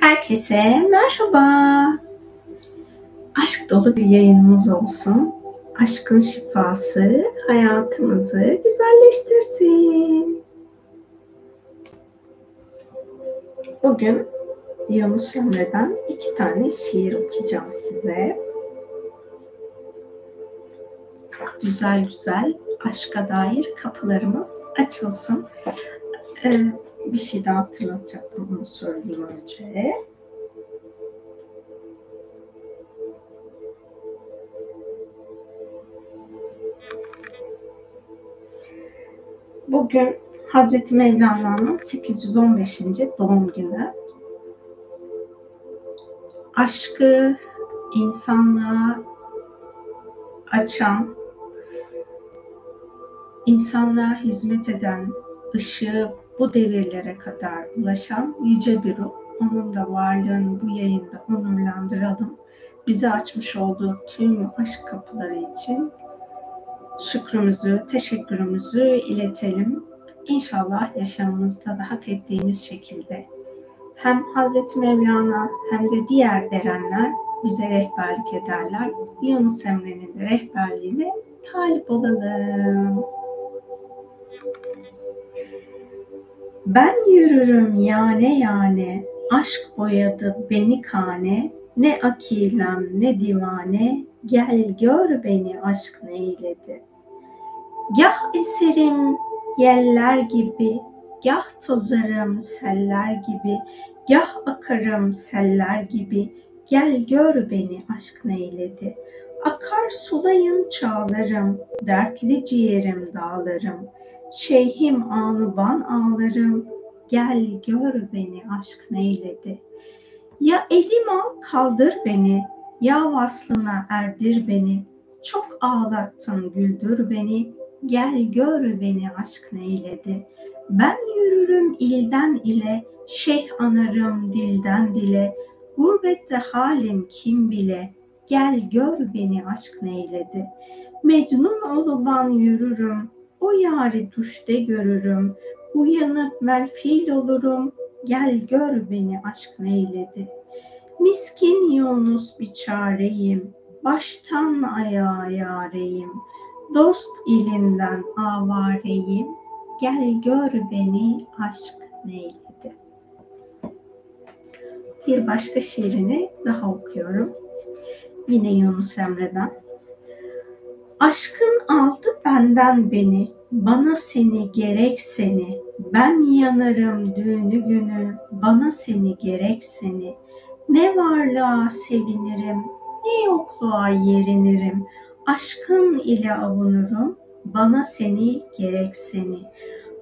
Herkese merhaba. Aşk dolu bir yayınımız olsun. Aşkın şifası hayatımızı güzelleştirsin. Bugün Yunus Emre'den iki tane şiir okuyacağım size. Güzel güzel aşka dair kapılarımız açılsın. Ee, bir şey daha hatırlatacaktım onu söyleyeyim önce. Bugün Hazreti Mevlana'nın 815. doğum günü. Aşkı insanlığa açan, insanlığa hizmet eden, ışığı bu devirlere kadar ulaşan yüce bir ruh. Onun da varlığını bu yayında onurlandıralım. Bize açmış olduğu tüm aşk kapıları için şükrümüzü, teşekkürümüzü iletelim. İnşallah yaşamımızda da hak ettiğimiz şekilde hem Hazreti Mevlana hem de diğer derenler bize rehberlik ederler. Yunus Emre'nin rehberliğine talip olalım. Ben yürürüm yane yane, aşk boyadı beni kane, ne akilem ne divane, gel gör beni aşk neyledi. Gah eserim yeller gibi, gah tozarım seller gibi, gah akarım seller gibi, gel gör beni aşk neyledi. Akar sulayın çağlarım, dertli ciğerim dağlarım, Şeyhim anuban ağlarım, gel gör beni aşk neyledi. Ya elim al kaldır beni, ya vaslına erdir beni. Çok ağlattın güldür beni, gel gör beni aşk neyledi. Ben yürürüm ilden ile, şeyh anarım dilden dile. Gurbette halim kim bile, gel gör beni aşk neyledi. Mecnun oluban yürürüm, o yari düşte görürüm, uyanıp melfil olurum, gel gör beni aşk neyledi. Miskin Yunus bir çareyim, baştan ayağa yareyim, dost ilinden avareyim, gel gör beni aşk neyledi. Bir başka şiirini daha okuyorum. Yine Yunus Emre'den. Aşkın aldı benden beni, bana seni gerek seni. Ben yanarım düğünü günü, bana seni gerek seni. Ne varlığa sevinirim, ne yokluğa yerinirim. Aşkın ile avunurum, bana seni gerek seni.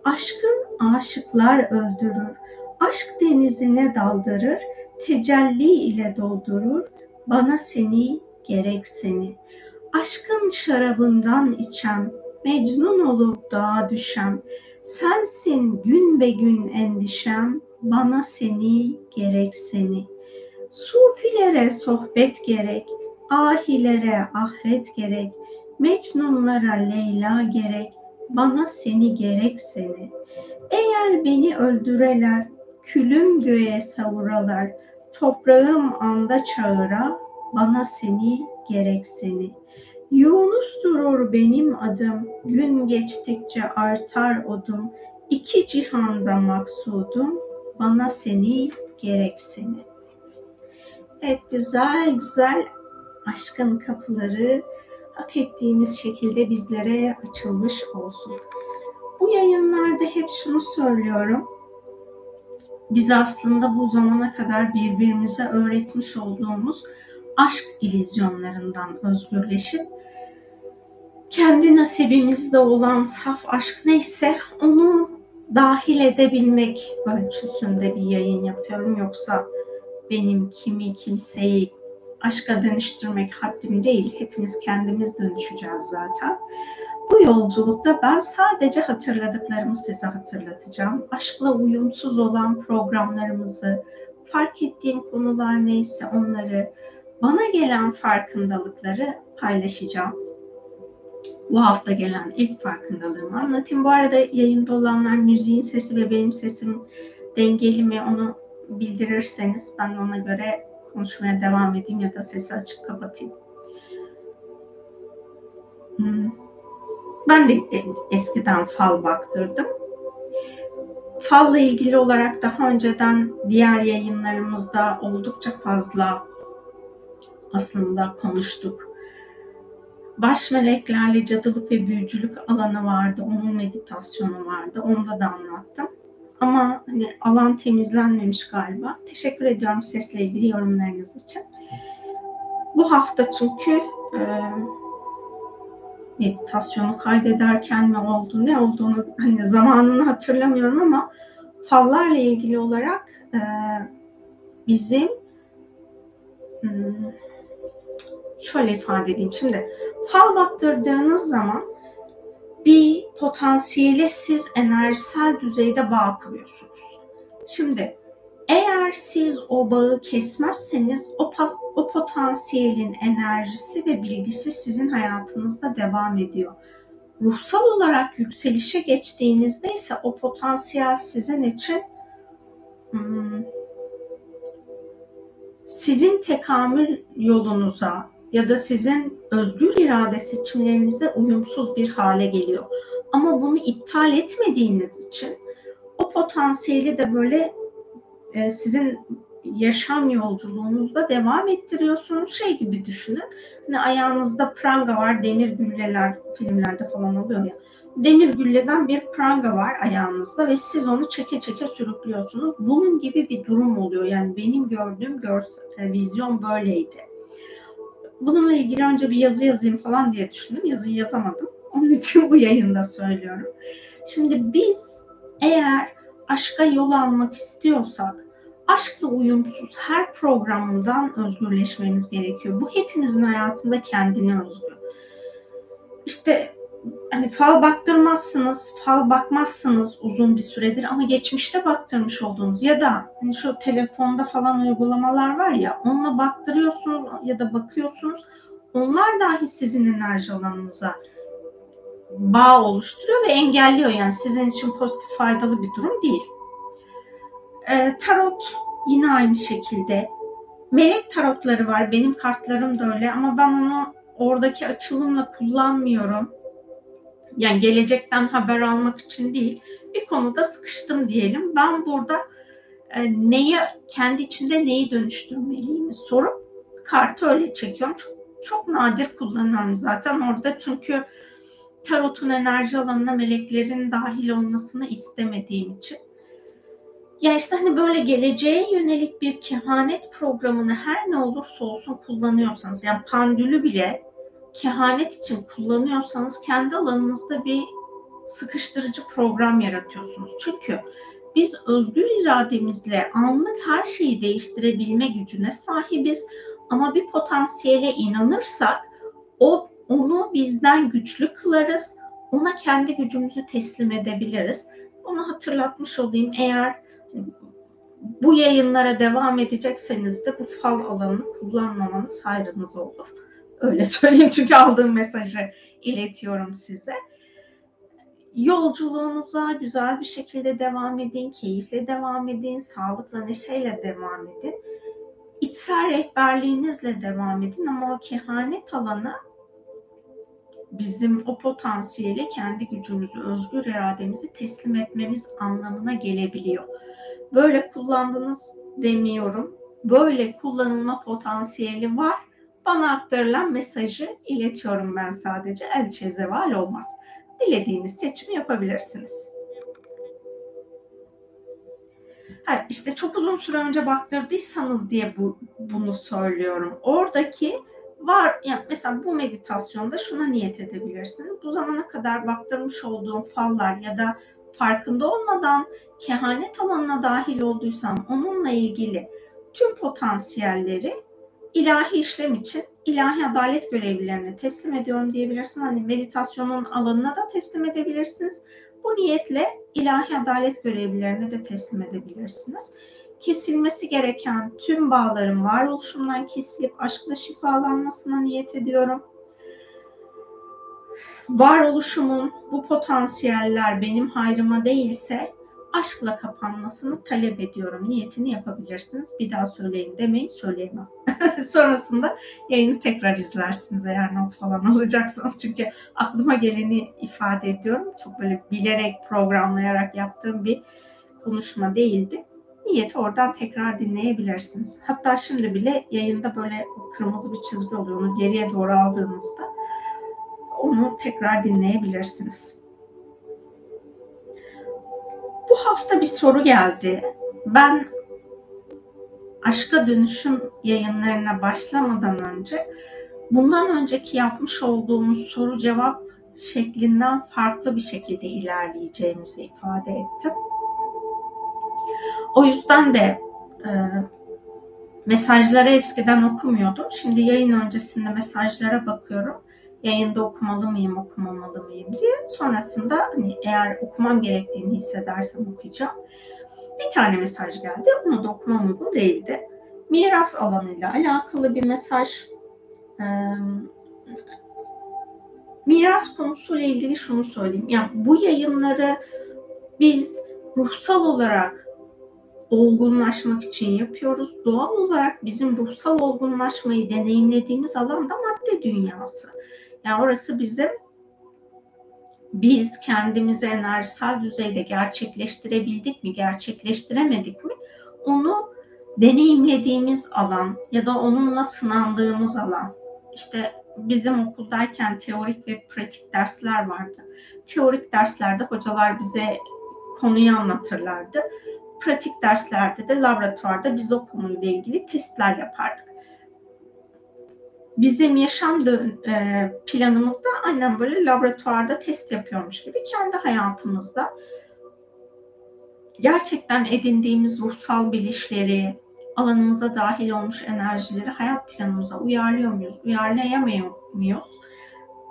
Aşkın aşıklar öldürür, aşk denizine daldırır, tecelli ile doldurur, bana seni gerek seni. Aşkın şarabından içem, mecnun olup dağa düşem. Sensin gün be gün endişem, bana seni gerek seni. Sufilere sohbet gerek, ahilere ahret gerek, mecnunlara Leyla gerek, bana seni gerek seni. Eğer beni öldüreler, külüm göğe savuralar, toprağım anda çağıra, bana seni gerek seni. Yunus durur benim adım, gün geçtikçe artar odum, iki cihanda maksudum, bana seni gerek seni. Evet güzel güzel aşkın kapıları hak ettiğimiz şekilde bizlere açılmış olsun. Bu yayınlarda hep şunu söylüyorum. Biz aslında bu zamana kadar birbirimize öğretmiş olduğumuz aşk ilizyonlarından özgürleşip kendi nasibimizde olan saf aşk neyse onu dahil edebilmek ölçüsünde bir yayın yapıyorum. Yoksa benim kimi kimseyi aşka dönüştürmek haddim değil. Hepimiz kendimiz dönüşeceğiz zaten. Bu yolculukta ben sadece hatırladıklarımı size hatırlatacağım. Aşkla uyumsuz olan programlarımızı, fark ettiğim konular neyse onları, bana gelen farkındalıkları paylaşacağım. bu hafta gelen ilk farkındalığımı anlatayım. Bu arada yayında olanlar müziğin sesi ve benim sesim dengeli mi onu bildirirseniz ben ona göre konuşmaya devam edeyim ya da sesi açıp kapatayım. Hmm. Ben de eskiden fal baktırdım. Falla ilgili olarak daha önceden diğer yayınlarımızda oldukça fazla aslında konuştuk. Baş meleklerle cadılık ve büyücülük alanı vardı, onun meditasyonu vardı, onda da anlattım. Ama hani alan temizlenmemiş galiba. Teşekkür ediyorum sesle ilgili yorumlarınız için. Bu hafta çünkü e, meditasyonu kaydederken mi oldu, ne olduğunu hani zamanını hatırlamıyorum ama fallarla ilgili olarak e, bizim hmm, şöyle ifade edeyim. Şimdi fal baktırdığınız zaman bir potansiyele siz enerjisel düzeyde bağ kuruyorsunuz. Şimdi eğer siz o bağı kesmezseniz o, o potansiyelin enerjisi ve bilgisi sizin hayatınızda devam ediyor. Ruhsal olarak yükselişe geçtiğinizde ise o potansiyel sizin için hmm, sizin tekamül yolunuza ya da sizin özgür irade seçimlerinize uyumsuz bir hale geliyor. Ama bunu iptal etmediğiniz için o potansiyeli de böyle e, sizin yaşam yolculuğunuzda devam ettiriyorsunuz. Şey gibi düşünün. Hani ayağınızda pranga var, demir gülleler filmlerde falan oluyor ya. Demir gülleden bir pranga var ayağınızda ve siz onu çeke çeke sürüklüyorsunuz. Bunun gibi bir durum oluyor. Yani benim gördüğüm görsel, vizyon böyleydi. Bununla ilgili önce bir yazı yazayım falan diye düşündüm. Yazıyı yazamadım. Onun için bu yayında söylüyorum. Şimdi biz eğer aşka yol almak istiyorsak aşkla uyumsuz her programından özgürleşmemiz gerekiyor. Bu hepimizin hayatında kendine özgü. İşte hani fal baktırmazsınız, fal bakmazsınız uzun bir süredir ama geçmişte baktırmış olduğunuz ya da hani şu telefonda falan uygulamalar var ya onunla baktırıyorsunuz ya da bakıyorsunuz onlar dahi sizin enerji alanınıza bağ oluşturuyor ve engelliyor yani sizin için pozitif faydalı bir durum değil. E, tarot yine aynı şekilde. Melek tarotları var. Benim kartlarım da öyle ama ben onu oradaki açılımla kullanmıyorum. Yani gelecekten haber almak için değil. Bir konuda sıkıştım diyelim. Ben burada e, neyi kendi içinde neyi dönüştürmeliyim sorup kartı öyle çekiyorum. Çok, çok nadir kullanıyorum zaten orada çünkü tarotun enerji alanına meleklerin dahil olmasını istemediğim için. Ya işte hani böyle geleceğe yönelik bir kehanet programını her ne olursa olsun kullanıyorsanız yani pandülü bile kehanet için kullanıyorsanız kendi alanınızda bir sıkıştırıcı program yaratıyorsunuz. Çünkü biz özgür irademizle anlık her şeyi değiştirebilme gücüne sahibiz ama bir potansiyele inanırsak o onu bizden güçlü kılarız. Ona kendi gücümüzü teslim edebiliriz. Bunu hatırlatmış olayım. Eğer bu yayınlara devam edecekseniz de bu fal alanını kullanmamanız hayrınız olur. Öyle söyleyeyim çünkü aldığım mesajı iletiyorum size. Yolculuğunuza güzel bir şekilde devam edin, keyifle devam edin, sağlıkla, neşeyle devam edin. İçsel rehberliğinizle devam edin ama o kehanet alanı bizim o potansiyeli kendi gücümüzü, özgür irademizi teslim etmemiz anlamına gelebiliyor. Böyle kullandınız demiyorum. Böyle kullanılma potansiyeli var. Bana aktarılan mesajı iletiyorum ben sadece. Elçe zeval olmaz. Dilediğiniz seçimi yapabilirsiniz. Ha, işte çok uzun süre önce baktırdıysanız diye bu, bunu söylüyorum. Oradaki var yani mesela bu meditasyonda şuna niyet edebilirsiniz. Bu zamana kadar baktırmış olduğum fallar ya da farkında olmadan kehanet alanına dahil olduysam onunla ilgili tüm potansiyelleri ilahi işlem için ilahi adalet görevlilerine teslim ediyorum diyebilirsiniz. Hani meditasyonun alanına da teslim edebilirsiniz. Bu niyetle ilahi adalet görevlilerine de teslim edebilirsiniz. Kesilmesi gereken tüm bağların varoluşumdan kesilip aşkla şifalanmasına niyet ediyorum. varoluşumun bu potansiyeller benim hayrıma değilse aşkla kapanmasını talep ediyorum. Niyetini yapabilirsiniz. Bir daha söyleyin demeyin söyleyemem. Sonrasında yayını tekrar izlersiniz eğer not falan alacaksınız. Çünkü aklıma geleni ifade ediyorum. Çok böyle bilerek programlayarak yaptığım bir konuşma değildi. Niyeti oradan tekrar dinleyebilirsiniz. Hatta şimdi bile yayında böyle kırmızı bir çizgi oluyor. Onu geriye doğru aldığınızda onu tekrar dinleyebilirsiniz. Bu hafta bir soru geldi. Ben aşka dönüşüm yayınlarına başlamadan önce bundan önceki yapmış olduğumuz soru cevap şeklinden farklı bir şekilde ilerleyeceğimizi ifade ettim. O yüzden de e, mesajları eskiden okumuyordum. Şimdi yayın öncesinde mesajlara bakıyorum yayında okumalı mıyım, okumamalı mıyım diye. Sonrasında hani eğer okumam gerektiğini hissedersem okuyacağım. Bir tane mesaj geldi. Onu da okumam uygun değildi. Miras alanıyla alakalı bir mesaj. Ee, miras konusuyla ilgili şunu söyleyeyim. Yani bu yayınları biz ruhsal olarak olgunlaşmak için yapıyoruz. Doğal olarak bizim ruhsal olgunlaşmayı deneyimlediğimiz alan da madde dünyası. Yani orası bizim biz kendimizi enerjisel düzeyde gerçekleştirebildik mi, gerçekleştiremedik mi? Onu deneyimlediğimiz alan ya da onunla sınandığımız alan. İşte bizim okuldayken teorik ve pratik dersler vardı. Teorik derslerde hocalar bize konuyu anlatırlardı. Pratik derslerde de laboratuvarda biz o konuyla ilgili testler yapardık bizim yaşam e, planımızda annem böyle laboratuvarda test yapıyormuş gibi kendi hayatımızda gerçekten edindiğimiz ruhsal bilişleri, alanımıza dahil olmuş enerjileri hayat planımıza uyarlıyor muyuz, uyarlayamıyor muyuz?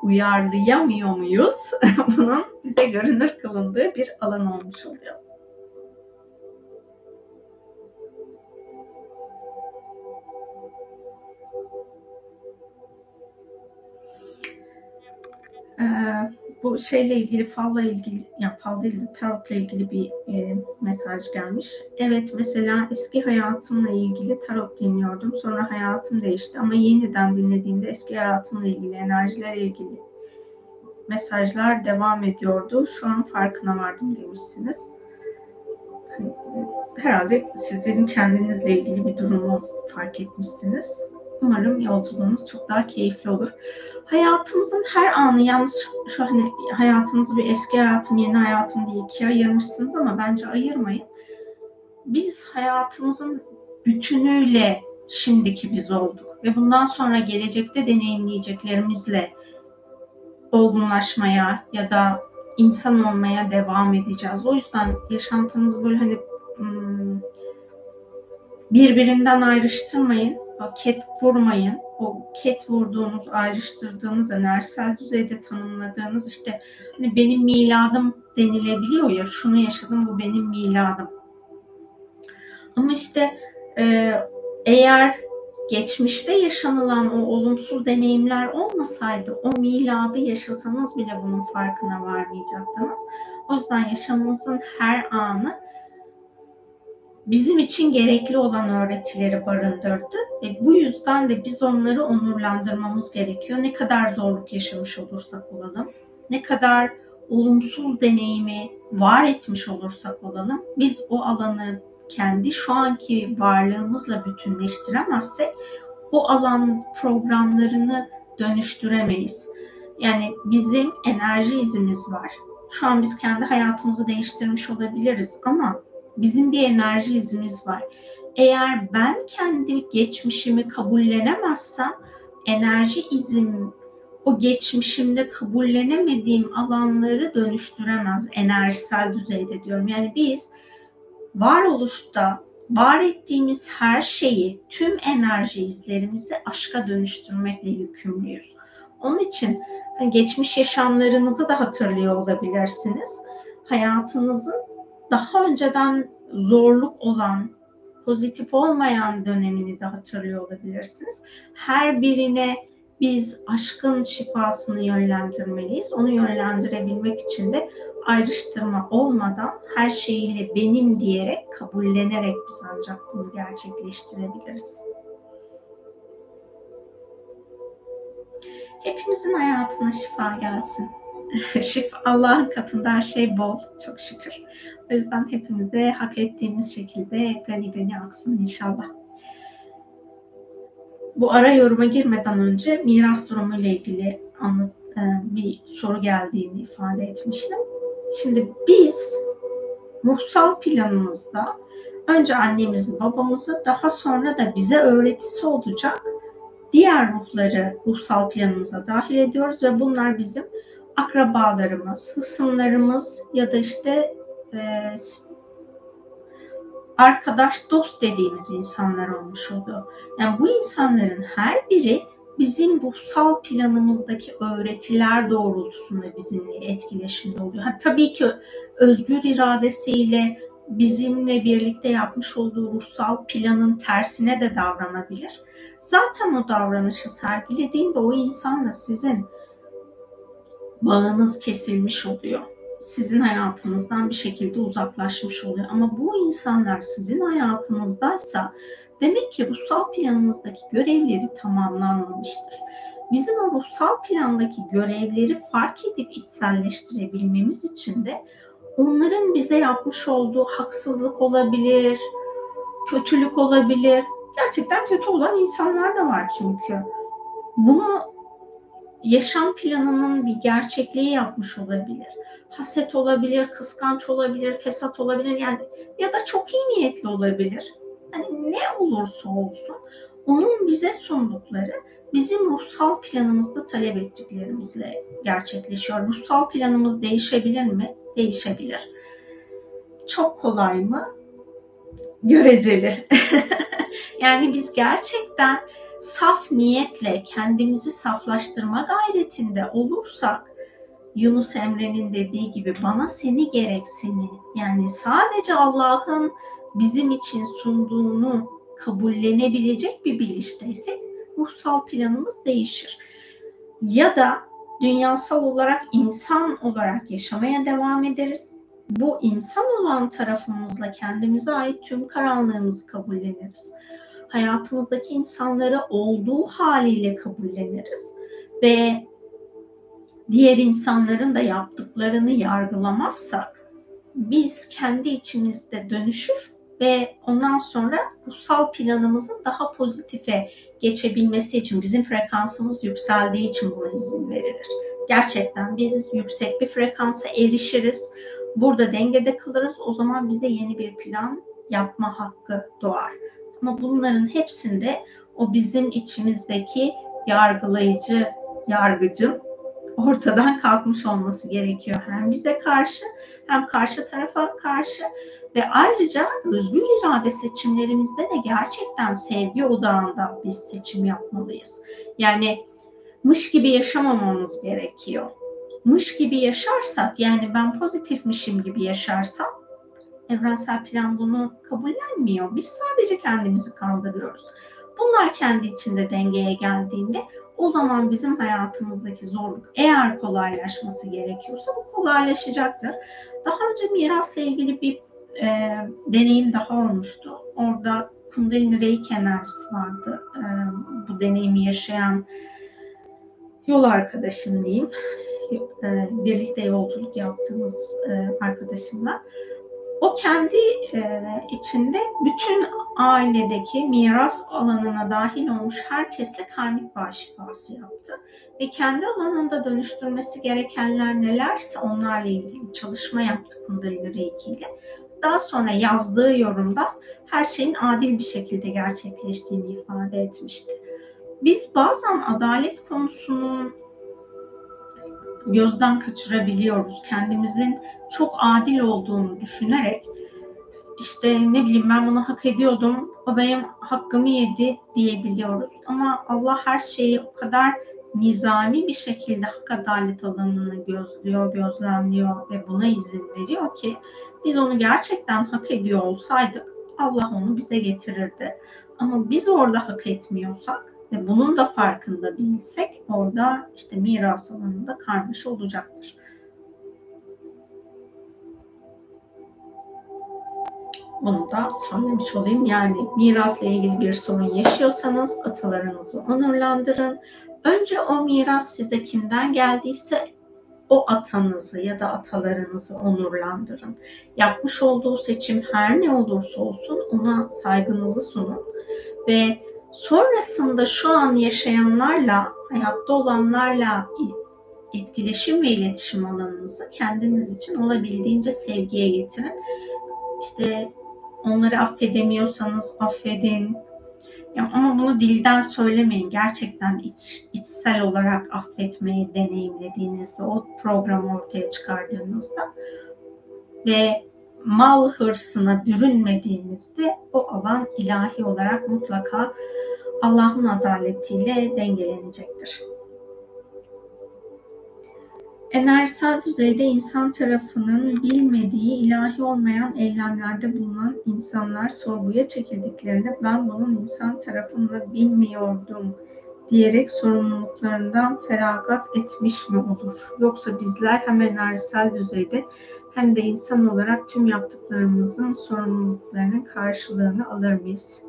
Uyarlayamıyor muyuz? Bunun bize görünür kılındığı bir alan olmuş oluyor. Ee, bu şeyle ilgili, falla ilgili, yani fal değil de tarotla ilgili bir e, mesaj gelmiş. Evet mesela eski hayatımla ilgili tarot dinliyordum. Sonra hayatım değişti ama yeniden dinlediğimde eski hayatımla ilgili, enerjilerle ilgili mesajlar devam ediyordu. Şu an farkına vardım demişsiniz. Hani, herhalde sizin kendinizle ilgili bir durumu fark etmişsiniz. Umarım yolculuğunuz çok daha keyifli olur. Hayatımızın her anı yalnız şu hani hayatınızı bir eski hayatım, yeni hayatım diye ikiye ayırmışsınız ama bence ayırmayın. Biz hayatımızın bütünüyle şimdiki biz olduk ve bundan sonra gelecekte deneyimleyeceklerimizle olgunlaşmaya ya da insan olmaya devam edeceğiz. O yüzden yaşantınızı böyle hani hmm, birbirinden ayrıştırmayın ket vurmayın. O ket vurduğunuz, ayrıştırdığınız, enerjisel düzeyde tanımladığınız işte hani benim miladım denilebiliyor ya şunu yaşadım bu benim miladım. Ama işte e, eğer geçmişte yaşanılan o olumsuz deneyimler olmasaydı o miladı yaşasanız bile bunun farkına varmayacaktınız. O yüzden yaşamımızın her anı bizim için gerekli olan öğretileri barındırdı ve bu yüzden de biz onları onurlandırmamız gerekiyor. Ne kadar zorluk yaşamış olursak olalım, ne kadar olumsuz deneyimi var etmiş olursak olalım, biz o alanı kendi şu anki varlığımızla bütünleştiremezsek o alan programlarını dönüştüremeyiz. Yani bizim enerji izimiz var. Şu an biz kendi hayatımızı değiştirmiş olabiliriz ama bizim bir enerji izimiz var. Eğer ben kendi geçmişimi kabullenemezsem enerji izim o geçmişimde kabullenemediğim alanları dönüştüremez enerjisel düzeyde diyorum. Yani biz varoluşta var ettiğimiz her şeyi, tüm enerji izlerimizi aşka dönüştürmekle yükümlüyüz. Onun için hani geçmiş yaşamlarınızı da hatırlıyor olabilirsiniz. Hayatınızın daha önceden zorluk olan, pozitif olmayan dönemini de hatırlıyor olabilirsiniz. Her birine biz aşkın şifasını yönlendirmeliyiz. Onu yönlendirebilmek için de ayrıştırma olmadan her şeyiyle benim diyerek, kabullenerek biz ancak bunu gerçekleştirebiliriz. Hepimizin hayatına şifa gelsin. şifa Allah'ın katında her şey bol, çok şükür. O yüzden hepimize hak ettiğimiz şekilde gani gani aksın inşallah. Bu ara yoruma girmeden önce miras durumu ile ilgili anlat, e, bir soru geldiğini ifade etmiştim. Şimdi biz ruhsal planımızda önce annemizi, babamızı daha sonra da bize öğretisi olacak diğer ruhları ruhsal planımıza dahil ediyoruz ve bunlar bizim akrabalarımız, hısımlarımız ya da işte e, arkadaş, dost dediğimiz insanlar olmuş oluyor. Yani bu insanların her biri bizim ruhsal planımızdaki öğretiler doğrultusunda bizimle etkileşimde oluyor. Ha, tabii ki özgür iradesiyle bizimle birlikte yapmış olduğu ruhsal planın tersine de davranabilir. Zaten o davranışı sergilediğinde o insanla sizin bağınız kesilmiş oluyor. Sizin hayatınızdan bir şekilde uzaklaşmış oluyor. Ama bu insanlar sizin hayatınızdaysa demek ki ruhsal planımızdaki görevleri tamamlanmamıştır. Bizim o ruhsal plandaki görevleri fark edip içselleştirebilmemiz için de onların bize yapmış olduğu haksızlık olabilir, kötülük olabilir. Gerçekten kötü olan insanlar da var çünkü. Bunu yaşam planının bir gerçekliği yapmış olabilir. Haset olabilir, kıskanç olabilir, fesat olabilir yani ya da çok iyi niyetli olabilir. Yani ne olursa olsun onun bize sundukları bizim ruhsal planımızda talep ettiklerimizle gerçekleşiyor. Ruhsal planımız değişebilir mi? Değişebilir. Çok kolay mı? Göreceli. yani biz gerçekten saf niyetle kendimizi saflaştırma gayretinde olursak Yunus Emre'nin dediği gibi bana seni gerek seni yani sadece Allah'ın bizim için sunduğunu kabullenebilecek bir bilişteysek ruhsal planımız değişir. Ya da dünyasal olarak insan olarak yaşamaya devam ederiz. Bu insan olan tarafımızla kendimize ait tüm karanlığımızı kabulleniriz hayatımızdaki insanları olduğu haliyle kabulleniriz ve diğer insanların da yaptıklarını yargılamazsak biz kendi içimizde dönüşür ve ondan sonra ruhsal planımızın daha pozitife geçebilmesi için bizim frekansımız yükseldiği için buna izin verilir. Gerçekten biz yüksek bir frekansa erişiriz. Burada dengede kalırız. O zaman bize yeni bir plan yapma hakkı doğar. Ama bunların hepsinde o bizim içimizdeki yargılayıcı yargıcın ortadan kalkmış olması gerekiyor. Hem bize karşı hem karşı tarafa karşı ve ayrıca özgür irade seçimlerimizde de gerçekten sevgi odağında biz seçim yapmalıyız. Yani mış gibi yaşamamamız gerekiyor. Mış gibi yaşarsak yani ben pozitifmişim gibi yaşarsam evrensel plan bunu kabullenmiyor. Biz sadece kendimizi kandırıyoruz. Bunlar kendi içinde dengeye geldiğinde o zaman bizim hayatımızdaki zorluk eğer kolaylaşması gerekiyorsa bu kolaylaşacaktır. Daha önce mirasla ilgili bir e, deneyim daha olmuştu. Orada Kundalini Reiki enerjisi vardı. E, bu deneyimi yaşayan yol arkadaşım diyeyim. E, birlikte yolculuk yaptığımız e, arkadaşımla o kendi e, içinde bütün ailedeki miras alanına dahil olmuş herkesle karmik bağ şifası yaptı. Ve kendi alanında dönüştürmesi gerekenler nelerse onlarla ilgili çalışma yaptı Kundalini Reiki ile. Daha sonra yazdığı yorumda her şeyin adil bir şekilde gerçekleştiğini ifade etmişti. Biz bazen adalet konusunun gözden kaçırabiliyoruz. Kendimizin çok adil olduğunu düşünerek işte ne bileyim ben bunu hak ediyordum, o benim hakkımı yedi diyebiliyoruz. Ama Allah her şeyi o kadar nizami bir şekilde hak adalet alanını gözlüyor, gözlemliyor ve buna izin veriyor ki biz onu gerçekten hak ediyor olsaydık Allah onu bize getirirdi. Ama biz orada hak etmiyorsak ve bunun da farkında değilsek orada işte miras alanında karmaşa olacaktır. Bunu da söylemiş olayım. Yani mirasla ilgili bir sorun yaşıyorsanız atalarınızı onurlandırın. Önce o miras size kimden geldiyse o atanızı ya da atalarınızı onurlandırın. Yapmış olduğu seçim her ne olursa olsun ona saygınızı sunun ve sonrasında şu an yaşayanlarla, hayatta olanlarla etkileşim ve iletişim alanınızı kendiniz için olabildiğince sevgiye getirin. İşte onları affedemiyorsanız affedin. Ya ama bunu dilden söylemeyin. Gerçekten iç, içsel olarak affetmeyi deneyimlediğinizde, o programı ortaya çıkardığınızda ve mal hırsına bürünmediğinizde o alan ilahi olarak mutlaka Allah'ın adaletiyle dengelenecektir. Enerjisel düzeyde insan tarafının bilmediği ilahi olmayan eylemlerde bulunan insanlar sorguya çekildiklerinde ben bunun insan tarafını bilmiyordum diyerek sorumluluklarından feragat etmiş mi olur? Yoksa bizler hem enerjisel düzeyde hem de insan olarak tüm yaptıklarımızın sorumluluklarının karşılığını alır mıyız?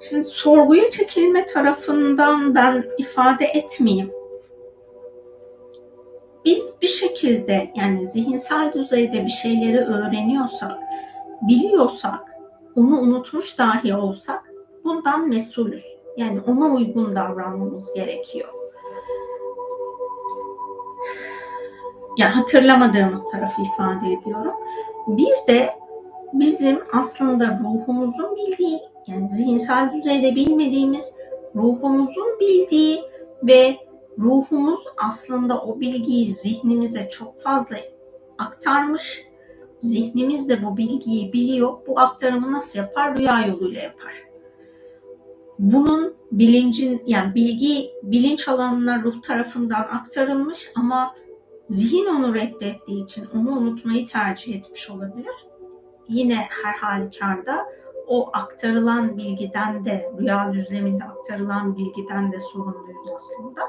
Şimdi sorguya çekilme tarafından ben ifade etmeyeyim. Biz bir şekilde yani zihinsel düzeyde bir şeyleri öğreniyorsak, biliyorsak, onu unutmuş dahi olsak bundan mesulüz. Yani ona uygun davranmamız gerekiyor. Yani hatırlamadığımız tarafı ifade ediyorum. Bir de bizim aslında ruhumuzun bildiği yani zihinsel düzeyde bilmediğimiz ruhumuzun bildiği ve ruhumuz aslında o bilgiyi zihnimize çok fazla aktarmış. Zihnimiz de bu bilgiyi biliyor. Bu aktarımı nasıl yapar? Rüya yoluyla yapar. Bunun bilincin yani bilgi bilinç alanına ruh tarafından aktarılmış ama zihin onu reddettiği için onu unutmayı tercih etmiş olabilir. Yine her halükarda o aktarılan bilgiden de, rüya düzleminde aktarılan bilgiden de sorumluyuz aslında.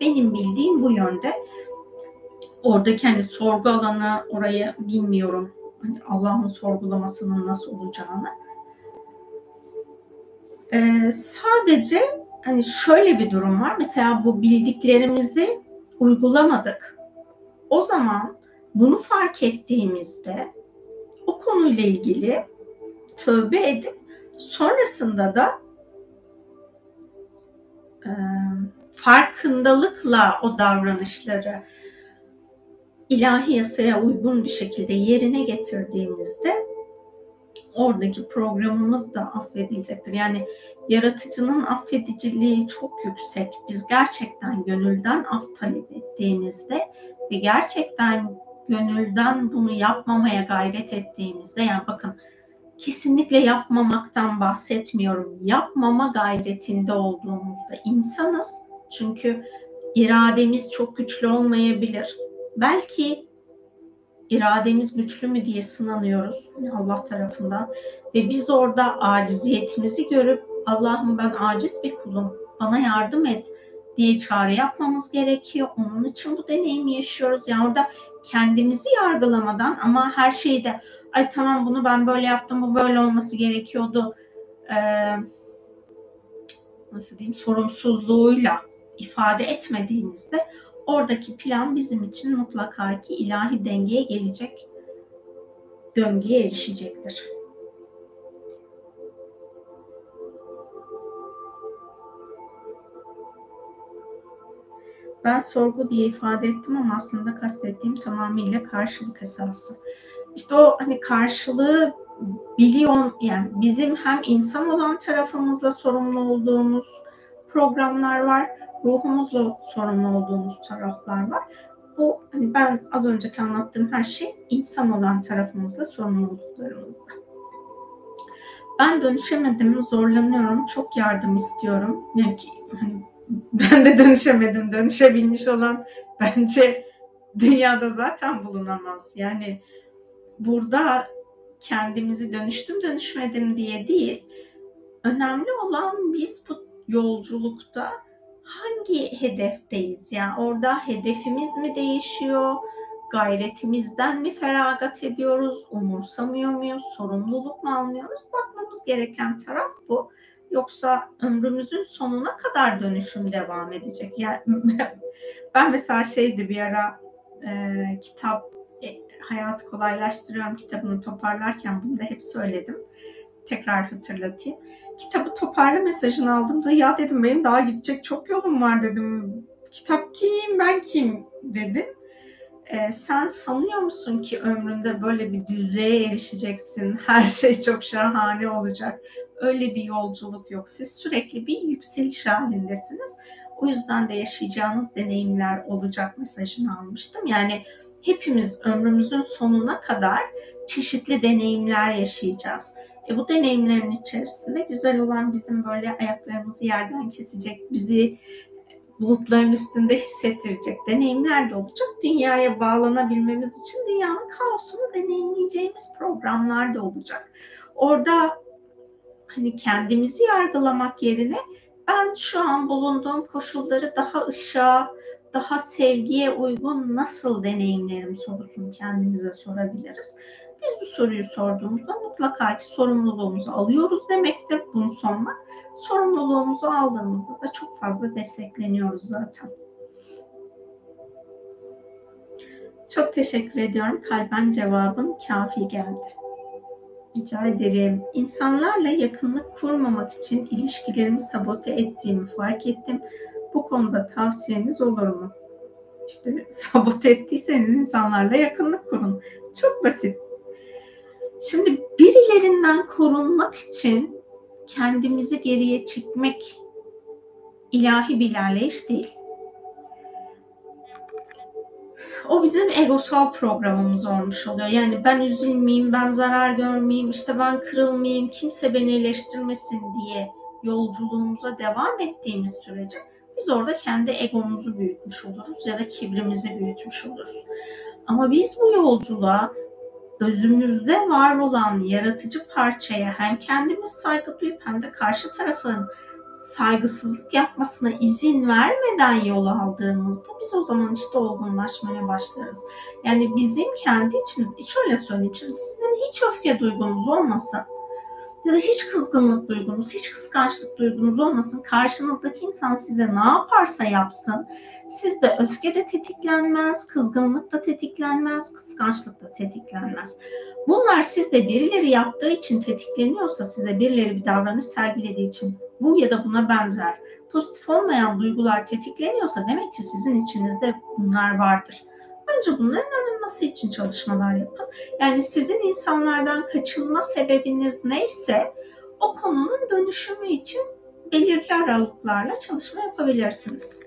Benim bildiğim bu yönde. Oradaki hani sorgu alanı orayı bilmiyorum. Hani Allah'ın sorgulamasının nasıl olacağını. Ee, sadece hani şöyle bir durum var. Mesela bu bildiklerimizi uygulamadık. O zaman bunu fark ettiğimizde o konuyla ilgili tövbe edip sonrasında da e, farkındalıkla o davranışları ilahi yasaya uygun bir şekilde yerine getirdiğimizde oradaki programımız da affedilecektir. Yani yaratıcının affediciliği çok yüksek. Biz gerçekten gönülden af talep ettiğimizde ve gerçekten gönülden bunu yapmamaya gayret ettiğimizde yani bakın kesinlikle yapmamaktan bahsetmiyorum. Yapmama gayretinde olduğumuzda insanız. Çünkü irademiz çok güçlü olmayabilir. Belki irademiz güçlü mü diye sınanıyoruz Allah tarafından ve biz orada aciziyetimizi görüp Allah'ım ben aciz bir kulum bana yardım et diye çağrı yapmamız gerekiyor. Onun için bu deneyimi yaşıyoruz. Yani orada kendimizi yargılamadan ama her şeyde ay tamam bunu ben böyle yaptım bu böyle olması gerekiyordu ee, nasıl diyeyim sorumsuzluğuyla ifade etmediğimizde oradaki plan bizim için mutlaka ki ilahi dengeye gelecek döngüye erişecektir. Ben sorgu diye ifade ettim ama aslında kastettiğim tamamıyla karşılık esası işte o hani karşılığı biliyor yani bizim hem insan olan tarafımızla sorumlu olduğumuz programlar var, ruhumuzla sorumlu olduğumuz taraflar var. Bu hani ben az önceki anlattığım her şey insan olan tarafımızla sorumluluklarımızda. Ben dönüşemedim, zorlanıyorum, çok yardım istiyorum. Yani hani Ben de dönüşemedim. Dönüşebilmiş olan bence dünyada zaten bulunamaz. Yani burada kendimizi dönüştüm dönüşmedim diye değil. Önemli olan biz bu yolculukta hangi hedefteyiz? Yani orada hedefimiz mi değişiyor? Gayretimizden mi feragat ediyoruz? Umursamıyor muyuz? Sorumluluk mu almıyoruz? Bakmamız gereken taraf bu. Yoksa ömrümüzün sonuna kadar dönüşüm devam edecek. Yani ben mesela şeydi bir ara e, kitap e, hayatı kolaylaştırıyorum kitabını toparlarken bunu da hep söyledim. Tekrar hatırlatayım. Kitabı toparla mesajını aldığımda ya dedim benim daha gidecek çok yolum var dedim. Kitap kim ben kim dedim. Ee, sen sanıyor musun ki ömründe böyle bir düzlüğe erişeceksin? Her şey çok şahane olacak. Öyle bir yolculuk yok. Siz sürekli bir yükseliş halindesiniz. O yüzden de yaşayacağınız deneyimler olacak mesajını almıştım. Yani hepimiz ömrümüzün sonuna kadar çeşitli deneyimler yaşayacağız. E bu deneyimlerin içerisinde güzel olan bizim böyle ayaklarımızı yerden kesecek, bizi bulutların üstünde hissettirecek deneyimler de olacak. Dünyaya bağlanabilmemiz için dünyanın kaosunu deneyimleyeceğimiz programlar da olacak. Orada hani kendimizi yargılamak yerine ben şu an bulunduğum koşulları daha ışığa, daha sevgiye uygun nasıl deneyimlerim sorusunu kendimize sorabiliriz. Biz bu soruyu sorduğumuzda mutlaka ki sorumluluğumuzu alıyoruz demektir. Bunu sormak. Sorumluluğumuzu aldığımızda da çok fazla destekleniyoruz zaten. Çok teşekkür ediyorum. Kalben cevabın kafi geldi. Rica ederim. İnsanlarla yakınlık kurmamak için ilişkilerimi sabote ettiğimi fark ettim. Bu konuda tavsiyeniz olur mu? İşte sabote ettiyseniz insanlarla yakınlık kurun. Çok basit. Şimdi birilerinden korunmak için kendimizi geriye çekmek ilahi bir ilerleyiş değil. O bizim egosal programımız olmuş oluyor. Yani ben üzülmeyeyim, ben zarar görmeyeyim, işte ben kırılmayayım, kimse beni eleştirmesin diye yolculuğumuza devam ettiğimiz sürece biz orada kendi egomuzu büyütmüş oluruz ya da kibrimizi büyütmüş oluruz. Ama biz bu yolculuğa özümüzde var olan yaratıcı parçaya hem kendimiz saygı duyup hem de karşı tarafın saygısızlık yapmasına izin vermeden yol aldığımızda biz o zaman işte olgunlaşmaya başlarız. Yani bizim kendi içimizde, şöyle söyleyeyim şimdi sizin hiç öfke duygunuz olmasın ya da hiç kızgınlık duygunuz, hiç kıskançlık duygunuz olmasın. Karşınızdaki insan size ne yaparsa yapsın. Sizde öfke de tetiklenmez, kızgınlık da tetiklenmez, kıskançlık da tetiklenmez. Bunlar sizde birileri yaptığı için tetikleniyorsa, size birileri bir davranış sergilediği için bu ya da buna benzer pozitif olmayan duygular tetikleniyorsa demek ki sizin içinizde bunlar vardır. Önce bunların arınması için çalışmalar yapın. Yani sizin insanlardan kaçınma sebebiniz neyse o konunun dönüşümü için belirli aralıklarla çalışma yapabilirsiniz.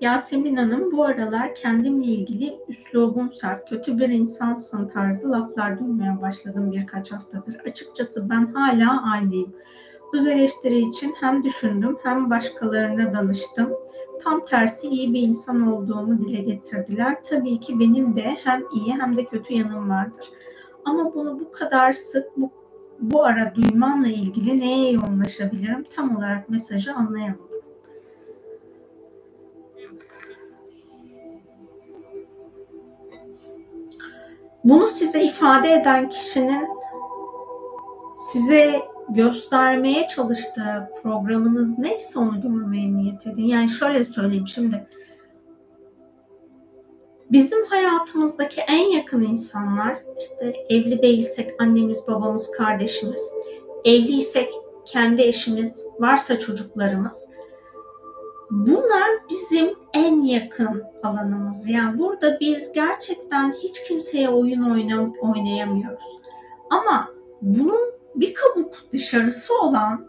Yasemin Hanım bu aralar kendimle ilgili üslubun sert, kötü bir insansın tarzı laflar duymaya başladım birkaç haftadır. Açıkçası ben hala aynıyım. Öz eleştiri için hem düşündüm hem başkalarına danıştım. Tam tersi iyi bir insan olduğumu dile getirdiler. Tabii ki benim de hem iyi hem de kötü yanım vardır. Ama bunu bu kadar sık bu, bu ara duymanla ilgili neye yoğunlaşabilirim? Tam olarak mesajı anlayamadım. Bunu size ifade eden kişinin size göstermeye çalıştığı programınız neyse onu görmeye niyet edin. Yani şöyle söyleyeyim şimdi. Bizim hayatımızdaki en yakın insanlar işte evli değilsek annemiz, babamız, kardeşimiz, evliysek kendi eşimiz, varsa çocuklarımız. Bunlar bizim en yakın alanımız. Yani burada biz gerçekten hiç kimseye oyun oynayamıyoruz. Ama bunun bir kabuk dışarısı olan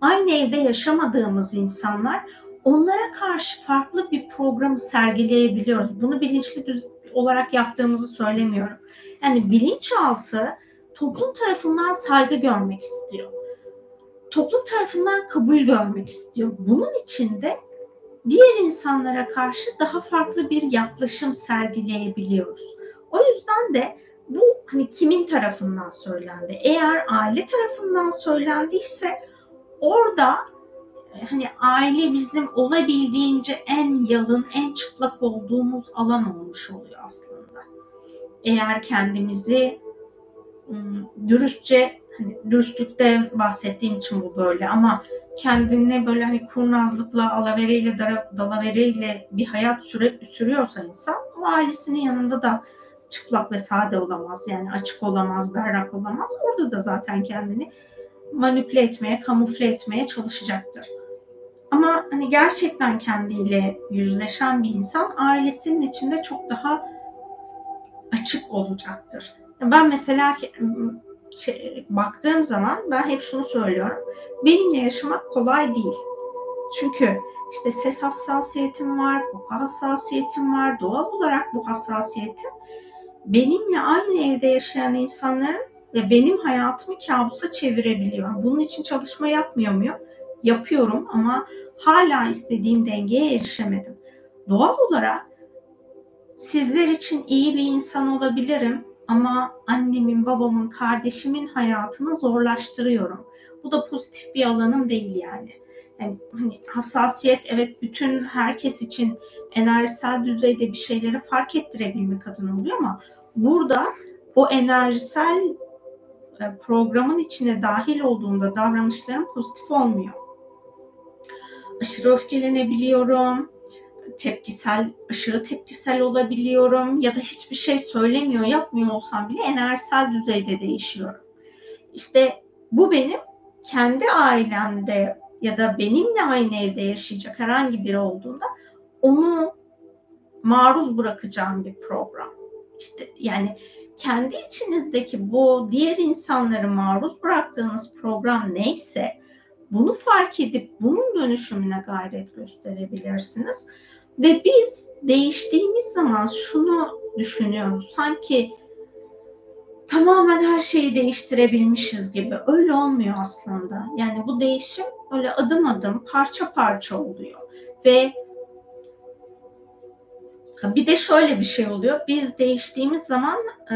aynı evde yaşamadığımız insanlar onlara karşı farklı bir programı sergileyebiliyoruz. Bunu bilinçli olarak yaptığımızı söylemiyorum. Yani bilinçaltı toplum tarafından saygı görmek istiyor. Toplum tarafından kabul görmek istiyor. Bunun için de diğer insanlara karşı daha farklı bir yaklaşım sergileyebiliyoruz. O yüzden de bu hani kimin tarafından söylendi? Eğer aile tarafından söylendiyse orada e, hani aile bizim olabildiğince en yalın, en çıplak olduğumuz alan olmuş oluyor aslında. Eğer kendimizi dürüstçe hani dürüstlükte bahsettiğim için bu böyle ama kendini böyle hani kurnazlıkla, alavereyle, dalavereyle bir hayat süre, sürüyorsa insan o ailesinin yanında da çıplak ve sade olamaz. Yani açık olamaz, berrak olamaz. Orada da zaten kendini manipüle etmeye, kamufle etmeye çalışacaktır. Ama hani gerçekten kendiyle yüzleşen bir insan ailesinin içinde çok daha açık olacaktır. Ben mesela şey, baktığım zaman ben hep şunu söylüyorum. Benimle yaşamak kolay değil. Çünkü işte ses hassasiyetim var, koku hassasiyetim var. Doğal olarak bu hassasiyetim benimle aynı evde yaşayan insanların ve benim hayatımı kabusa çevirebiliyor. Bunun için çalışma yapmıyor muyum? Yapıyorum ama hala istediğim dengeye erişemedim. Doğal olarak sizler için iyi bir insan olabilirim ama annemin, babamın, kardeşimin hayatını zorlaştırıyorum. Bu da pozitif bir alanım değil yani. Yani hani hassasiyet evet bütün herkes için enerjisel düzeyde bir şeyleri fark ettirebilmek adına oluyor ama burada o enerjisel e, programın içine dahil olduğunda davranışlarım pozitif olmuyor. Aşırı öfkelenebiliyorum, tepkisel, aşırı tepkisel olabiliyorum ya da hiçbir şey söylemiyor, yapmıyor olsam bile enerjisel düzeyde değişiyorum. İşte bu benim kendi ailemde ya da benimle aynı evde yaşayacak herhangi biri olduğunda onu maruz bırakacağım bir program. İşte yani kendi içinizdeki bu diğer insanları maruz bıraktığınız program neyse bunu fark edip bunun dönüşümüne gayret gösterebilirsiniz. Ve biz değiştiğimiz zaman şunu düşünüyoruz. Sanki tamamen her şeyi değiştirebilmişiz gibi. Öyle olmuyor aslında. Yani bu değişim öyle adım adım, parça parça oluyor. Ve bir de şöyle bir şey oluyor. Biz değiştiğimiz zaman e,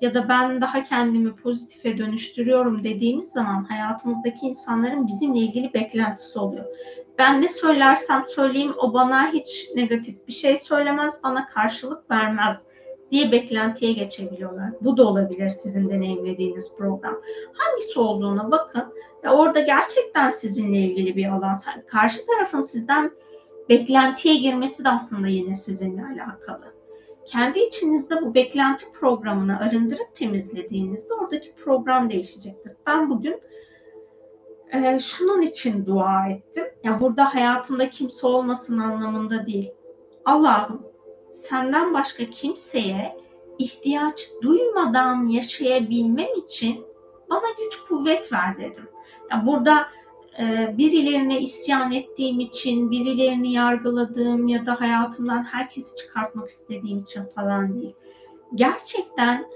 ya da ben daha kendimi pozitife dönüştürüyorum dediğimiz zaman hayatımızdaki insanların bizimle ilgili beklentisi oluyor. Ben ne söylersem söyleyeyim o bana hiç negatif bir şey söylemez, bana karşılık vermez diye beklentiye geçebiliyorlar. Bu da olabilir sizin deneyimlediğiniz program. Hangisi olduğuna bakın ve orada gerçekten sizinle ilgili bir alan. Karşı tarafın sizden beklentiye girmesi de aslında yine sizinle alakalı. Kendi içinizde bu beklenti programını arındırıp temizlediğinizde oradaki program değişecektir. Ben bugün e, şunun için dua ettim. Yani burada hayatımda kimse olmasın anlamında değil. Allah'ım senden başka kimseye ihtiyaç duymadan yaşayabilmem için bana güç kuvvet ver dedim. Yani burada birilerine isyan ettiğim için, birilerini yargıladığım ya da hayatımdan herkesi çıkartmak istediğim için falan değil. Gerçekten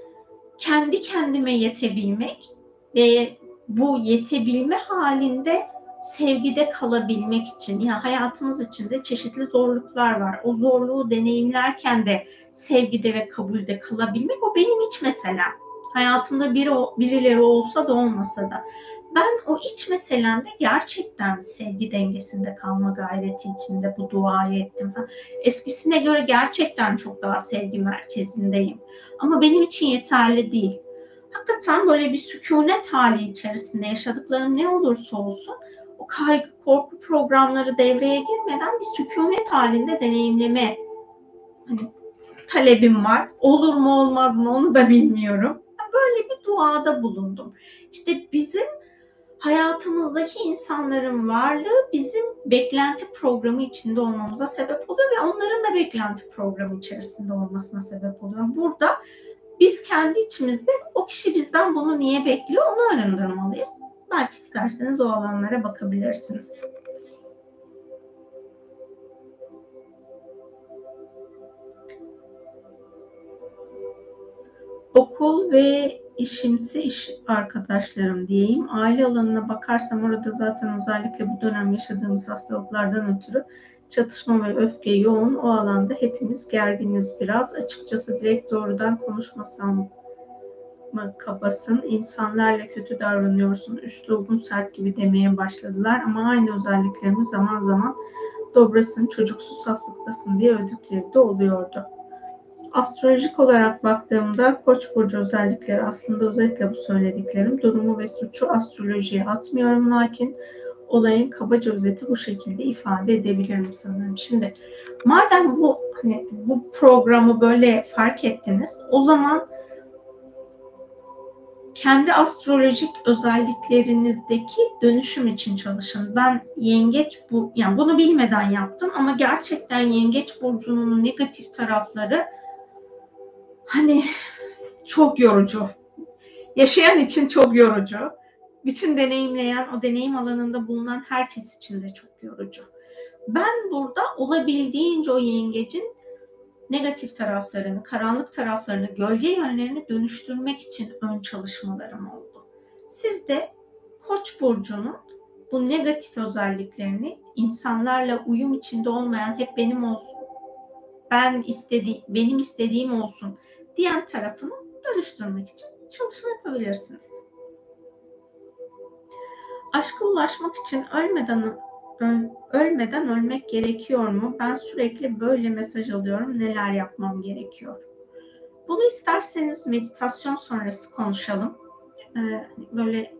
kendi kendime yetebilmek ve bu yetebilme halinde sevgide kalabilmek için yani hayatımız içinde çeşitli zorluklar var. O zorluğu deneyimlerken de sevgide ve kabulde kalabilmek o benim iç mesela. Hayatımda biri, birileri olsa da olmasa da ben o iç meselemde gerçekten sevgi dengesinde kalma gayreti içinde bu duayı ettim. Eskisine göre gerçekten çok daha sevgi merkezindeyim. Ama benim için yeterli değil. Hakikaten böyle bir sükunet hali içerisinde yaşadıklarım ne olursa olsun o kaygı, korku programları devreye girmeden bir sükunet halinde deneyimleme hani, talebim var. Olur mu olmaz mı onu da bilmiyorum. Böyle bir duada bulundum. İşte bizim hayatımızdaki insanların varlığı bizim beklenti programı içinde olmamıza sebep oluyor ve onların da beklenti programı içerisinde olmasına sebep oluyor. Burada biz kendi içimizde o kişi bizden bunu niye bekliyor onu arındırmalıyız. Belki isterseniz o alanlara bakabilirsiniz. Okul ve işimsi iş arkadaşlarım diyeyim. Aile alanına bakarsam orada zaten özellikle bu dönem yaşadığımız hastalıklardan ötürü çatışma ve öfke yoğun. O alanda hepimiz gerginiz biraz. Açıkçası direkt doğrudan konuşmasam mı kabasın, insanlarla kötü davranıyorsun, üslubun sert gibi demeye başladılar ama aynı özelliklerimiz zaman zaman dobrasın, çocuksu saflıktasın diye övdükleri de oluyordu. Astrolojik olarak baktığımda Koç burcu özellikleri aslında özetle bu söylediklerim. Durumu ve suçu astrolojiye atmıyorum lakin olayın kabaca özeti bu şekilde ifade edebilirim sanırım. Şimdi madem bu hani bu programı böyle fark ettiniz, o zaman kendi astrolojik özelliklerinizdeki dönüşüm için çalışın. Ben yengeç bu yani bunu bilmeden yaptım ama gerçekten yengeç burcunun negatif tarafları hani çok yorucu. Yaşayan için çok yorucu. Bütün deneyimleyen, o deneyim alanında bulunan herkes için de çok yorucu. Ben burada olabildiğince o yengecin negatif taraflarını, karanlık taraflarını, gölge yönlerini dönüştürmek için ön çalışmalarım oldu. Siz de Koç burcunun bu negatif özelliklerini insanlarla uyum içinde olmayan hep benim olsun, ben istediğim, benim istediğim olsun diyen tarafını dönüştürmek için çalışma yapabilirsiniz. Aşka ulaşmak için ölmeden ölmeden ölmek gerekiyor mu? Ben sürekli böyle mesaj alıyorum. Neler yapmam gerekiyor? Bunu isterseniz meditasyon sonrası konuşalım. Ee, böyle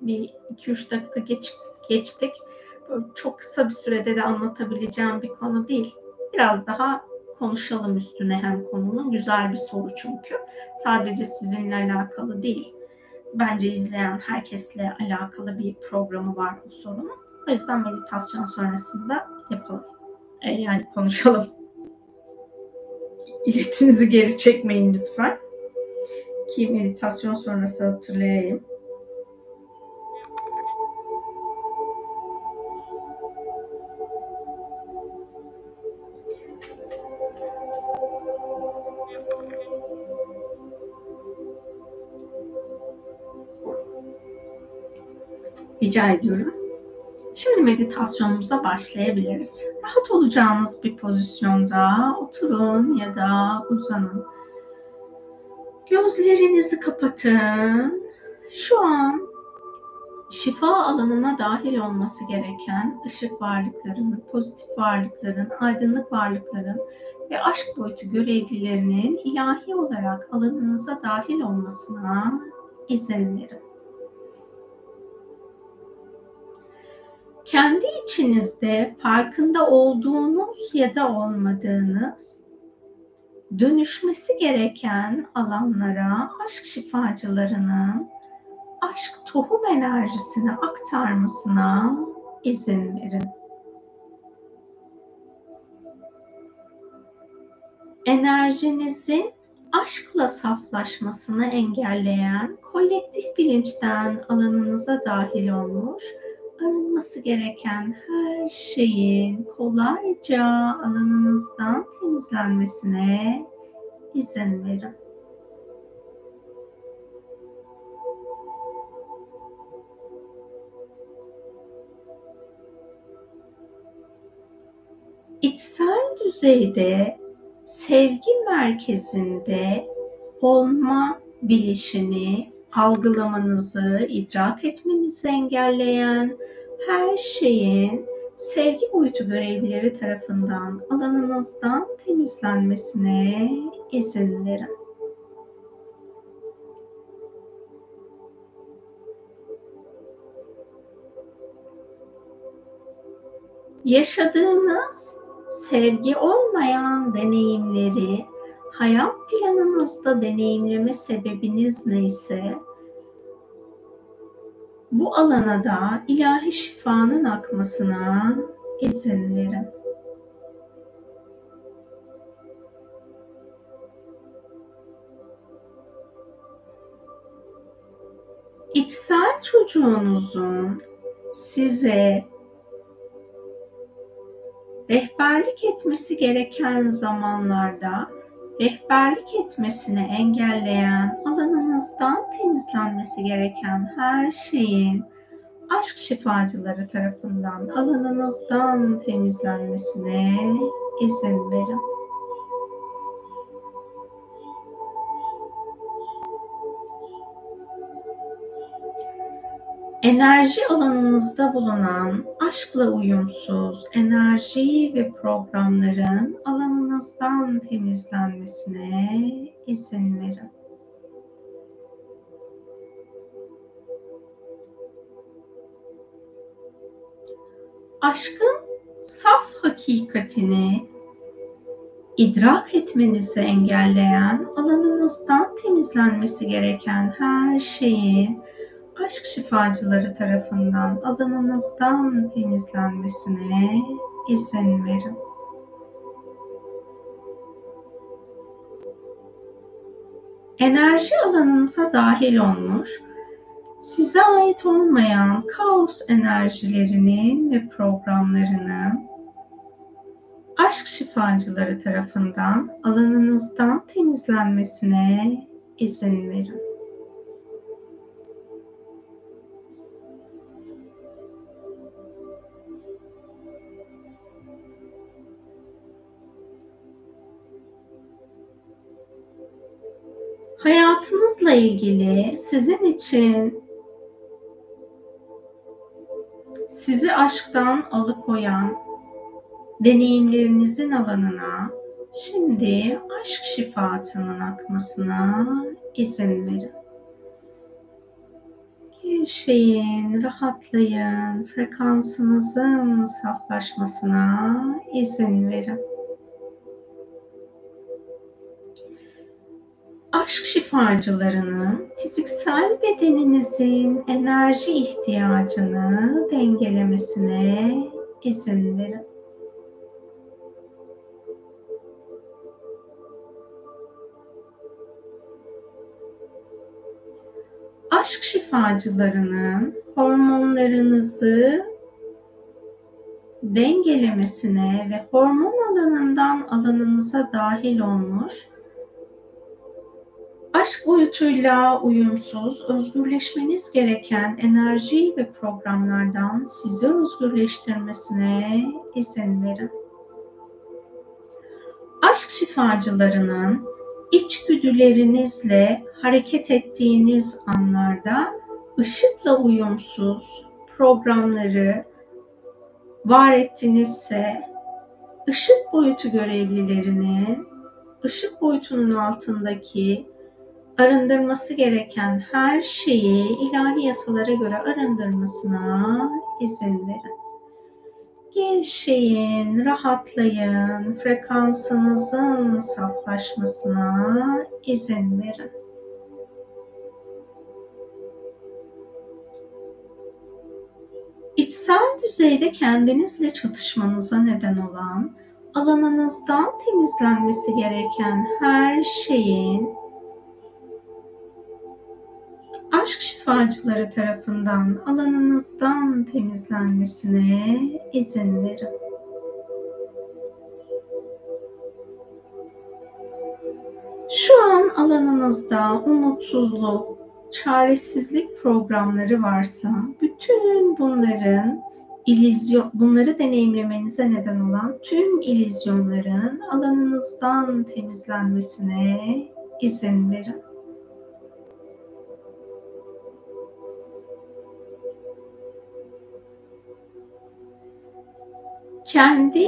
bir 2-3 dakika geç, geçtik. Böyle çok kısa bir sürede de anlatabileceğim bir konu değil. Biraz daha konuşalım üstüne hem konunun. Güzel bir soru çünkü. Sadece sizinle alakalı değil. Bence izleyen herkesle alakalı bir programı var bu sorunun. O yüzden meditasyon sonrasında yapalım. E, yani konuşalım. İletinizi geri çekmeyin lütfen. Ki meditasyon sonrası hatırlayayım. Rica ediyorum. Şimdi meditasyonumuza başlayabiliriz. Rahat olacağınız bir pozisyonda oturun ya da uzanın. Gözlerinizi kapatın. Şu an şifa alanına dahil olması gereken ışık varlıkların, pozitif varlıkların, aydınlık varlıkların ve aşk boyutu görevlilerinin ilahi olarak alanınıza dahil olmasına izin verin. Kendi içinizde farkında olduğunuz ya da olmadığınız dönüşmesi gereken alanlara aşk şifacılarının aşk tohum enerjisini aktarmasına izin verin. Enerjinizin aşkla saflaşmasını engelleyen kolektif bilinçten alanınıza dahil olmuş arınması gereken her şeyin kolayca alanınızdan temizlenmesine izin verin. İçsel düzeyde sevgi merkezinde olma bilişini algılamanızı, idrak etmenizi engelleyen her şeyin sevgi boyutu görevlileri tarafından alanınızdan temizlenmesine izin verin. Yaşadığınız sevgi olmayan deneyimleri hayat planınızda deneyimleme sebebiniz neyse bu alana da ilahi şifanın akmasına izin verin. İçsel çocuğunuzun size rehberlik etmesi gereken zamanlarda rehberlik etmesini engelleyen, alanınızdan temizlenmesi gereken her şeyin aşk şifacıları tarafından alanınızdan temizlenmesine izin verin. Enerji alanınızda bulunan aşkla uyumsuz enerji ve programların alanınızdan temizlenmesine izin verin. Aşkın saf hakikatini idrak etmenizi engelleyen, alanınızdan temizlenmesi gereken her şeyin aşk şifacıları tarafından alanınızdan temizlenmesine izin verin. Enerji alanınıza dahil olmuş, size ait olmayan kaos enerjilerinin ve programlarının aşk şifacıları tarafından alanınızdan temizlenmesine izin verin. Hayatınızla ilgili sizin için sizi aşktan alıkoyan deneyimlerinizin alanına şimdi aşk şifasının akmasına izin verin. Gevşeyin, rahatlayın, frekansınızın saflaşmasına izin verin. Aşk şifacılarının fiziksel bedeninizin enerji ihtiyacını dengelemesine izin verin. Aşk şifacılarının hormonlarınızı dengelemesine ve hormon alanından alanınıza dahil olmuş aşk boyutuyla uyumsuz, özgürleşmeniz gereken enerji ve programlardan sizi özgürleştirmesine izin verin. Aşk şifacılarının içgüdülerinizle hareket ettiğiniz anlarda ışıkla uyumsuz programları var ettinizse ışık boyutu görevlilerinin ışık boyutunun altındaki arındırması gereken her şeyi ilahi yasalara göre arındırmasına izin verin. Gevşeyin, rahatlayın, frekansınızın saflaşmasına izin verin. İçsel düzeyde kendinizle çatışmanıza neden olan, alanınızdan temizlenmesi gereken her şeyin aşk şifacıları tarafından alanınızdan temizlenmesine izin verin. Şu an alanınızda umutsuzluk, çaresizlik programları varsa bütün bunların ilizyon, bunları deneyimlemenize neden olan tüm ilizyonların alanınızdan temizlenmesine izin verin. Kendi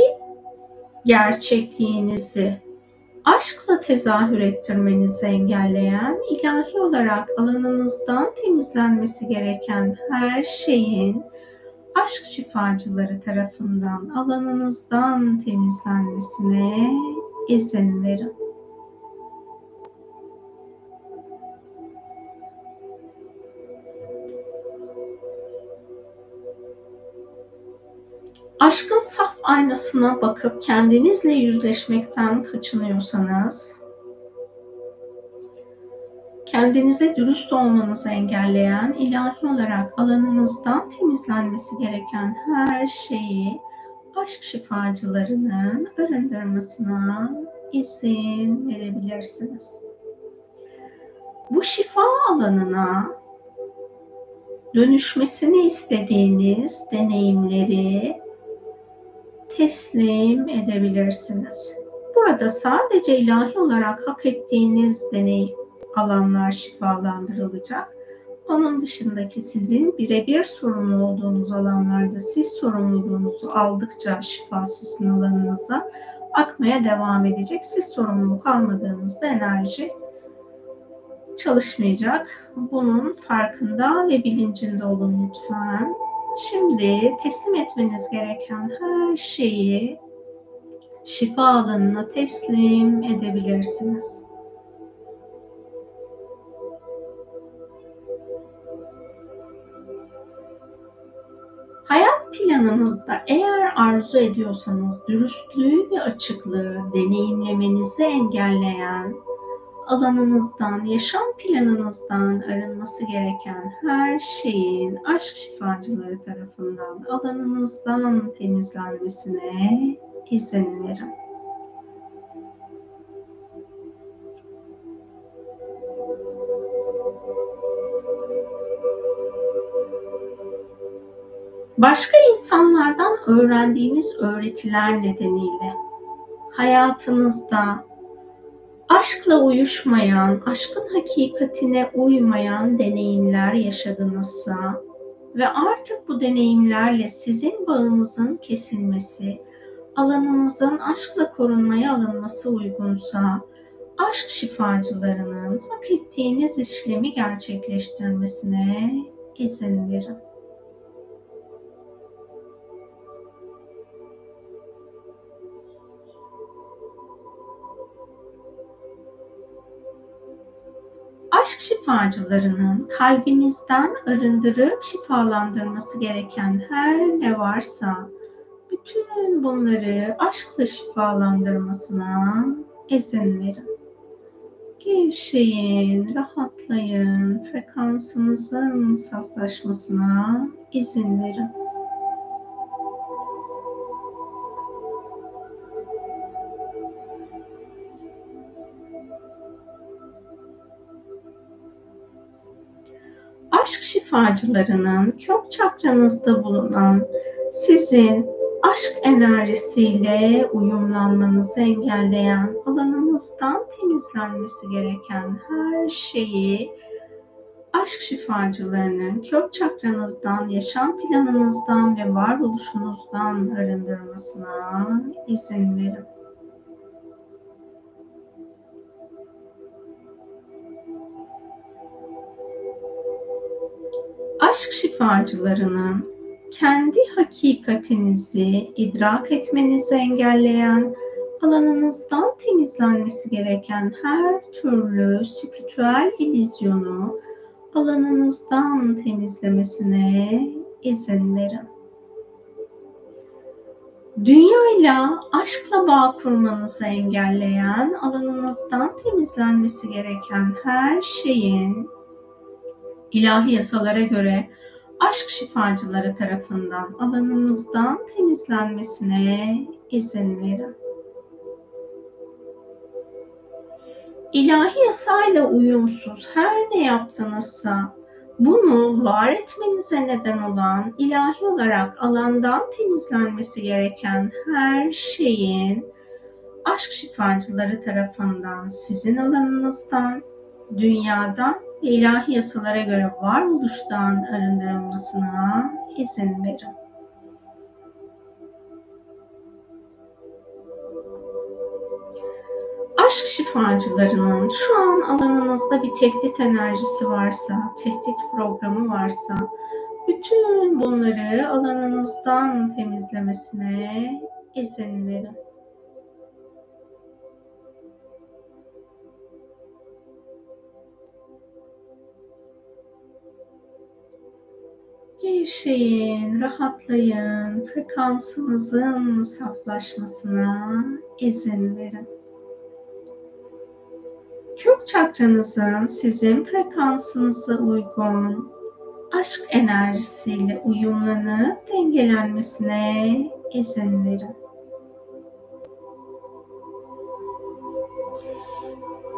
gerçekliğinizi aşkla tezahür ettirmenizi engelleyen, ilahi olarak alanınızdan temizlenmesi gereken her şeyin aşk şifacıları tarafından alanınızdan temizlenmesine izin verin. Aşkın saf aynasına bakıp kendinizle yüzleşmekten kaçınıyorsanız, kendinize dürüst olmanızı engelleyen, ilahi olarak alanınızdan temizlenmesi gereken her şeyi aşk şifacılarının arındırmasına izin verebilirsiniz. Bu şifa alanına dönüşmesini istediğiniz deneyimleri teslim edebilirsiniz. Burada sadece ilahi olarak hak ettiğiniz deney alanlar şifalandırılacak. Onun dışındaki sizin birebir sorumlu olduğunuz alanlarda siz sorumluluğunuzu aldıkça şifa sizin alanınıza akmaya devam edecek. Siz sorumluluk almadığınızda enerji çalışmayacak. Bunun farkında ve bilincinde olun lütfen. Şimdi teslim etmeniz gereken her şeyi şifa alanına teslim edebilirsiniz. Hayat planınızda eğer arzu ediyorsanız dürüstlüğü ve açıklığı deneyimlemenizi engelleyen alanınızdan, yaşam planınızdan arınması gereken her şeyin aşk şifacıları tarafından alanınızdan temizlenmesine izin verin. Başka insanlardan öğrendiğiniz öğretiler nedeniyle hayatınızda aşkla uyuşmayan, aşkın hakikatine uymayan deneyimler yaşadınızsa ve artık bu deneyimlerle sizin bağınızın kesilmesi, alanınızın aşkla korunmaya alınması uygunsa, aşk şifacılarının hak ettiğiniz işlemi gerçekleştirmesine izin verin. Aşk şifacılarının kalbinizden arındırıp şifalandırması gereken her ne varsa bütün bunları aşkla şifalandırmasına izin verin. Gevşeyin, rahatlayın, frekansınızın saflaşmasına izin verin. Şifacılarının kök çakranızda bulunan sizin aşk enerjisiyle uyumlanmanızı engelleyen alanınızdan temizlenmesi gereken her şeyi aşk şifacılarının kök çakranızdan, yaşam planınızdan ve varoluşunuzdan arındırmasına izin verin. Aşk şifacılarının kendi hakikatinizi idrak etmenizi engelleyen, alanınızdan temizlenmesi gereken her türlü spiritüel ilizyonu alanınızdan temizlemesine izin verin. Dünyayla aşkla bağ kurmanızı engelleyen, alanınızdan temizlenmesi gereken her şeyin ilahi yasalara göre aşk şifacıları tarafından alanınızdan temizlenmesine izin verin. İlahi yasayla uyumsuz her ne yaptınızsa bunu var etmenize neden olan ilahi olarak alandan temizlenmesi gereken her şeyin aşk şifacıları tarafından sizin alanınızdan, dünyadan ve ilahi yasalara göre varoluştan arındırılmasına izin verin. Aşk şifacılarının şu an alanınızda bir tehdit enerjisi varsa, tehdit programı varsa, bütün bunları alanınızdan temizlemesine izin verin. Gevşeyin, rahatlayın, frekansınızın saflaşmasına izin verin. Kök çakranızın sizin frekansınıza uygun aşk enerjisiyle uyumlanıp dengelenmesine izin verin.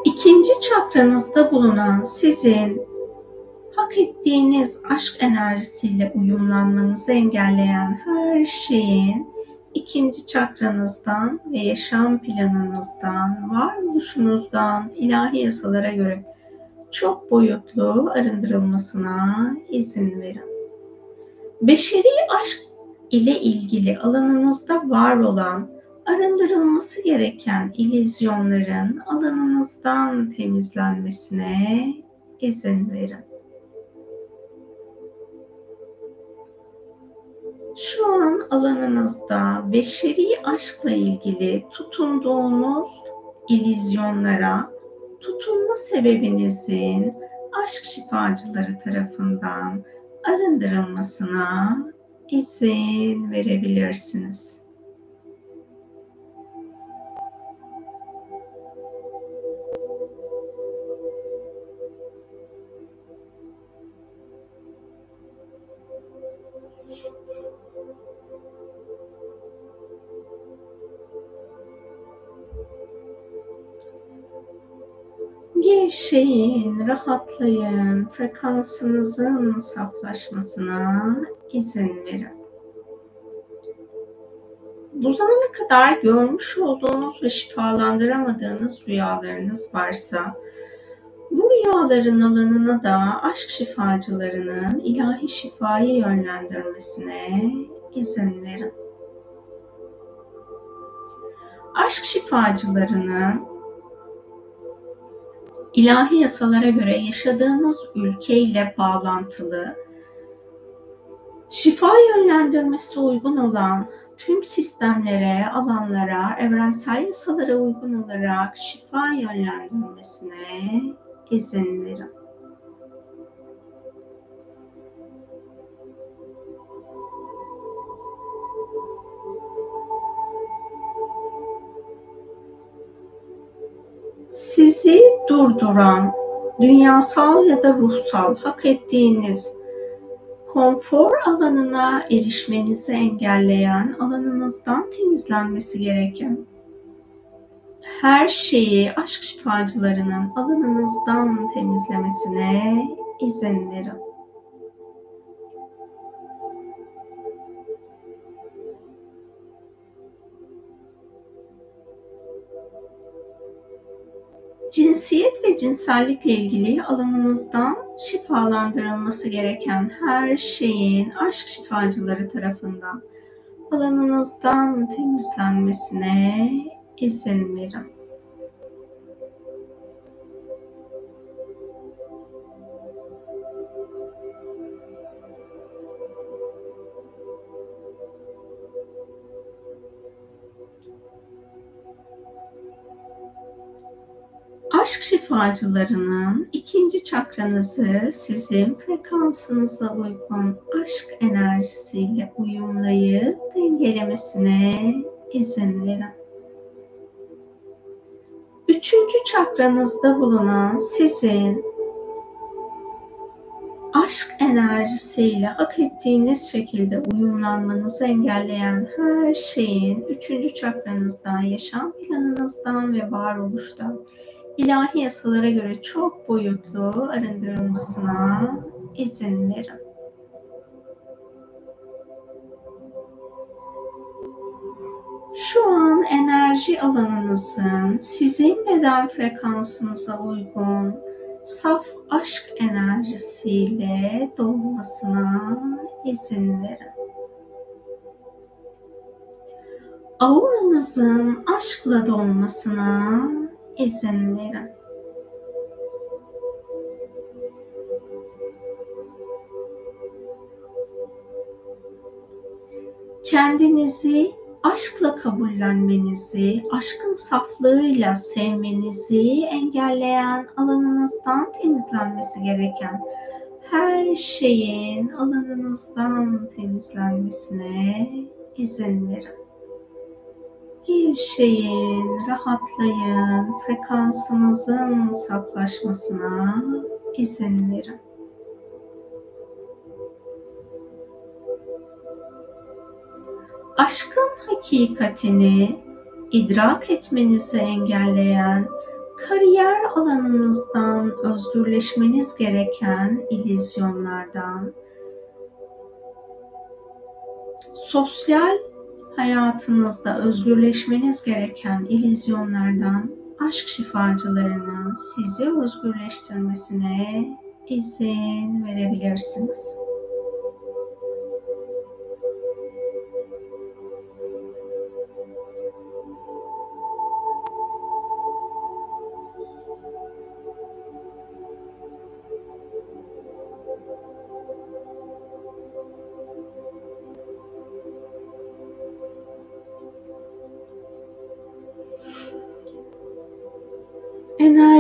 İkinci çakranızda bulunan sizin hak ettiğiniz aşk enerjisiyle uyumlanmanızı engelleyen her şeyin ikinci çakranızdan ve yaşam planınızdan, varoluşunuzdan ilahi yasalara göre çok boyutlu arındırılmasına izin verin. Beşeri aşk ile ilgili alanınızda var olan arındırılması gereken ilizyonların alanınızdan temizlenmesine izin verin. Şu an alanınızda beşeri aşkla ilgili tutunduğunuz ilizyonlara tutunma sebebinizin aşk şifacıları tarafından arındırılmasına izin verebilirsiniz. Gevşeyin, rahatlayın, frekansınızın saflaşmasına izin verin. Bu zamana kadar görmüş olduğunuz ve şifalandıramadığınız rüyalarınız varsa, bu rüyaların alanına da aşk şifacılarının ilahi şifayı yönlendirmesine izin verin. Aşk şifacılarının ilahi yasalara göre yaşadığınız ülkeyle bağlantılı, şifa yönlendirmesi uygun olan tüm sistemlere, alanlara, evrensel yasalara uygun olarak şifa yönlendirmesine izin verin. Durduran, dünyasal ya da ruhsal hak ettiğiniz konfor alanına erişmenizi engelleyen, alanınızdan temizlenmesi gereken her şeyi aşk şifacılarının alanınızdan temizlemesine izin verin. Cinsiyet ve cinsellikle ilgili alanınızdan şifalandırılması gereken her şeyin aşk şifacıları tarafından alanınızdan temizlenmesine izin verin. Şifacılarının ikinci çakranızı sizin frekansınıza uygun aşk enerjisiyle uyumlayıp dengelemesine izin verin. Üçüncü çakranızda bulunan sizin aşk enerjisiyle hak ettiğiniz şekilde uyumlanmanızı engelleyen her şeyin üçüncü çakranızdan, yaşam planınızdan ve varoluştan ilahi yasalara göre çok boyutlu arındırılmasına izin verin. Şu an enerji alanınızın sizin beden frekansınıza uygun saf aşk enerjisiyle dolmasına izin verin. Auranızın aşkla dolmasına verin. Kendinizi aşkla kabullenmenizi, aşkın saflığıyla sevmenizi engelleyen alanınızdan temizlenmesi gereken her şeyin alanınızdan temizlenmesine izin verin. Gevşeyin, rahatlayın, frekansınızın saflaşmasına izin verin. Aşkın hakikatini idrak etmenizi engelleyen kariyer alanınızdan özgürleşmeniz gereken ilizyonlardan, sosyal hayatınızda özgürleşmeniz gereken ilizyonlardan aşk şifacılarının sizi özgürleştirmesine izin verebilirsiniz.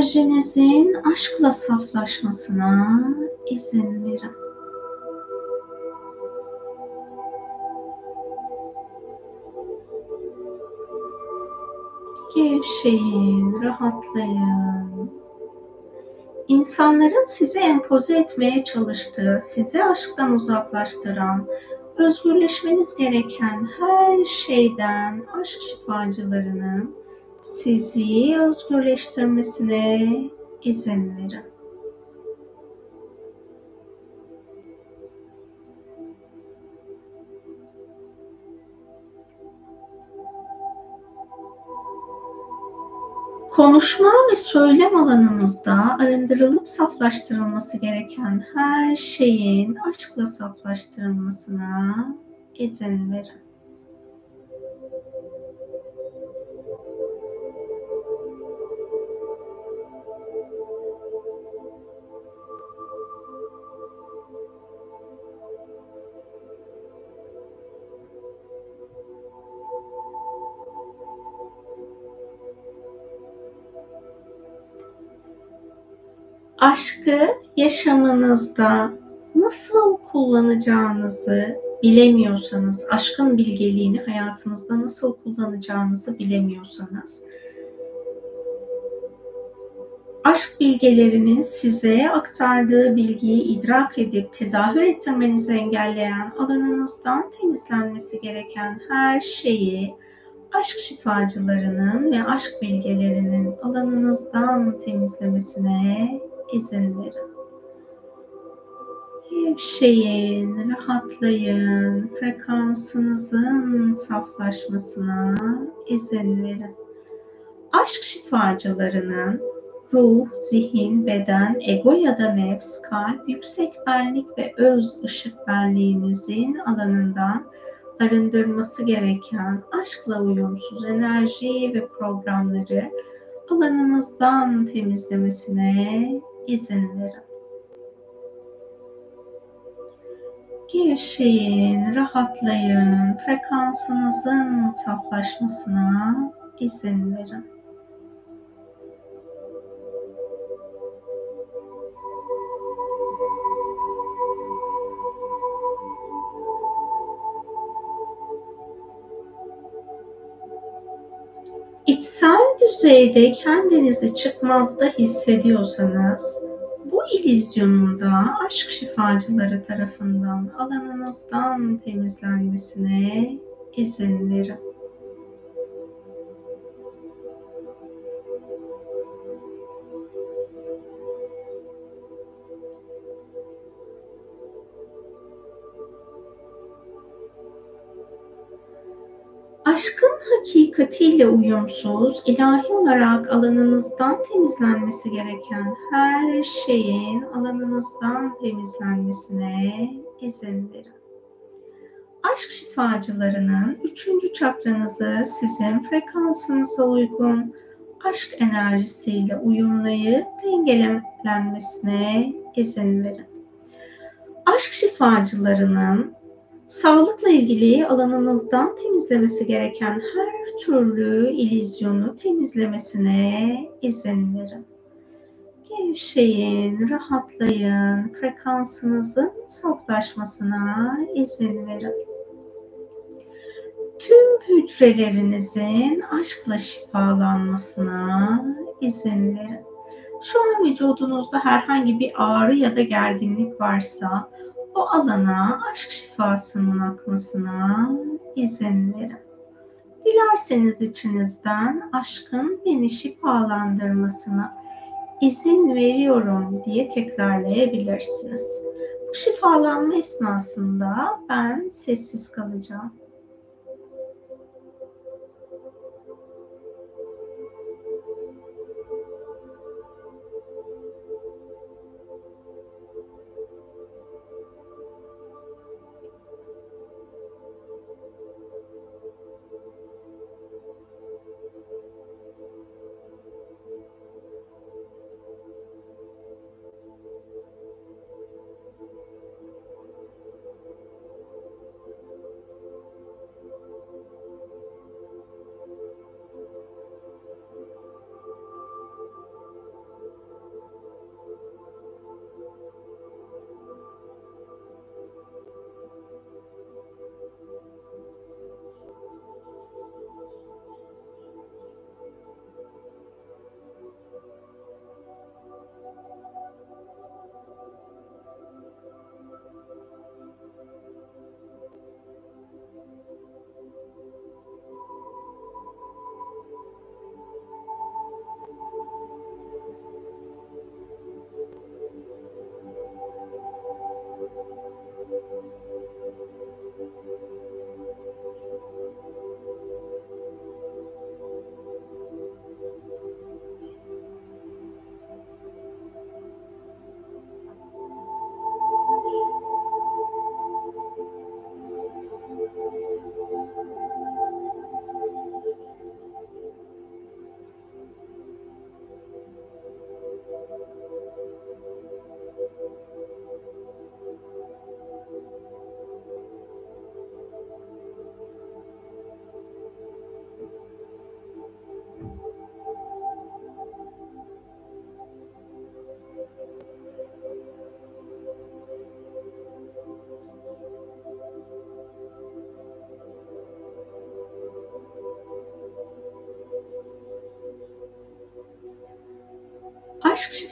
Enerjinizin aşkla saflaşmasına izin verin. Gevşeyin, rahatlayın. İnsanların sizi empoze etmeye çalıştığı, sizi aşktan uzaklaştıran, özgürleşmeniz gereken her şeyden aşk şifacılarının sizi özgürleştirmesine izin verin. Konuşma ve söylem alanınızda arındırılıp saflaştırılması gereken her şeyin aşkla saflaştırılmasına izin verin. Aşkı yaşamınızda nasıl kullanacağınızı bilemiyorsanız, aşkın bilgeliğini hayatınızda nasıl kullanacağınızı bilemiyorsanız, aşk bilgelerinin size aktardığı bilgiyi idrak edip tezahür ettirmenizi engelleyen alanınızdan temizlenmesi gereken her şeyi aşk şifacılarının ve aşk bilgelerinin alanınızdan temizlemesine izin verin. Gevşeyin, rahatlayın, frekansınızın saflaşmasına izin verin. Aşk şifacılarının ruh, zihin, beden, ego ya da nefs, kalp, yüksek benlik ve öz ışık benliğinizin alanından arındırması gereken aşkla uyumsuz enerji ve programları alanınızdan temizlemesine izin verin. Gevşeyin, rahatlayın, frekansınızın saflaşmasına izin verin. İçsel düzeyde kendinizi çıkmazda hissediyorsanız, bu ilizyonun da aşk şifacıları tarafından alanınızdan temizlenmesine izin verin. Aşkın hakikatiyle uyumsuz, ilahi olarak alanınızdan temizlenmesi gereken her şeyin alanınızdan temizlenmesine izin verin. Aşk şifacılarının üçüncü çakranızı sizin frekansınıza uygun aşk enerjisiyle uyumlayıp dengelenmesine izin verin. Aşk şifacılarının Sağlıkla ilgili alanınızdan temizlemesi gereken her türlü ilizyonu temizlemesine izin verin. Gevşeyin, rahatlayın, frekansınızın saflaşmasına izin verin. Tüm hücrelerinizin aşkla şifalanmasına izin verin. Şu an vücudunuzda herhangi bir ağrı ya da gerginlik varsa o alana aşk şifasının akmasına izin verin. Dilerseniz içinizden aşkın beni şifalandırmasına izin veriyorum diye tekrarlayabilirsiniz. Bu şifalanma esnasında ben sessiz kalacağım.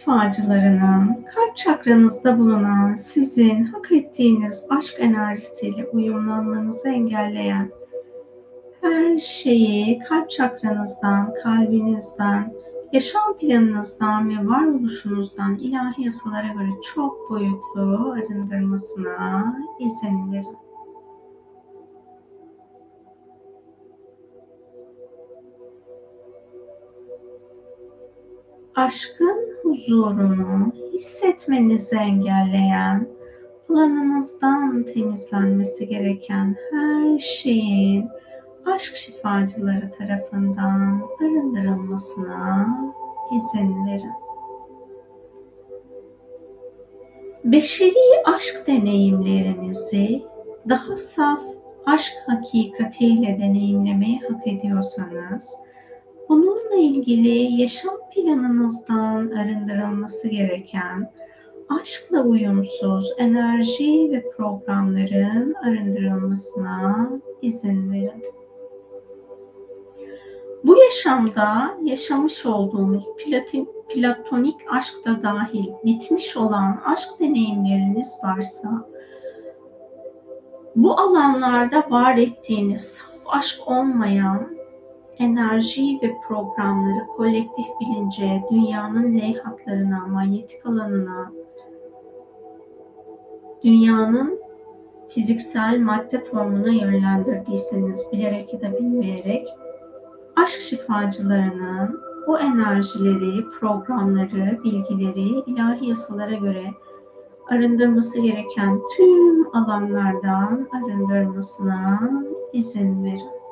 Şifacılarının kalp çakranızda bulunan sizin hak ettiğiniz aşk enerjisiyle uyumlanmanızı engelleyen her şeyi kalp çakranızdan, kalbinizden, yaşam planınızdan ve varoluşunuzdan ilahi yasalara göre çok boyutlu arındırmasına izin verin. aşkın huzurunu hissetmenizi engelleyen, alanınızdan temizlenmesi gereken her şeyin aşk şifacıları tarafından arındırılmasına izin verin. Beşeri aşk deneyimlerinizi daha saf aşk hakikatiyle deneyimlemeyi hak ediyorsanız, Bununla ilgili yaşam planınızdan arındırılması gereken aşkla uyumsuz enerji ve programların arındırılmasına izin verin. Bu yaşamda yaşamış olduğunuz platin, platonik aşk da dahil bitmiş olan aşk deneyimleriniz varsa bu alanlarda var ettiğiniz saf aşk olmayan enerji ve programları kolektif bilince, dünyanın leyhatlarına, manyetik alanına, dünyanın fiziksel madde formuna yönlendirdiyseniz bilerek ya da bilmeyerek aşk şifacılarının bu enerjileri, programları, bilgileri ilahi yasalara göre arındırması gereken tüm alanlardan arındırmasına izin verin.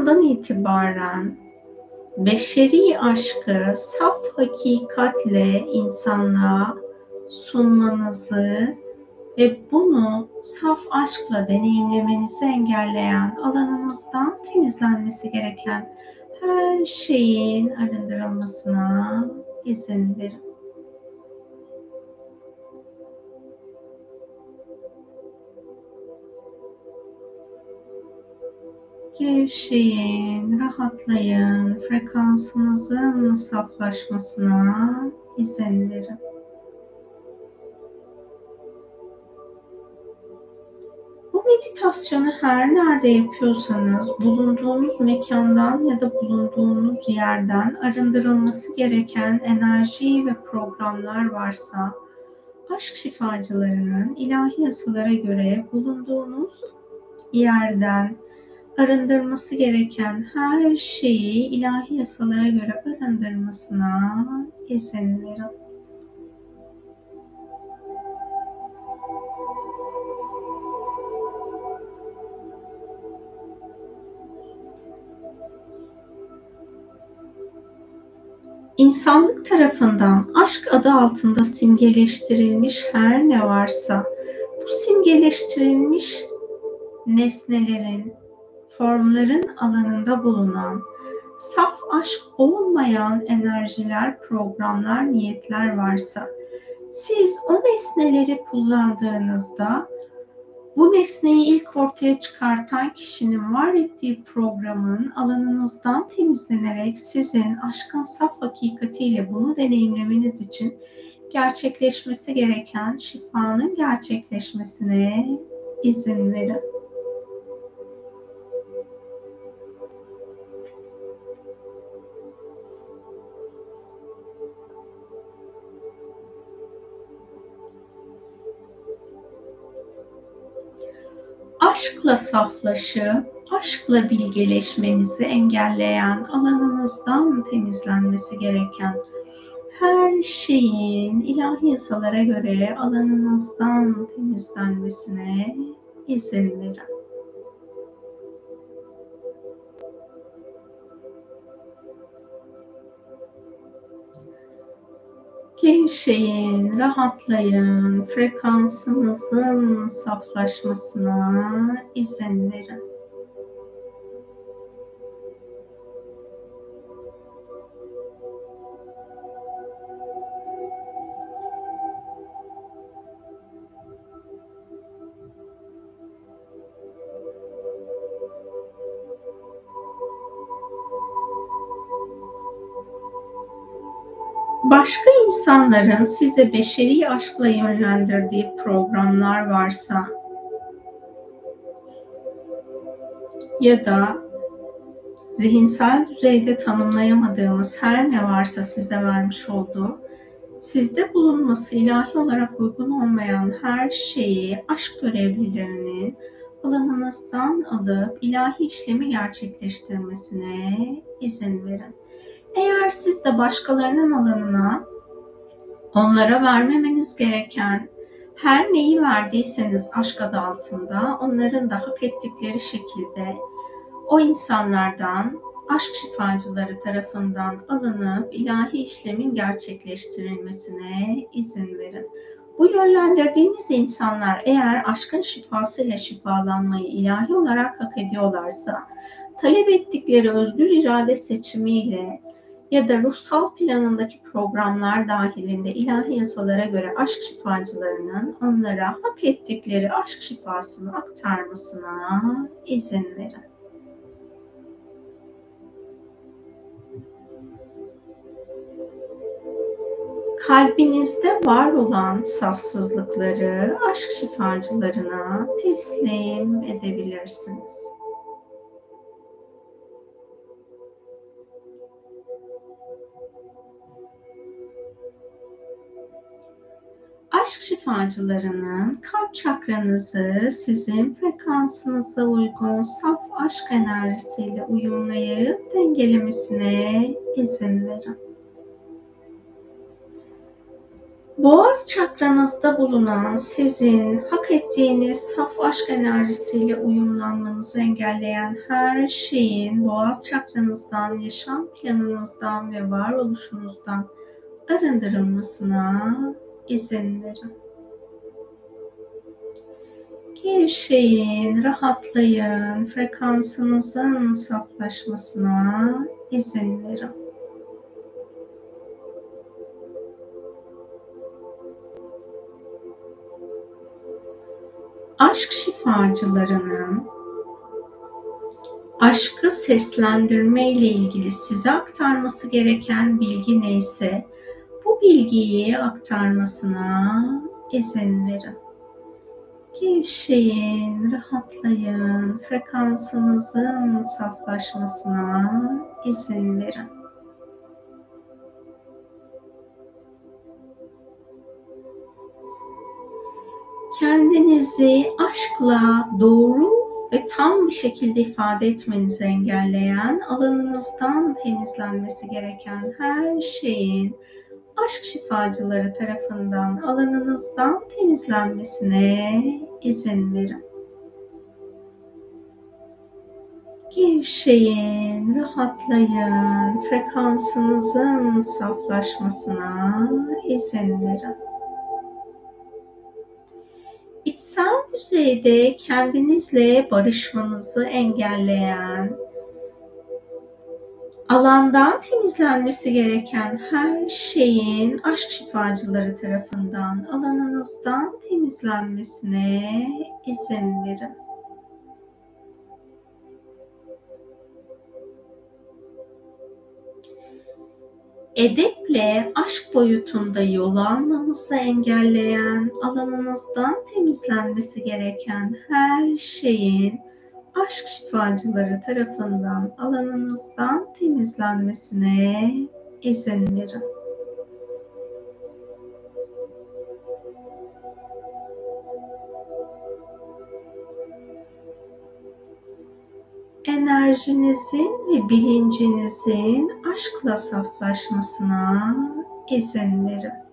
Andan itibaren beşeri aşkı saf hakikatle insanlığa sunmanızı ve bunu saf aşkla deneyimlemenizi engelleyen alanınızdan temizlenmesi gereken her şeyin arındırılmasına izin verin. Gevşeyin, rahatlayın, frekansınızın saflaşmasına izin verin. Bu meditasyonu her nerede yapıyorsanız bulunduğunuz mekandan ya da bulunduğunuz yerden arındırılması gereken enerji ve programlar varsa aşk şifacılarının ilahi yasalara göre bulunduğunuz yerden arındırması gereken her şeyi ilahi yasalara göre arındırmasına izin verin. İnsanlık tarafından aşk adı altında simgeleştirilmiş her ne varsa bu simgeleştirilmiş nesnelerin, formların alanında bulunan saf aşk olmayan enerjiler, programlar, niyetler varsa siz o nesneleri kullandığınızda bu nesneyi ilk ortaya çıkartan kişinin var ettiği programın alanınızdan temizlenerek sizin aşkın saf hakikatiyle bunu deneyimlemeniz için gerçekleşmesi gereken şifanın gerçekleşmesine izin verin. Aşkla saflaşıp, aşkla bilgeleşmenizi engelleyen, alanınızdan temizlenmesi gereken her şeyin ilahi yasalara göre alanınızdan temizlenmesine izin verin. Gevşeyin, rahatlayın, frekansınızın saflaşmasına izin verin. İnsanların size beşeri aşkla yönlendirdiği programlar varsa ya da zihinsel düzeyde tanımlayamadığımız her ne varsa size vermiş olduğu, sizde bulunması ilahi olarak uygun olmayan her şeyi aşk görevlilerinin alanınızdan alıp ilahi işlemi gerçekleştirmesine izin verin. Eğer siz de başkalarının alanına onlara vermemeniz gereken her neyi verdiyseniz aşk adı altında onların da hak ettikleri şekilde o insanlardan aşk şifacıları tarafından alınıp ilahi işlemin gerçekleştirilmesine izin verin. Bu yönlendirdiğiniz insanlar eğer aşkın şifasıyla şifalanmayı ilahi olarak hak ediyorlarsa, talep ettikleri özgür irade seçimiyle ya da ruhsal planındaki programlar dahilinde ilahi yasalara göre aşk şifacılarının onlara hak ettikleri aşk şifasını aktarmasına izin verin. kalbinizde var olan safsızlıkları aşk şifacılarına teslim edebilirsiniz. Aşk şifacılarının kalp çakranızı sizin frekansınıza uygun saf aşk enerjisiyle uyumlayıp dengelemesine izin verin. Boğaz çakranızda bulunan sizin hak ettiğiniz saf aşk enerjisiyle uyumlanmanızı engelleyen her şeyin boğaz çakranızdan, yaşam planınızdan ve varoluşunuzdan arındırılmasına izin verin. Gevşeyin, rahatlayın, frekansınızın saflaşmasına izin verin. Aşk şifacılarının aşkı seslendirme ile ilgili size aktarması gereken bilgi neyse bu bilgiyi aktarmasına izin verin. Gevşeyin, rahatlayın, frekansınızın saflaşmasına izin verin. Kendinizi aşkla doğru ve tam bir şekilde ifade etmenizi engelleyen, alanınızdan temizlenmesi gereken her şeyin aşk şifacıları tarafından alanınızdan temizlenmesine izin verin. Gevşeyin, rahatlayın, frekansınızın saflaşmasına izin verin. İçsel düzeyde kendinizle barışmanızı engelleyen, alandan temizlenmesi gereken her şeyin aşk şifacıları tarafından alanınızdan temizlenmesine izin verin. Edeple aşk boyutunda yol almanızı engelleyen, alanınızdan temizlenmesi gereken her şeyin aşk şifacıları tarafından alanınızdan temizlenmesine izin verin. enerjinizin ve bilincinizin aşkla saflaşmasına izin verin.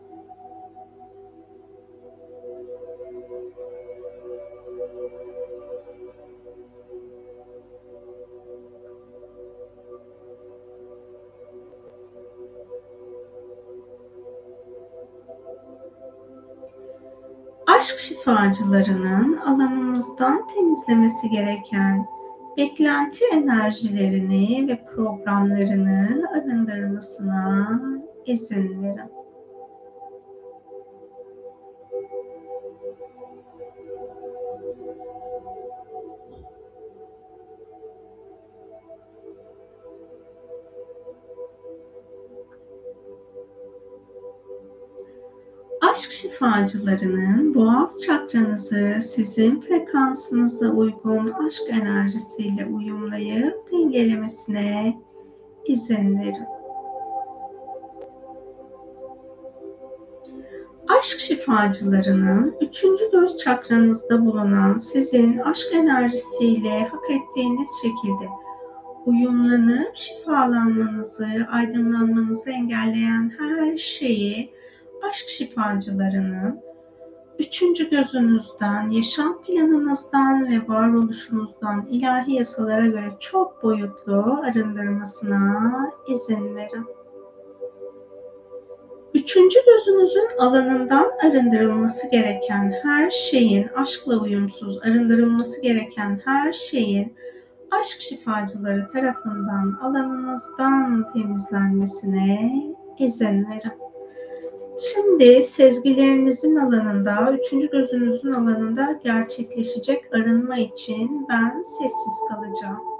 Aşk şifacılarının alanımızdan temizlemesi gereken beklenti enerjilerini ve programlarını arındırmasına izin verin. Şifacılarının boğaz çakranızı sizin frekansınıza uygun aşk enerjisiyle uyumlayıp dengelemesine izin verin. Aşk şifacılarının üçüncü göz çakranızda bulunan sizin aşk enerjisiyle hak ettiğiniz şekilde uyumlanıp şifalanmanızı, aydınlanmanızı engelleyen her şeyi aşk şifacılarının üçüncü gözünüzden, yaşam planınızdan ve varoluşunuzdan ilahi yasalara göre çok boyutlu arındırmasına izin verin. Üçüncü gözünüzün alanından arındırılması gereken her şeyin, aşkla uyumsuz arındırılması gereken her şeyin aşk şifacıları tarafından alanınızdan temizlenmesine izin verin. Şimdi sezgilerinizin alanında, üçüncü gözünüzün alanında gerçekleşecek arınma için ben sessiz kalacağım.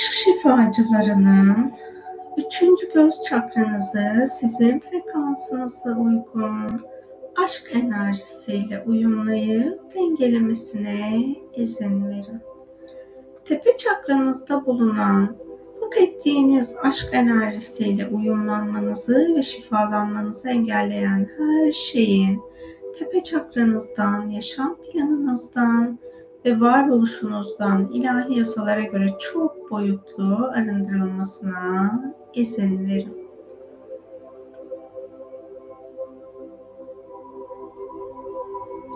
Aşk şifacılarının üçüncü göz çakranızı sizin frekansınıza uygun aşk enerjisiyle uyumlayıp dengelemesine izin verin. Tepe çakranızda bulunan hak ettiğiniz aşk enerjisiyle uyumlanmanızı ve şifalanmanızı engelleyen her şeyin tepe çakranızdan, yaşam planınızdan ve varoluşunuzdan ilahi yasalara göre çok boyutlu arındırılmasına izin verin.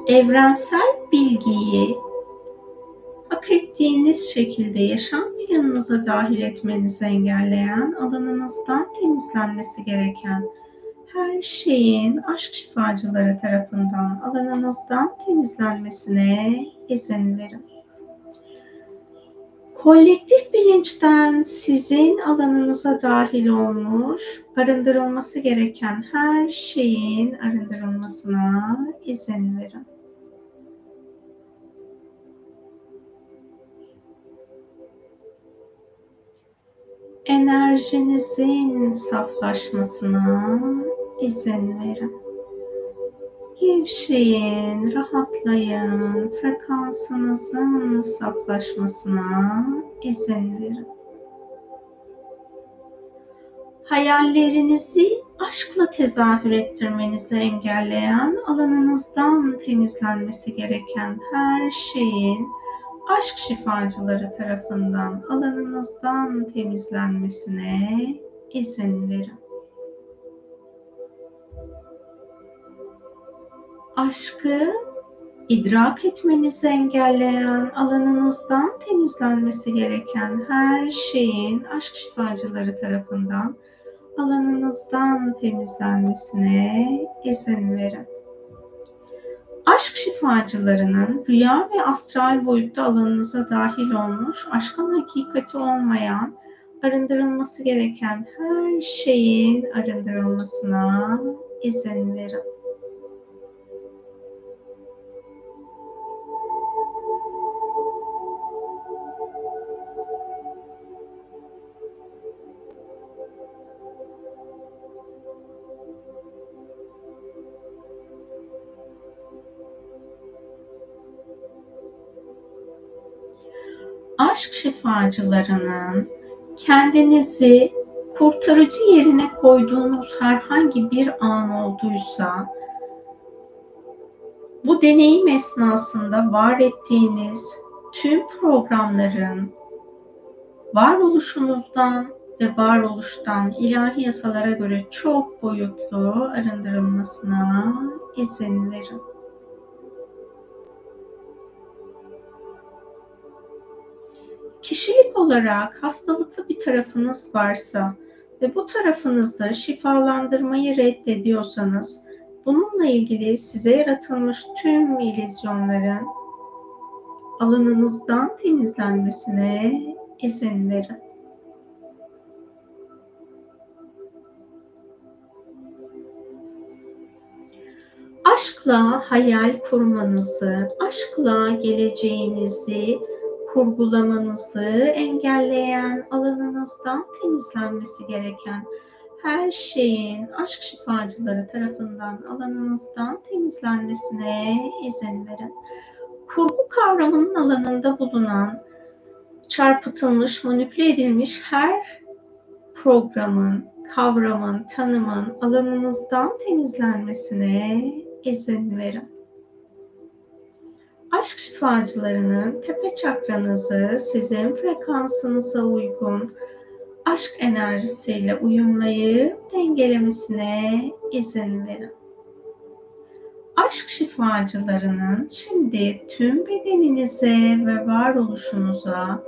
Evrensel bilgiyi hak ettiğiniz şekilde yaşam planınıza dahil etmenizi engelleyen, alanınızdan temizlenmesi gereken her şeyin aşk şifacıları tarafından alanınızdan temizlenmesine izin verin. Kolektif bilinçten sizin alanınıza dahil olmuş, arındırılması gereken her şeyin arındırılmasına izin verin. enerjinizin saflaşmasına izin verin. Gevşeyin, rahatlayın, frekansınızın saflaşmasına izin verin. Hayallerinizi aşkla tezahür ettirmenizi engelleyen, alanınızdan temizlenmesi gereken her şeyin aşk şifacıları tarafından alanınızdan temizlenmesine izin verin. Aşkı idrak etmenizi engelleyen, alanınızdan temizlenmesi gereken her şeyin aşk şifacıları tarafından alanınızdan temizlenmesine izin verin aşk şifacılarının rüya ve astral boyutta alanınıza dahil olmuş, aşkın hakikati olmayan, arındırılması gereken her şeyin arındırılmasına izin verin. Aşk şifacılarının kendinizi kurtarıcı yerine koyduğunuz herhangi bir an olduysa bu deneyim esnasında var ettiğiniz tüm programların varoluşunuzdan ve varoluştan ilahi yasalara göre çok boyutlu arındırılmasına izin verin. Kişilik olarak hastalıklı bir tarafınız varsa ve bu tarafınızı şifalandırmayı reddediyorsanız bununla ilgili size yaratılmış tüm ilizyonların alanınızdan temizlenmesine izin verin. Aşkla hayal kurmanızı, aşkla geleceğinizi kurgulamanızı engelleyen alanınızdan temizlenmesi gereken her şeyin aşk şifacıları tarafından alanınızdan temizlenmesine izin verin. Kurgu kavramının alanında bulunan çarpıtılmış, manipüle edilmiş her programın, kavramın, tanımın alanınızdan temizlenmesine izin verin aşk şifacılarının tepe çakranızı sizin frekansınıza uygun aşk enerjisiyle uyumlayıp dengelemesine izin verin. Aşk şifacılarının şimdi tüm bedeninize ve varoluşunuza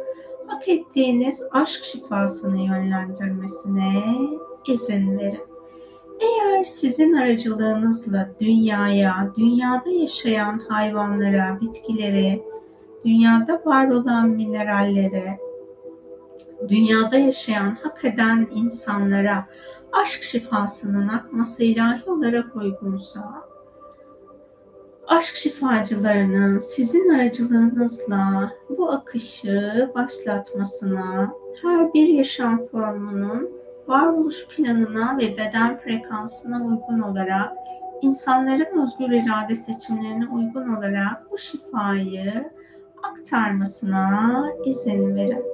hak ettiğiniz aşk şifasını yönlendirmesine izin verin. Eğer sizin aracılığınızla dünyaya, dünyada yaşayan hayvanlara, bitkilere, dünyada var olan minerallere, dünyada yaşayan hak eden insanlara aşk şifasının akması ilahi olarak uygunsa, aşk şifacılarının sizin aracılığınızla bu akışı başlatmasına, her bir yaşam formunun varoluş planına ve beden frekansına uygun olarak, insanların özgür irade seçimlerine uygun olarak bu şifayı aktarmasına izin verin.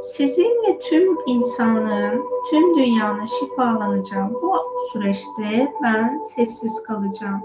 Sizin ve tüm insanlığın, tüm dünyanın şifalanacağı bu süreçte ben sessiz kalacağım.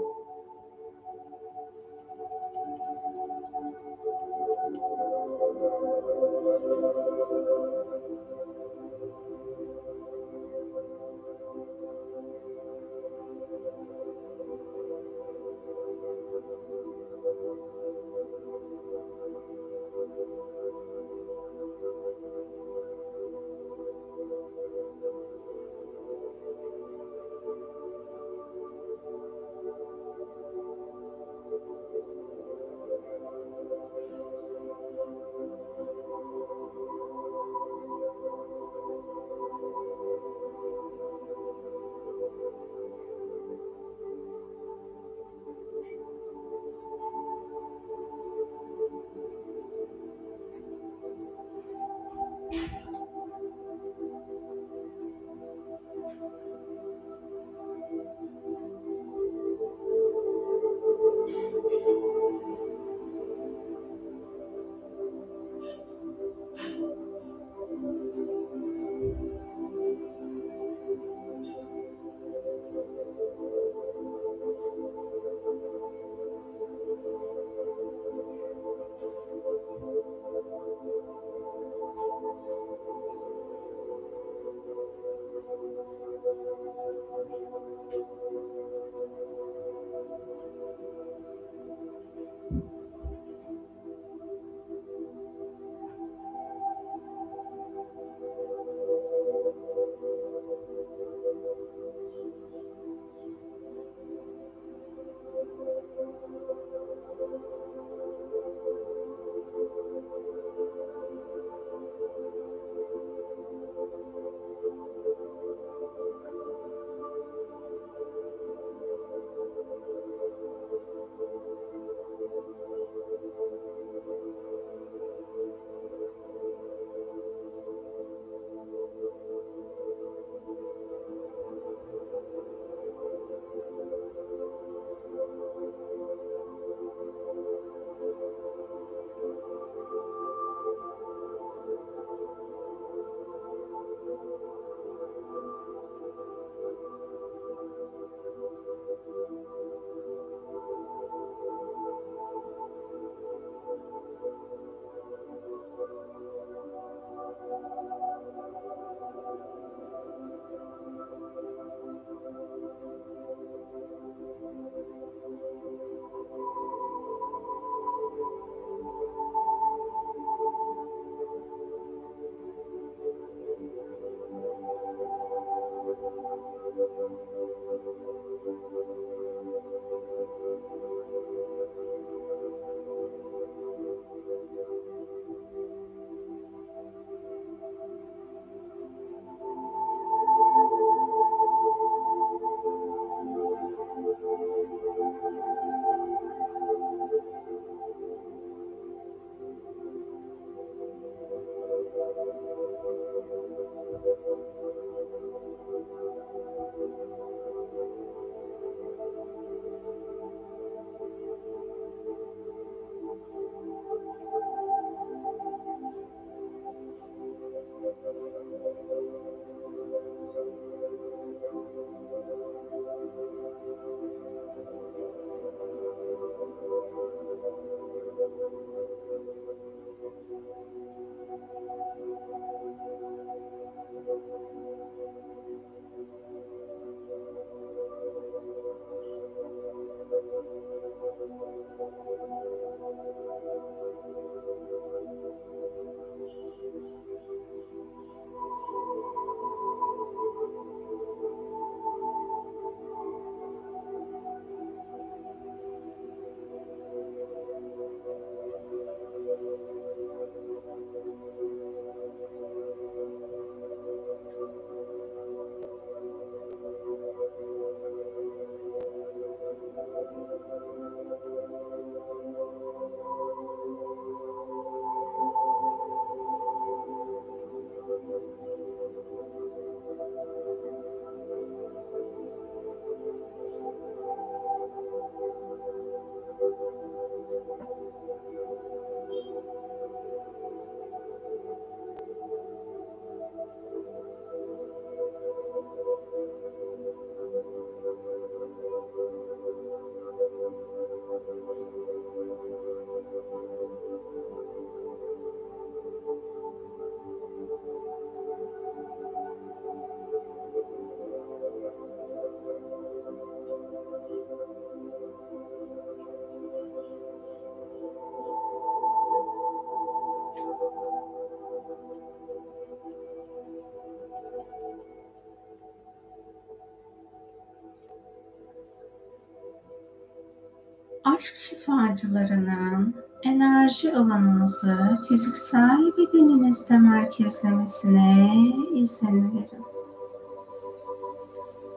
Aşk şifacılarının enerji alanınızı fiziksel bedeninizde merkezlemesine izin verin.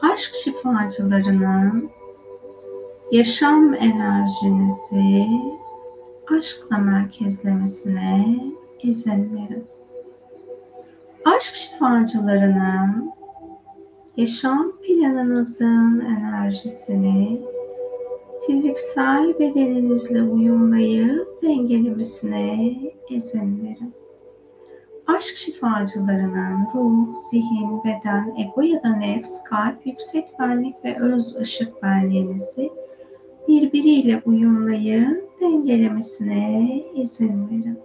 Aşk şifacılarının yaşam enerjinizi aşkla merkezlemesine izin verin. Aşk şifacılarının yaşam planınızın enerjisini fiziksel bedeninizle uyumlayıp dengelemesine izin verin. Aşk şifacılarının ruh, zihin, beden, ego ya da nefs, kalp, yüksek benlik ve öz ışık benliğinizi birbiriyle uyumlayıp dengelemesine izin verin.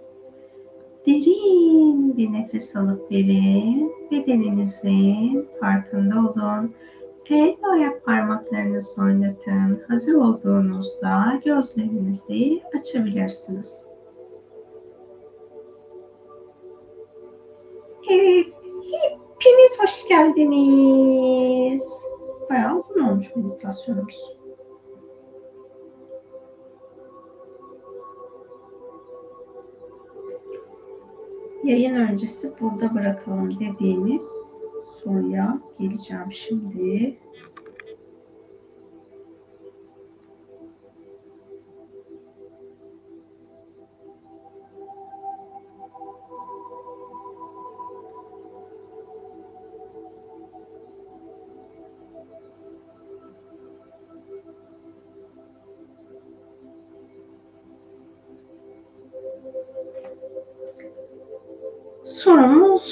Derin bir nefes alıp verin. Bedeninizin farkında olun El ve ayak parmaklarınızı oynatın. Hazır olduğunuzda gözlerinizi açabilirsiniz. Evet, hepiniz hoş geldiniz. Bayağı uzun olmuş meditasyonumuz. Yayın öncesi burada bırakalım dediğimiz soruya geleceğim şimdi.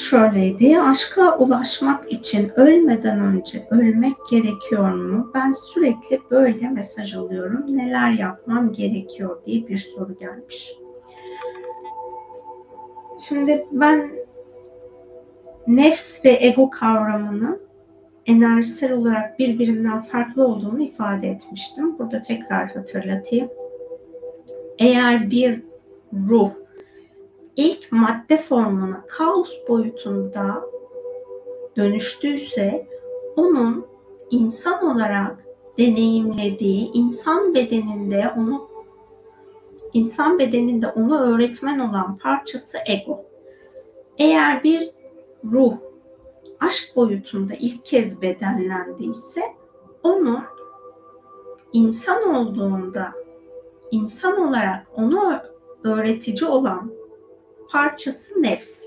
Şöyleydi. Aşka ulaşmak için ölmeden önce ölmek gerekiyor mu? Ben sürekli böyle mesaj alıyorum. Neler yapmam gerekiyor diye bir soru gelmiş. Şimdi ben nefs ve ego kavramının enerjisel olarak birbirinden farklı olduğunu ifade etmiştim. Burada tekrar hatırlatayım. Eğer bir ruh ilk madde formuna kaos boyutunda dönüştüyse onun insan olarak deneyimlediği insan bedeninde onu insan bedeninde onu öğretmen olan parçası ego. Eğer bir ruh aşk boyutunda ilk kez bedenlendiyse onun insan olduğunda insan olarak onu öğretici olan parçası nefs.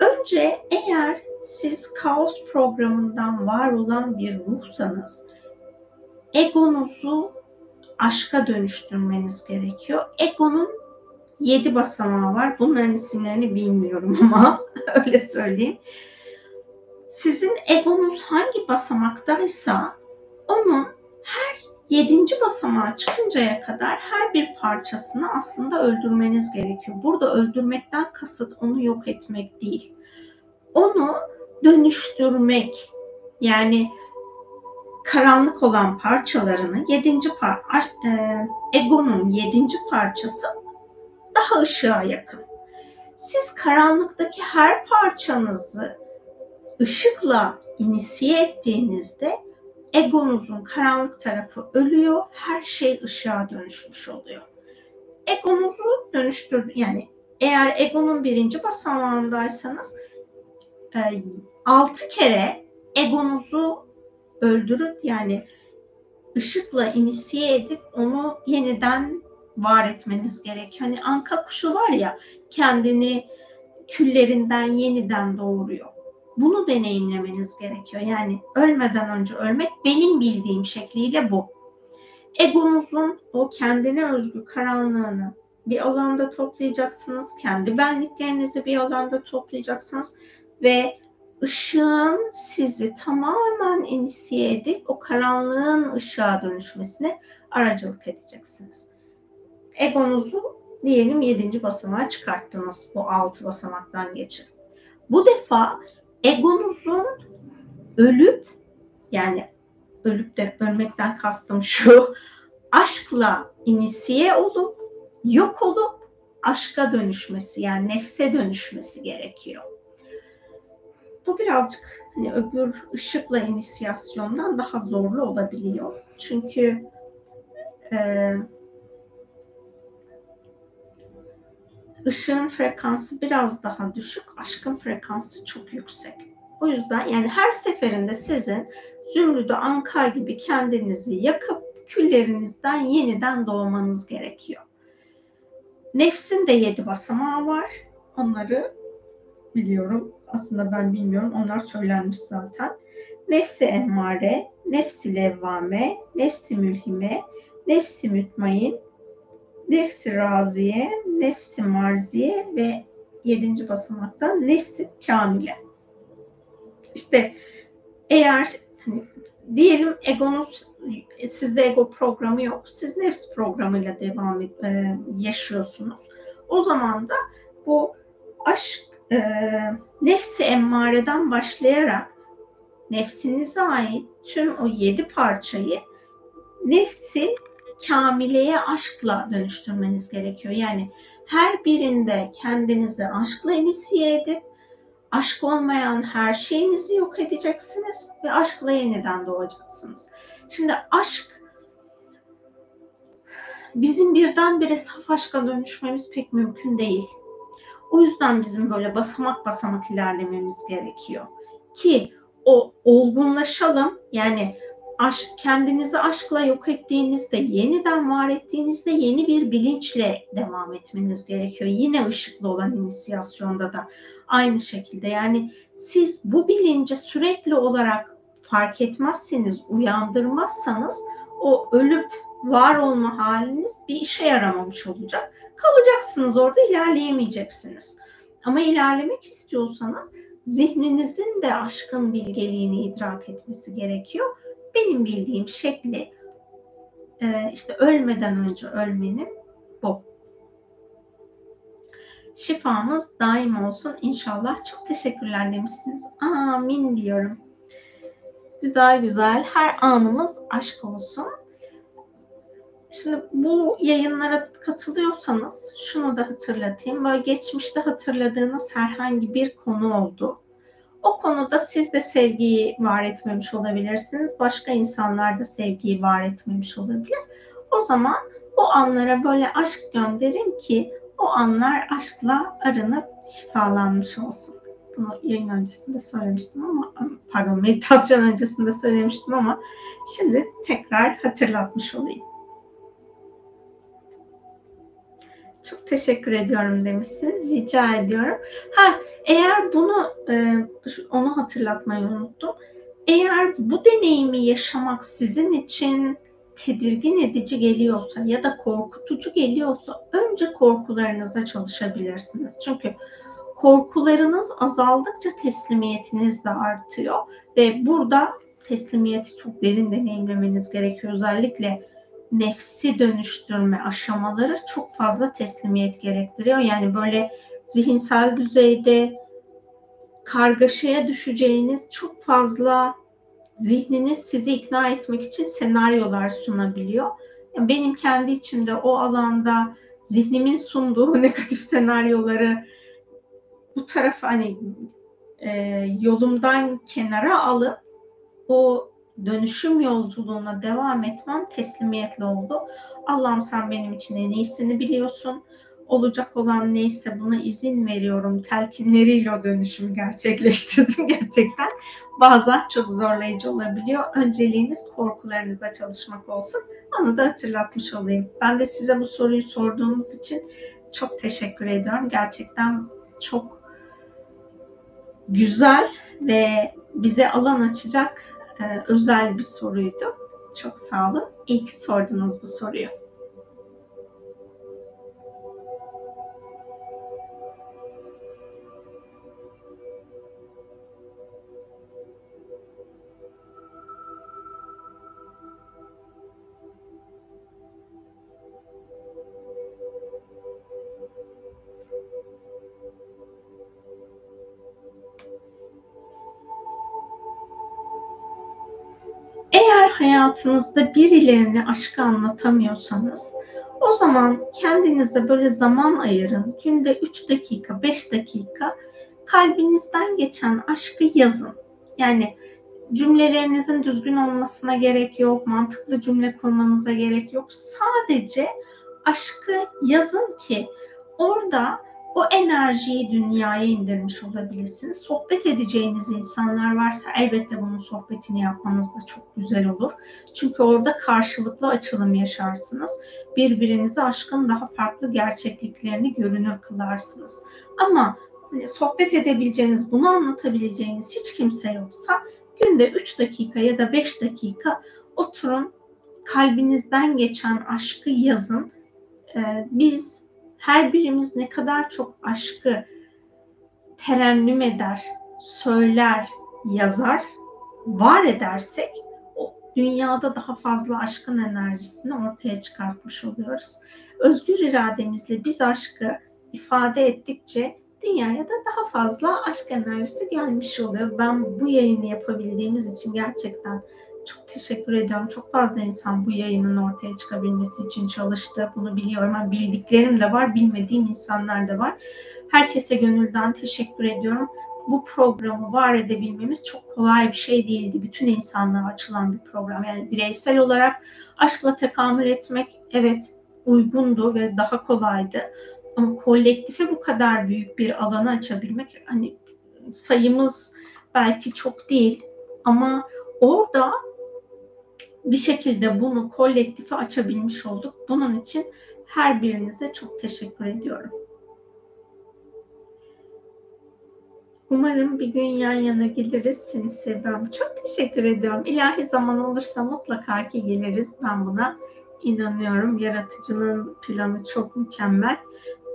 Önce eğer siz kaos programından var olan bir ruhsanız egonuzu aşka dönüştürmeniz gerekiyor. Egonun yedi basamağı var. Bunların isimlerini bilmiyorum ama öyle söyleyeyim. Sizin egonuz hangi basamaktaysa onun her yedinci basamağa çıkıncaya kadar her bir parçasını aslında öldürmeniz gerekiyor. Burada öldürmekten kasıt onu yok etmek değil. Onu dönüştürmek yani karanlık olan parçalarını yedinci par e, egonun yedinci parçası daha ışığa yakın. Siz karanlıktaki her parçanızı ışıkla inisiye ettiğinizde egonuzun karanlık tarafı ölüyor, her şey ışığa dönüşmüş oluyor. Egonuzu dönüştür yani eğer egonun birinci basamağındaysanız e, altı kere egonuzu öldürüp yani ışıkla inisiye edip onu yeniden var etmeniz gerekiyor. Hani anka kuşu var ya kendini küllerinden yeniden doğuruyor. Bunu deneyimlemeniz gerekiyor. Yani ölmeden önce ölmek benim bildiğim şekliyle bu. Egonuzun o kendine özgü karanlığını bir alanda toplayacaksınız. Kendi benliklerinizi bir alanda toplayacaksınız ve ışığın sizi tamamen inisiye edip o karanlığın ışığa dönüşmesine aracılık edeceksiniz. Egonuzu diyelim yedinci basamağa çıkarttınız bu altı basamaktan geçin. Bu defa egonuzun ölüp yani ölüp de ölmekten kastım şu aşkla inisiye olup yok olup aşka dönüşmesi yani nefse dönüşmesi gerekiyor. Bu birazcık hani öbür ışıkla inisiyasyondan daha zorlu olabiliyor. Çünkü e, ışığın frekansı biraz daha düşük, aşkın frekansı çok yüksek. O yüzden yani her seferinde sizin zümrüdü anka gibi kendinizi yakıp küllerinizden yeniden doğmanız gerekiyor. Nefsin de yedi basamağı var. Onları biliyorum. Aslında ben bilmiyorum. Onlar söylenmiş zaten. Nefsi emmare, nefsi levvame, nefsi mülhime, nefsi mütmain, nefsi raziye, nefsi marziye ve yedinci basamakta nefsi kamile. İşte eğer hani, diyelim egonuz sizde ego programı yok. Siz nefs programıyla devam e, yaşıyorsunuz. O zaman da bu aşk e, nefsi emmareden başlayarak nefsinize ait tüm o yedi parçayı nefsi kamileye aşkla dönüştürmeniz gerekiyor. Yani her birinde kendinizi aşkla inisiye edip aşk olmayan her şeyinizi yok edeceksiniz ve aşkla yeniden doğacaksınız. Şimdi aşk bizim birdenbire saf aşka dönüşmemiz pek mümkün değil. O yüzden bizim böyle basamak basamak ilerlememiz gerekiyor. Ki o olgunlaşalım yani aşk, kendinizi aşkla yok ettiğinizde, yeniden var ettiğinizde yeni bir bilinçle devam etmeniz gerekiyor. Yine ışıklı olan inisiyasyonda da aynı şekilde. Yani siz bu bilinci sürekli olarak fark etmezseniz, uyandırmazsanız o ölüp var olma haliniz bir işe yaramamış olacak. Kalacaksınız orada ilerleyemeyeceksiniz. Ama ilerlemek istiyorsanız zihninizin de aşkın bilgeliğini idrak etmesi gerekiyor. Benim bildiğim şekli e, işte ölmeden önce ölmenin bu. Şifamız daim olsun inşallah. Çok teşekkürler demişsiniz. Amin diyorum. Güzel güzel her anımız aşk olsun. Şimdi bu yayınlara katılıyorsanız şunu da hatırlatayım. Böyle geçmişte hatırladığınız herhangi bir konu oldu. O konuda siz de sevgiyi var etmemiş olabilirsiniz. Başka insanlar da sevgiyi var etmemiş olabilir. O zaman o anlara böyle aşk gönderin ki o anlar aşkla arınıp şifalanmış olsun. Bunu yayın öncesinde söylemiştim ama pardon meditasyon öncesinde söylemiştim ama şimdi tekrar hatırlatmış olayım. Çok teşekkür ediyorum demişsiniz. Rica ediyorum. Ha eğer bunu e, onu hatırlatmayı unuttum. Eğer bu deneyimi yaşamak sizin için tedirgin edici geliyorsa ya da korkutucu geliyorsa önce korkularınıza çalışabilirsiniz. Çünkü korkularınız azaldıkça teslimiyetiniz de artıyor ve burada teslimiyeti çok derin deneyimlemeniz gerekiyor. Özellikle nefsi dönüştürme aşamaları çok fazla teslimiyet gerektiriyor. Yani böyle zihinsel düzeyde kargaşaya düşeceğiniz çok fazla zihniniz sizi ikna etmek için senaryolar sunabiliyor. Yani benim kendi içimde o alanda zihnimin sunduğu negatif senaryoları bu tarafa hani e, yolumdan kenara alıp o dönüşüm yolculuğuna devam etmem teslimiyetli oldu. Allah'ım sen benim için en iyisini biliyorsun. Olacak olan neyse buna izin veriyorum. Telkinleriyle o dönüşümü gerçekleştirdim gerçekten. Bazen çok zorlayıcı olabiliyor. Önceliğiniz korkularınıza çalışmak olsun. Onu da hatırlatmış olayım. Ben de size bu soruyu sorduğunuz için çok teşekkür ediyorum. Gerçekten çok güzel ve bize alan açacak özel bir soruydu. Çok sağ olun. İyi ki sordunuz bu soruyu. Hayatınızda birilerine aşkı anlatamıyorsanız o zaman kendinize böyle zaman ayırın. Günde 3 dakika, 5 dakika kalbinizden geçen aşkı yazın. Yani cümlelerinizin düzgün olmasına gerek yok, mantıklı cümle kurmanıza gerek yok. Sadece aşkı yazın ki orada o enerjiyi dünyaya indirmiş olabilirsiniz. Sohbet edeceğiniz insanlar varsa elbette bunun sohbetini yapmanız da çok güzel olur. Çünkü orada karşılıklı açılım yaşarsınız. Birbirinize aşkın daha farklı gerçekliklerini görünür kılarsınız. Ama hani sohbet edebileceğiniz, bunu anlatabileceğiniz hiç kimse yoksa günde 3 dakika ya da 5 dakika oturun, kalbinizden geçen aşkı yazın. Ee, biz her birimiz ne kadar çok aşkı terennüm eder, söyler, yazar, var edersek o dünyada daha fazla aşkın enerjisini ortaya çıkartmış oluyoruz. Özgür irademizle biz aşkı ifade ettikçe dünyaya da daha fazla aşk enerjisi gelmiş oluyor. Ben bu yayını yapabildiğimiz için gerçekten çok teşekkür ediyorum. Çok fazla insan bu yayının ortaya çıkabilmesi için çalıştı. Bunu biliyorum. Yani bildiklerim de var, bilmediğim insanlar da var. Herkese gönülden teşekkür ediyorum. Bu programı var edebilmemiz çok kolay bir şey değildi. Bütün insanlığa açılan bir program. Yani bireysel olarak aşkla tekamül etmek evet uygundu ve daha kolaydı. Ama kolektife bu kadar büyük bir alanı açabilmek hani sayımız belki çok değil ama orada bir şekilde bunu kolektife açabilmiş olduk. Bunun için her birinize çok teşekkür ediyorum. Umarım bir gün yan yana geliriz. Seni seviyorum. Çok teşekkür ediyorum. İlahi zaman olursa mutlaka ki geliriz. Ben buna inanıyorum. Yaratıcının planı çok mükemmel.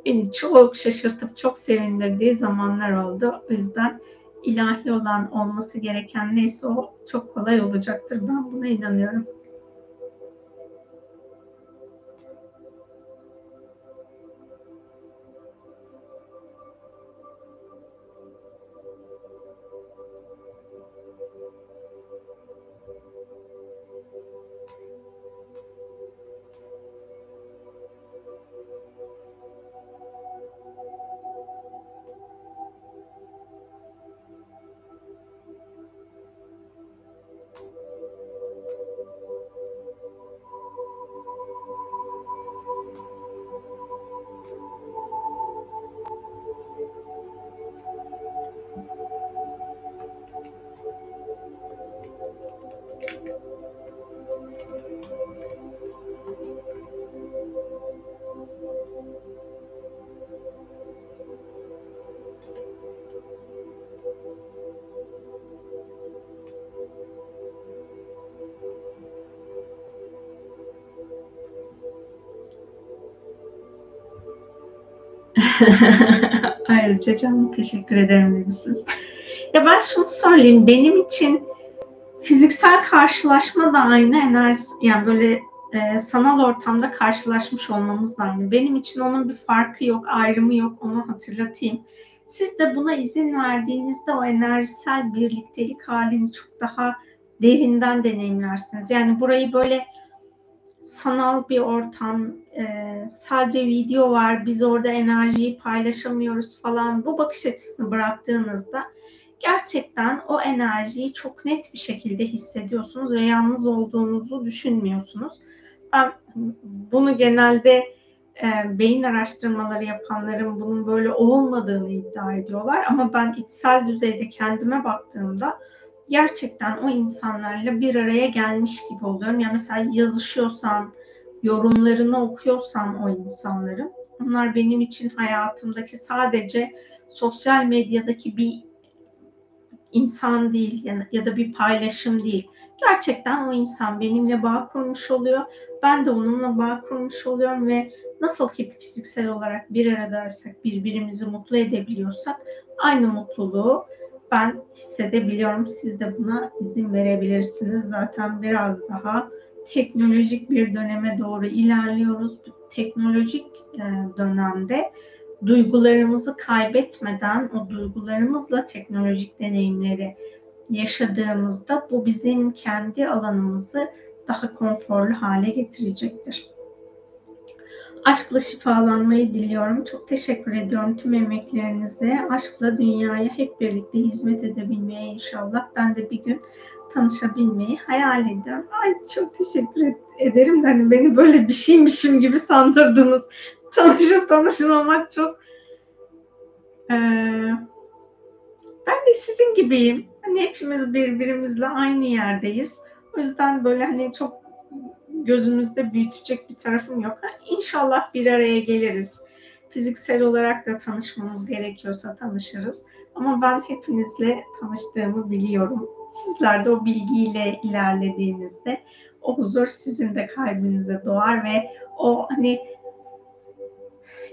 Beni çok şaşırtıp çok sevindirdiği zamanlar oldu. O yüzden ilahi olan olması gereken neyse o çok kolay olacaktır. Ben buna inanıyorum. Ayrıca canım teşekkür ederim demişsiniz. Ya ben şunu söyleyeyim. Benim için fiziksel karşılaşma da aynı enerji yani böyle e, sanal ortamda karşılaşmış olmamız da aynı. Benim için onun bir farkı yok, ayrımı yok. Onu hatırlatayım. Siz de buna izin verdiğinizde o enerjisel birliktelik halini çok daha derinden deneyimlersiniz. Yani burayı böyle sanal bir ortam, e, sadece video var, biz orada enerjiyi paylaşamıyoruz falan bu bakış açısını bıraktığınızda gerçekten o enerjiyi çok net bir şekilde hissediyorsunuz ve yalnız olduğunuzu düşünmüyorsunuz. Ben bunu genelde e, beyin araştırmaları yapanların bunun böyle olmadığını iddia ediyorlar ama ben içsel düzeyde kendime baktığımda gerçekten o insanlarla bir araya gelmiş gibi oluyorum. Yani mesela yazışıyorsam, yorumlarını okuyorsam o insanların, onlar benim için hayatımdaki sadece sosyal medyadaki bir insan değil ya da bir paylaşım değil. Gerçekten o insan benimle bağ kurmuş oluyor. Ben de onunla bağ kurmuş oluyorum ve nasıl ki fiziksel olarak bir aradaysak, birbirimizi mutlu edebiliyorsak aynı mutluluğu ben hissedebiliyorum. Siz de buna izin verebilirsiniz. Zaten biraz daha teknolojik bir döneme doğru ilerliyoruz. Bu teknolojik e, dönemde duygularımızı kaybetmeden o duygularımızla teknolojik deneyimleri yaşadığımızda bu bizim kendi alanımızı daha konforlu hale getirecektir. Aşkla şifalanmayı diliyorum. Çok teşekkür ediyorum tüm emeklerinize. Aşkla dünyaya hep birlikte hizmet edebilmeye inşallah. Ben de bir gün tanışabilmeyi hayal ediyorum. Ay çok teşekkür ederim. Hani beni böyle bir şeymişim gibi sandırdınız. Tanışıp tanışmamak çok Ee, ben de sizin gibiyim. Hani hepimiz birbirimizle aynı yerdeyiz. O yüzden böyle hani çok gözümüzde büyütecek bir tarafım yok. İnşallah bir araya geliriz. Fiziksel olarak da tanışmamız gerekiyorsa tanışırız. Ama ben hepinizle tanıştığımı biliyorum. Sizler de o bilgiyle ilerlediğinizde o huzur sizin de kalbinize doğar ve o hani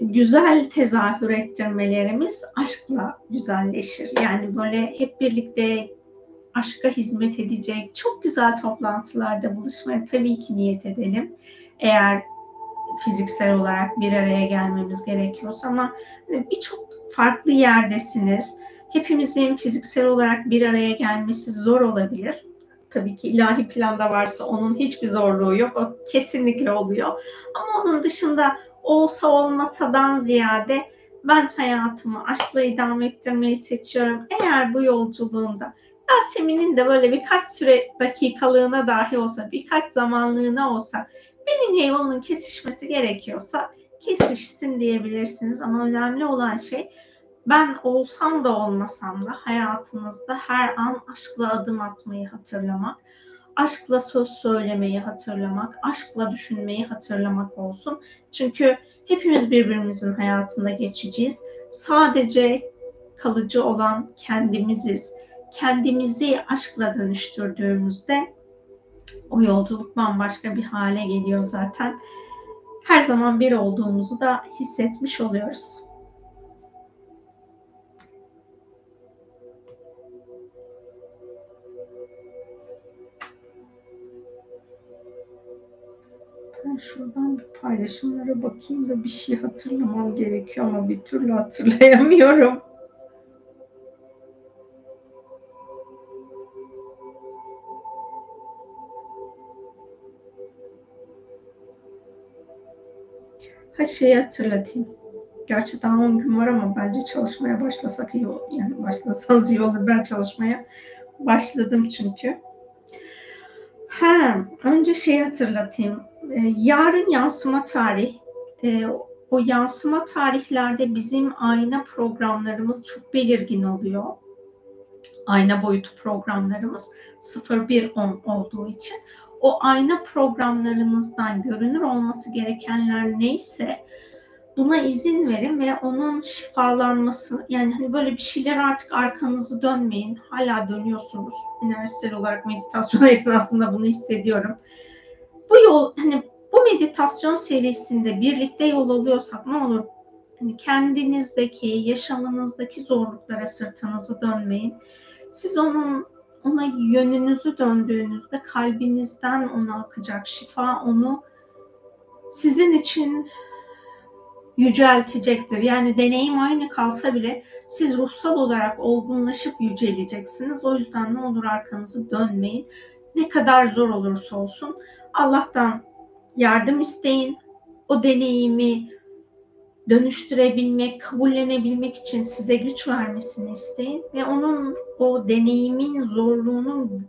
güzel tezahür ettirmelerimiz aşkla güzelleşir. Yani böyle hep birlikte aşka hizmet edecek çok güzel toplantılarda buluşmaya tabii ki niyet edelim. Eğer fiziksel olarak bir araya gelmemiz gerekiyorsa ama birçok farklı yerdesiniz. Hepimizin fiziksel olarak bir araya gelmesi zor olabilir. Tabii ki ilahi planda varsa onun hiçbir zorluğu yok. O kesinlikle oluyor. Ama onun dışında olsa olmasadan ziyade ben hayatımı aşkla idame ettirmeyi seçiyorum. Eğer bu yolculuğunda Yasemin'in de böyle birkaç süre dakikalığına dahi olsa, birkaç zamanlığına olsa benimle yolunun kesişmesi gerekiyorsa kesişsin diyebilirsiniz. Ama önemli olan şey ben olsam da olmasam da hayatınızda her an aşkla adım atmayı hatırlamak, aşkla söz söylemeyi hatırlamak, aşkla düşünmeyi hatırlamak olsun. Çünkü hepimiz birbirimizin hayatında geçeceğiz. Sadece kalıcı olan kendimiziz. Kendimizi aşkla dönüştürdüğümüzde o yolculuk bambaşka bir hale geliyor zaten. Her zaman bir olduğumuzu da hissetmiş oluyoruz. Ben şuradan bir paylaşımlara bakayım da bir şey hatırlamam gerekiyor ama bir türlü hatırlayamıyorum. Ha şeyi hatırlatayım. Gerçi daha 10 gün var ama bence çalışmaya başlasak iyi olur. Yani başlasanız iyi olur. Ben çalışmaya başladım çünkü. Ha, önce şeyi hatırlatayım. Ee, yarın yansıma tarih. Ee, o yansıma tarihlerde bizim ayna programlarımız çok belirgin oluyor. Ayna boyutu programlarımız 0-1-10 olduğu için o ayna programlarınızdan görünür olması gerekenler neyse buna izin verin ve onun şifalanması yani hani böyle bir şeyler artık arkanızı dönmeyin. Hala dönüyorsunuz. Üniversiteli olarak meditasyon esnasında bunu hissediyorum. Bu yol hani bu meditasyon serisinde birlikte yol alıyorsak ne olur hani kendinizdeki, yaşamınızdaki zorluklara sırtınızı dönmeyin. Siz onun ona yönünüzü döndüğünüzde kalbinizden ona akacak şifa onu sizin için yüceltecektir. Yani deneyim aynı kalsa bile siz ruhsal olarak olgunlaşıp yüceleceksiniz. O yüzden ne olur arkanızı dönmeyin. Ne kadar zor olursa olsun Allah'tan yardım isteyin. O deneyimi dönüştürebilmek, kabullenebilmek için size güç vermesini isteyin ve onun o deneyimin zorluğunun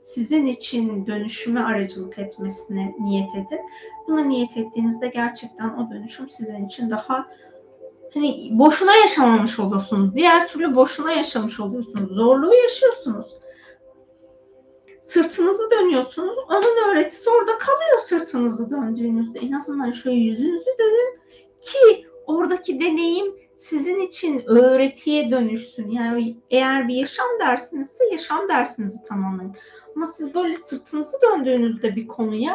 sizin için dönüşüme aracılık etmesine niyet edin. Buna niyet ettiğinizde gerçekten o dönüşüm sizin için daha hani boşuna yaşamamış olursunuz. Diğer türlü boşuna yaşamış oluyorsunuz. Zorluğu yaşıyorsunuz. Sırtınızı dönüyorsunuz. Onun öğretisi orada kalıyor sırtınızı döndüğünüzde. En azından şöyle yüzünüzü dönün ki oradaki deneyim sizin için öğretiye dönüşsün. Yani eğer bir yaşam dersinizse yaşam dersinizi tamamlayın. Ama siz böyle sırtınızı döndüğünüzde bir konuya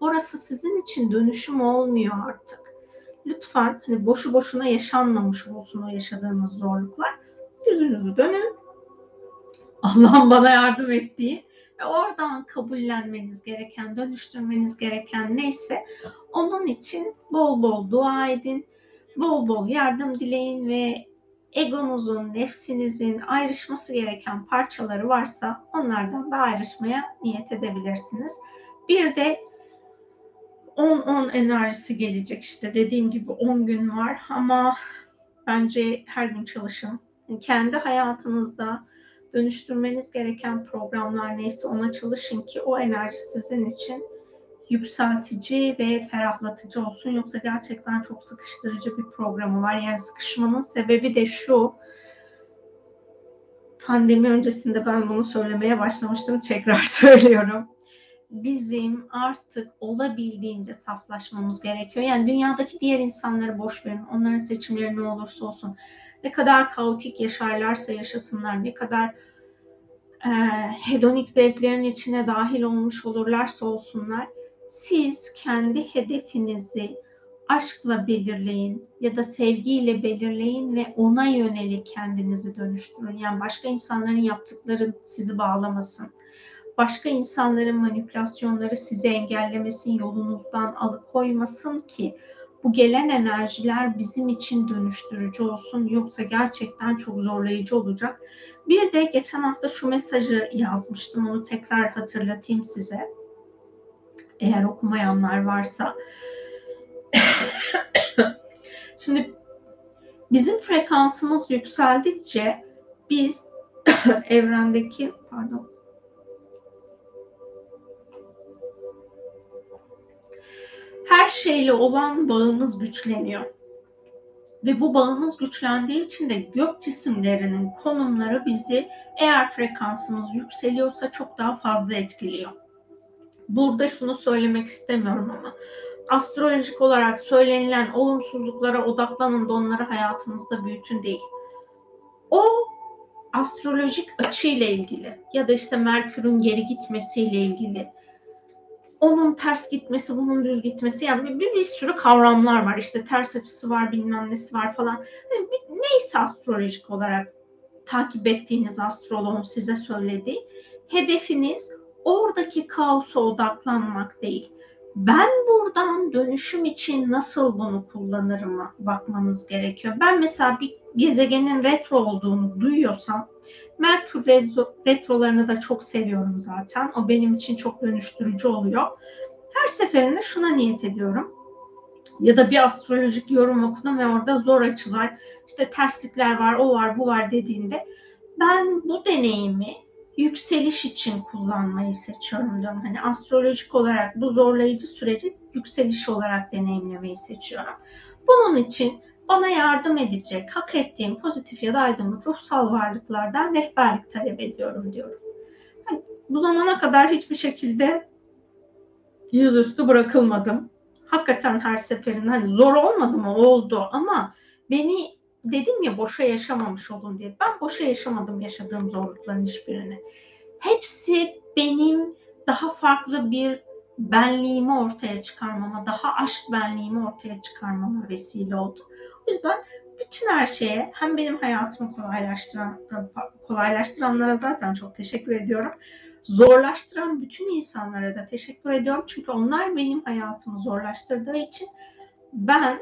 orası sizin için dönüşüm olmuyor artık. Lütfen hani boşu boşuna yaşanmamış olsun o yaşadığınız zorluklar. Yüzünüzü dönün. Allah'ın bana yardım ettiği ve oradan kabullenmeniz gereken, dönüştürmeniz gereken neyse onun için bol bol dua edin, bol bol yardım dileyin ve egonuzun, nefsinizin ayrışması gereken parçaları varsa onlardan da ayrışmaya niyet edebilirsiniz. Bir de 10-10 enerjisi gelecek işte dediğim gibi 10 gün var ama bence her gün çalışın. Kendi hayatınızda dönüştürmeniz gereken programlar neyse ona çalışın ki o enerji sizin için yükseltici ve ferahlatıcı olsun yoksa gerçekten çok sıkıştırıcı bir programı var. Yani sıkışmanın sebebi de şu. Pandemi öncesinde ben bunu söylemeye başlamıştım. Tekrar söylüyorum. Bizim artık olabildiğince saflaşmamız gerekiyor. Yani dünyadaki diğer insanları boş verin. Onların seçimleri ne olursa olsun. Ne kadar kaotik yaşarlarsa yaşasınlar, ne kadar e, hedonik zevklerin içine dahil olmuş olurlarsa olsunlar, siz kendi hedefinizi aşkla belirleyin ya da sevgiyle belirleyin ve ona yönelik kendinizi dönüştürün. Yani başka insanların yaptıkları sizi bağlamasın. Başka insanların manipülasyonları sizi engellemesin, yolunuzdan alıkoymasın ki bu gelen enerjiler bizim için dönüştürücü olsun yoksa gerçekten çok zorlayıcı olacak. Bir de geçen hafta şu mesajı yazmıştım onu tekrar hatırlatayım size. Eğer okumayanlar varsa. Şimdi bizim frekansımız yükseldikçe biz evrendeki pardon her şeyle olan bağımız güçleniyor. Ve bu bağımız güçlendiği için de gök cisimlerinin konumları bizi eğer frekansımız yükseliyorsa çok daha fazla etkiliyor. Burada şunu söylemek istemiyorum ama astrolojik olarak söylenilen olumsuzluklara odaklanın da onları hayatınızda büyütün değil. O astrolojik açıyla ilgili ya da işte Merkür'ün geri gitmesiyle ilgili onun ters gitmesi, bunun düz gitmesi yani bir, bir sürü kavramlar var. İşte ters açısı var, bilmem nesi var falan. Yani bir, neyse astrolojik olarak takip ettiğiniz astroloğun size söylediği hedefiniz oradaki kaosa odaklanmak değil. Ben buradan dönüşüm için nasıl bunu kullanırım bakmanız gerekiyor. Ben mesela bir gezegenin retro olduğunu duyuyorsam Merkür retro, retrolarını da çok seviyorum zaten. O benim için çok dönüştürücü oluyor. Her seferinde şuna niyet ediyorum. Ya da bir astrolojik yorum okudum ve orada zor açılar, işte terslikler var, o var, bu var dediğinde ben bu deneyimi yükseliş için kullanmayı seçiyorum diyorum. Hani astrolojik olarak bu zorlayıcı süreci yükseliş olarak deneyimlemeyi seçiyorum. Bunun için bana yardım edecek, hak ettiğim pozitif ya da aydınlık ruhsal varlıklardan rehberlik talep ediyorum diyorum. Yani bu zamana kadar hiçbir şekilde yüzüstü bırakılmadım. Hakikaten her seferinde hani zor olmadı mı? Oldu ama beni dedim ya boşa yaşamamış olun diye. Ben boşa yaşamadım yaşadığım zorlukların hiçbirini. Hepsi benim daha farklı bir benliğimi ortaya çıkarmama, daha aşk benliğimi ortaya çıkarmama vesile oldu. Yüzden bütün her şeye hem benim hayatımı kolaylaştıran, kolaylaştıranlara zaten çok teşekkür ediyorum. Zorlaştıran bütün insanlara da teşekkür ediyorum. Çünkü onlar benim hayatımı zorlaştırdığı için ben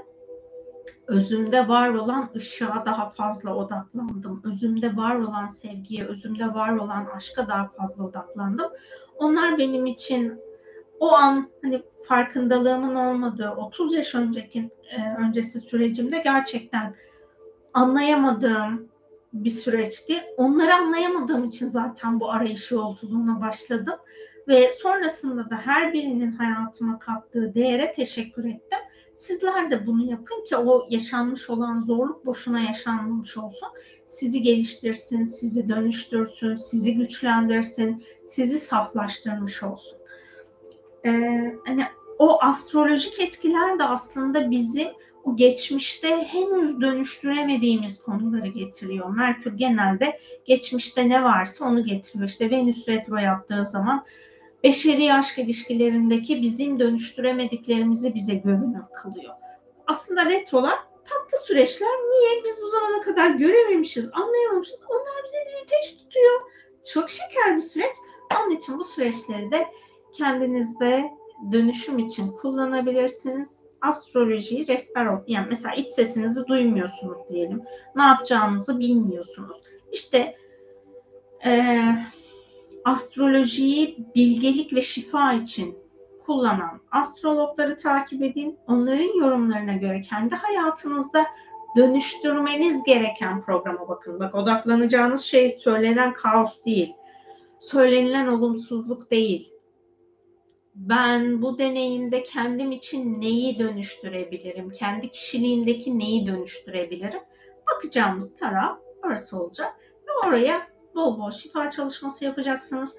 özümde var olan ışığa daha fazla odaklandım. Özümde var olan sevgiye, özümde var olan aşka daha fazla odaklandım. Onlar benim için o an hani farkındalığımın olmadığı 30 yaş önceki e, öncesi sürecimde gerçekten anlayamadığım bir süreçti. Onları anlayamadığım için zaten bu arayış yolculuğuna başladım ve sonrasında da her birinin hayatıma kattığı değere teşekkür ettim. Sizler de bunu yapın ki o yaşanmış olan zorluk boşuna yaşanmamış olsun. Sizi geliştirsin, sizi dönüştürsün, sizi güçlendirsin, sizi saflaştırmış olsun. Ee, hani o astrolojik etkiler de aslında bizi o geçmişte henüz dönüştüremediğimiz konuları getiriyor. Merkür genelde geçmişte ne varsa onu getiriyor. İşte Venüs retro yaptığı zaman beşeri aşk ilişkilerindeki bizim dönüştüremediklerimizi bize görünür kılıyor. Aslında retrolar tatlı süreçler. Niye? Biz bu zamana kadar görememişiz, anlayamamışız. Onlar bize büyüteç tutuyor. Çok şeker bir süreç. Onun için bu süreçleri de kendinizde dönüşüm için kullanabilirsiniz. Astrolojiyi rehber ol. Yani mesela iç sesinizi duymuyorsunuz diyelim. Ne yapacağınızı bilmiyorsunuz. İşte e, astrolojiyi bilgelik ve şifa için kullanan astrologları takip edin. Onların yorumlarına göre kendi hayatınızda dönüştürmeniz gereken programa bakın. Bak odaklanacağınız şey söylenen kaos değil. Söylenilen olumsuzluk değil ben bu deneyimde kendim için neyi dönüştürebilirim? Kendi kişiliğimdeki neyi dönüştürebilirim? Bakacağımız taraf orası olacak ve oraya bol bol şifa çalışması yapacaksınız.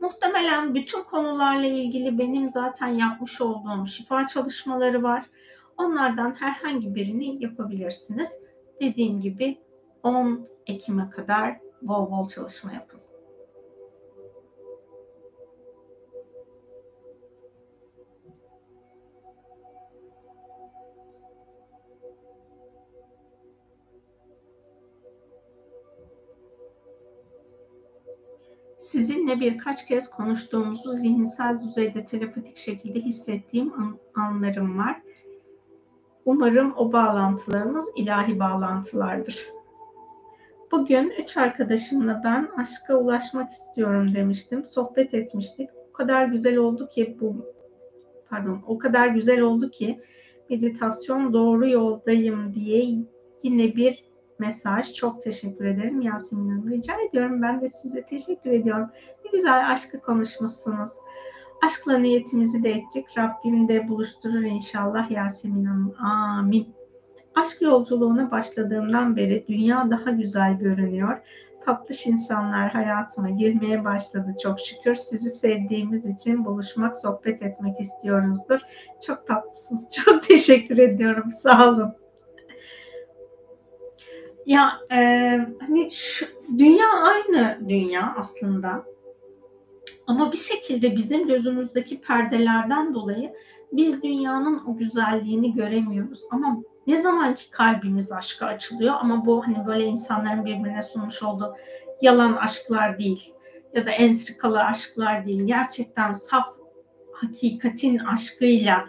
Muhtemelen bütün konularla ilgili benim zaten yapmış olduğum şifa çalışmaları var. Onlardan herhangi birini yapabilirsiniz. Dediğim gibi 10 Ekim'e kadar bol bol çalışma yapın. Sizinle birkaç kez konuştuğumuzu zihinsel düzeyde telepatik şekilde hissettiğim an, anlarım var. Umarım o bağlantılarımız ilahi bağlantılardır. Bugün üç arkadaşımla ben aşka ulaşmak istiyorum demiştim. Sohbet etmiştik. O kadar güzel oldu ki bu pardon o kadar güzel oldu ki meditasyon doğru yoldayım diye yine bir mesaj. Çok teşekkür ederim Yasemin Hanım. Rica ediyorum. Ben de size teşekkür ediyorum. Ne güzel aşkı konuşmuşsunuz. Aşkla niyetimizi de ettik. Rabbim de buluşturur inşallah Yasemin Hanım. Amin. Aşk yolculuğuna başladığımdan beri dünya daha güzel görünüyor. Tatlış insanlar hayatıma girmeye başladı çok şükür. Sizi sevdiğimiz için buluşmak, sohbet etmek istiyoruzdur. Çok tatlısınız. Çok teşekkür ediyorum. Sağ olun. Ya e, hani şu, dünya aynı dünya aslında. Ama bir şekilde bizim gözümüzdeki perdelerden dolayı biz dünyanın o güzelliğini göremiyoruz. Ama ne zaman ki kalbimiz aşka açılıyor ama bu hani böyle insanların birbirine sunmuş olduğu yalan aşklar değil ya da entrikalı aşklar değil. Gerçekten saf hakikatin aşkıyla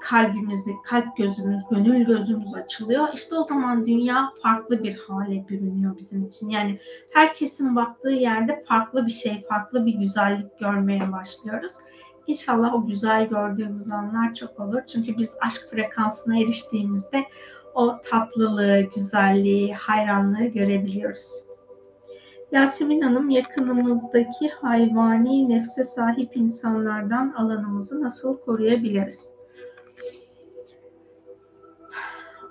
kalbimizi, kalp gözümüz, gönül gözümüz açılıyor. İşte o zaman dünya farklı bir hale bürünüyor bizim için. Yani herkesin baktığı yerde farklı bir şey, farklı bir güzellik görmeye başlıyoruz. İnşallah o güzel gördüğümüz anlar çok olur. Çünkü biz aşk frekansına eriştiğimizde o tatlılığı, güzelliği, hayranlığı görebiliyoruz. Yasemin Hanım yakınımızdaki hayvani nefse sahip insanlardan alanımızı nasıl koruyabiliriz?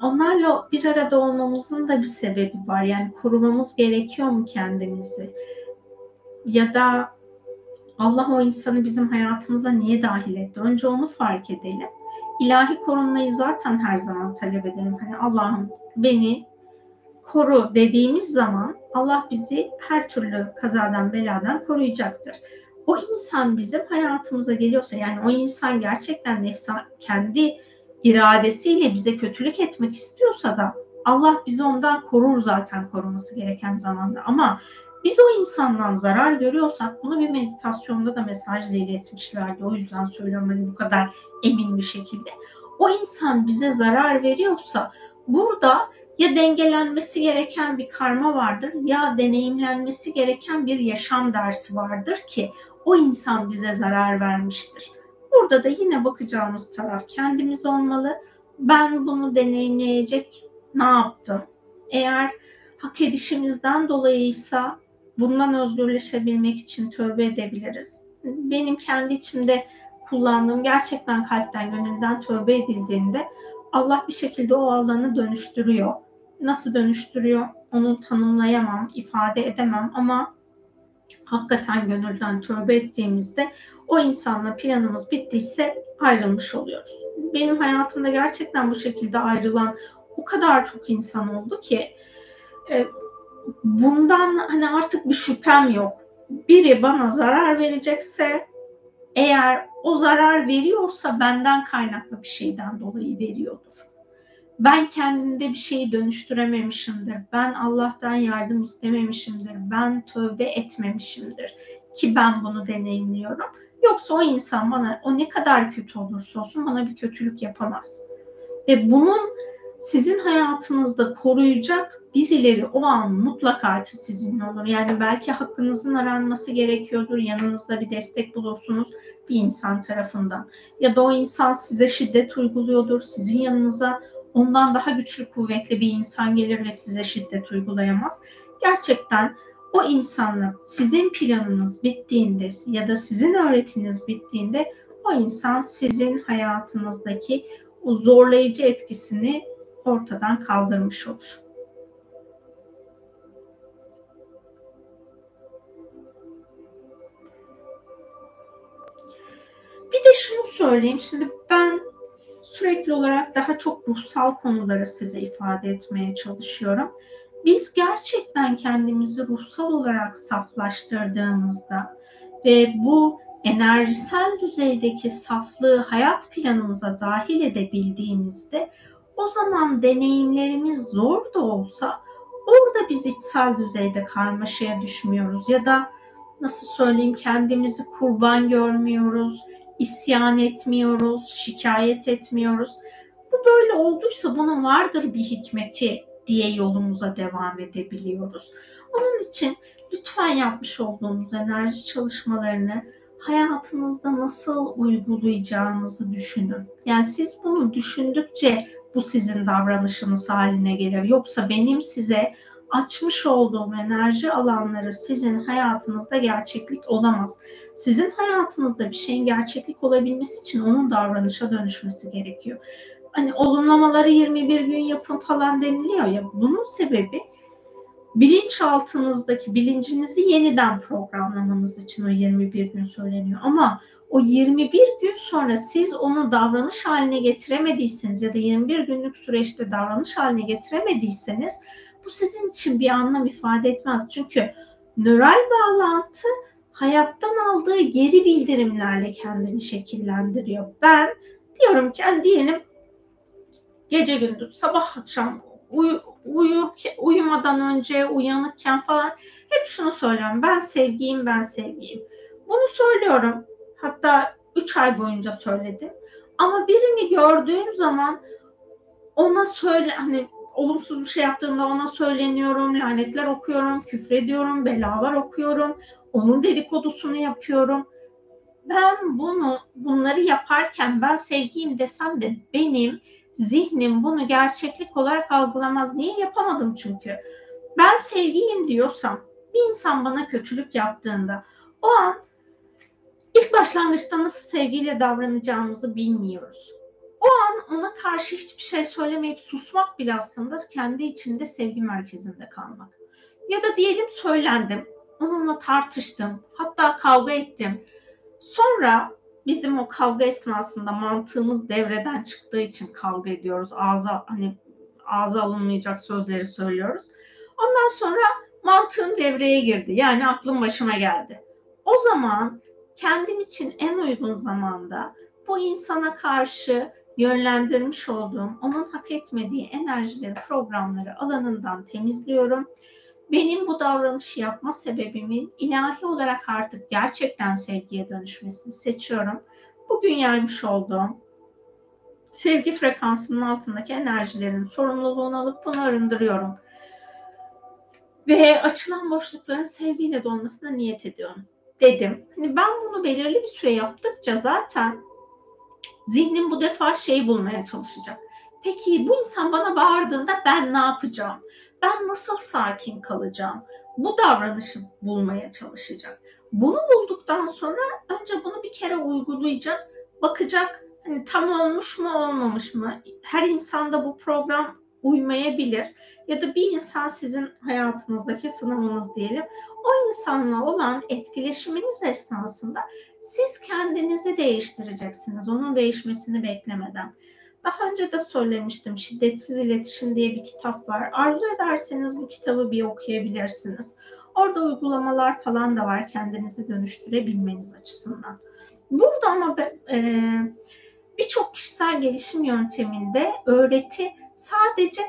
Onlarla bir arada olmamızın da bir sebebi var. Yani korumamız gerekiyor mu kendimizi? Ya da Allah o insanı bizim hayatımıza niye dahil etti? Önce onu fark edelim. İlahi korunmayı zaten her zaman talep edelim. Hani Allah'ım beni koru dediğimiz zaman Allah bizi her türlü kazadan beladan koruyacaktır. O insan bizim hayatımıza geliyorsa yani o insan gerçekten nefsa kendi iradesiyle bize kötülük etmek istiyorsa da Allah bizi ondan korur zaten koruması gereken zamanda. Ama biz o insandan zarar görüyorsak bunu bir meditasyonda da mesajla iletmişlerdi. O yüzden söylüyorum hani bu kadar emin bir şekilde. O insan bize zarar veriyorsa burada ya dengelenmesi gereken bir karma vardır ya deneyimlenmesi gereken bir yaşam dersi vardır ki o insan bize zarar vermiştir. Burada da yine bakacağımız taraf kendimiz olmalı. Ben bunu deneyimleyecek ne yaptım? Eğer hak edişimizden dolayıysa bundan özgürleşebilmek için tövbe edebiliriz. Benim kendi içimde kullandığım gerçekten kalpten, gönülden tövbe edildiğinde Allah bir şekilde o alanı dönüştürüyor. Nasıl dönüştürüyor onu tanımlayamam, ifade edemem ama hakikaten gönülden tövbe ettiğimizde o insanla planımız bittiyse ayrılmış oluyoruz. Benim hayatımda gerçekten bu şekilde ayrılan o kadar çok insan oldu ki e, bundan hani artık bir şüphem yok. Biri bana zarar verecekse eğer o zarar veriyorsa benden kaynaklı bir şeyden dolayı veriyordur ben kendimde bir şeyi dönüştürememişimdir. Ben Allah'tan yardım istememişimdir. Ben tövbe etmemişimdir ki ben bunu deneyimliyorum. Yoksa o insan bana o ne kadar kötü olursa olsun bana bir kötülük yapamaz. Ve bunun sizin hayatınızda koruyacak birileri o an mutlaka ki sizinle olur. Yani belki hakkınızın aranması gerekiyordur. Yanınızda bir destek bulursunuz bir insan tarafından. Ya da o insan size şiddet uyguluyordur. Sizin yanınıza ondan daha güçlü kuvvetli bir insan gelir ve size şiddet uygulayamaz. Gerçekten o insanla sizin planınız bittiğinde ya da sizin öğretiniz bittiğinde o insan sizin hayatınızdaki o zorlayıcı etkisini ortadan kaldırmış olur. Bir de şunu söyleyeyim. Şimdi ben sürekli olarak daha çok ruhsal konuları size ifade etmeye çalışıyorum. Biz gerçekten kendimizi ruhsal olarak saflaştırdığımızda ve bu enerjisel düzeydeki saflığı hayat planımıza dahil edebildiğimizde o zaman deneyimlerimiz zor da olsa orada biz içsel düzeyde karmaşaya düşmüyoruz ya da nasıl söyleyeyim kendimizi kurban görmüyoruz, isyan etmiyoruz, şikayet etmiyoruz. Bu böyle olduysa bunun vardır bir hikmeti diye yolumuza devam edebiliyoruz. Onun için lütfen yapmış olduğumuz enerji çalışmalarını hayatınızda nasıl uygulayacağınızı düşünün. Yani siz bunu düşündükçe bu sizin davranışınız haline gelir. Yoksa benim size açmış olduğum enerji alanları sizin hayatınızda gerçeklik olamaz. Sizin hayatınızda bir şeyin gerçeklik olabilmesi için onun davranışa dönüşmesi gerekiyor. Hani olumlamaları 21 gün yapın falan deniliyor ya. Bunun sebebi bilinçaltınızdaki bilincinizi yeniden programlamanız için o 21 gün söyleniyor. Ama o 21 gün sonra siz onu davranış haline getiremediyseniz ya da 21 günlük süreçte davranış haline getiremediyseniz bu sizin için bir anlam ifade etmez. Çünkü nöral bağlantı hayattan aldığı geri bildirimlerle kendini şekillendiriyor. Ben diyorum ki yani diyelim gece gündüz sabah akşam uy, uyur, uyumadan önce uyanıkken falan hep şunu söylüyorum. Ben sevgiyim, ben sevgiyim. Bunu söylüyorum. Hatta 3 ay boyunca söyledim. Ama birini gördüğüm zaman ona söyle hani olumsuz bir şey yaptığında ona söyleniyorum, lanetler okuyorum, küfrediyorum, belalar okuyorum, onun dedikodusunu yapıyorum. Ben bunu bunları yaparken ben sevgiyim desem de benim zihnim bunu gerçeklik olarak algılamaz. Niye yapamadım çünkü? Ben sevgiyim diyorsam bir insan bana kötülük yaptığında o an ilk başlangıçta nasıl sevgiyle davranacağımızı bilmiyoruz. Ona karşı hiçbir şey söylemeyip susmak bile aslında kendi içimde sevgi merkezinde kalmak. Ya da diyelim söylendim, onunla tartıştım, hatta kavga ettim. Sonra bizim o kavga esnasında mantığımız devreden çıktığı için kavga ediyoruz. Ağza hani ağza alınmayacak sözleri söylüyoruz. Ondan sonra mantığım devreye girdi. Yani aklım başıma geldi. O zaman kendim için en uygun zamanda bu insana karşı yönlendirmiş olduğum, onun hak etmediği enerjileri, programları alanından temizliyorum benim bu davranışı yapma sebebimin ilahi olarak artık gerçekten sevgiye dönüşmesini seçiyorum. Bugün yaymış olduğum sevgi frekansının altındaki enerjilerin sorumluluğunu alıp bunu arındırıyorum. Ve açılan boşlukların sevgiyle dolmasına niyet ediyorum dedim. Hani ben bunu belirli bir süre yaptıkça zaten zihnim bu defa şey bulmaya çalışacak. Peki bu insan bana bağırdığında ben ne yapacağım? ben nasıl sakin kalacağım? Bu davranışı bulmaya çalışacak. Bunu bulduktan sonra önce bunu bir kere uygulayacak, bakacak hani tam olmuş mu olmamış mı? Her insanda bu program uymayabilir ya da bir insan sizin hayatınızdaki sınavınız diyelim. O insanla olan etkileşiminiz esnasında siz kendinizi değiştireceksiniz. Onun değişmesini beklemeden. Daha önce de söylemiştim Şiddetsiz İletişim diye bir kitap var. Arzu ederseniz bu kitabı bir okuyabilirsiniz. Orada uygulamalar falan da var kendinizi dönüştürebilmeniz açısından. Burada ama e, birçok kişisel gelişim yönteminde öğreti sadece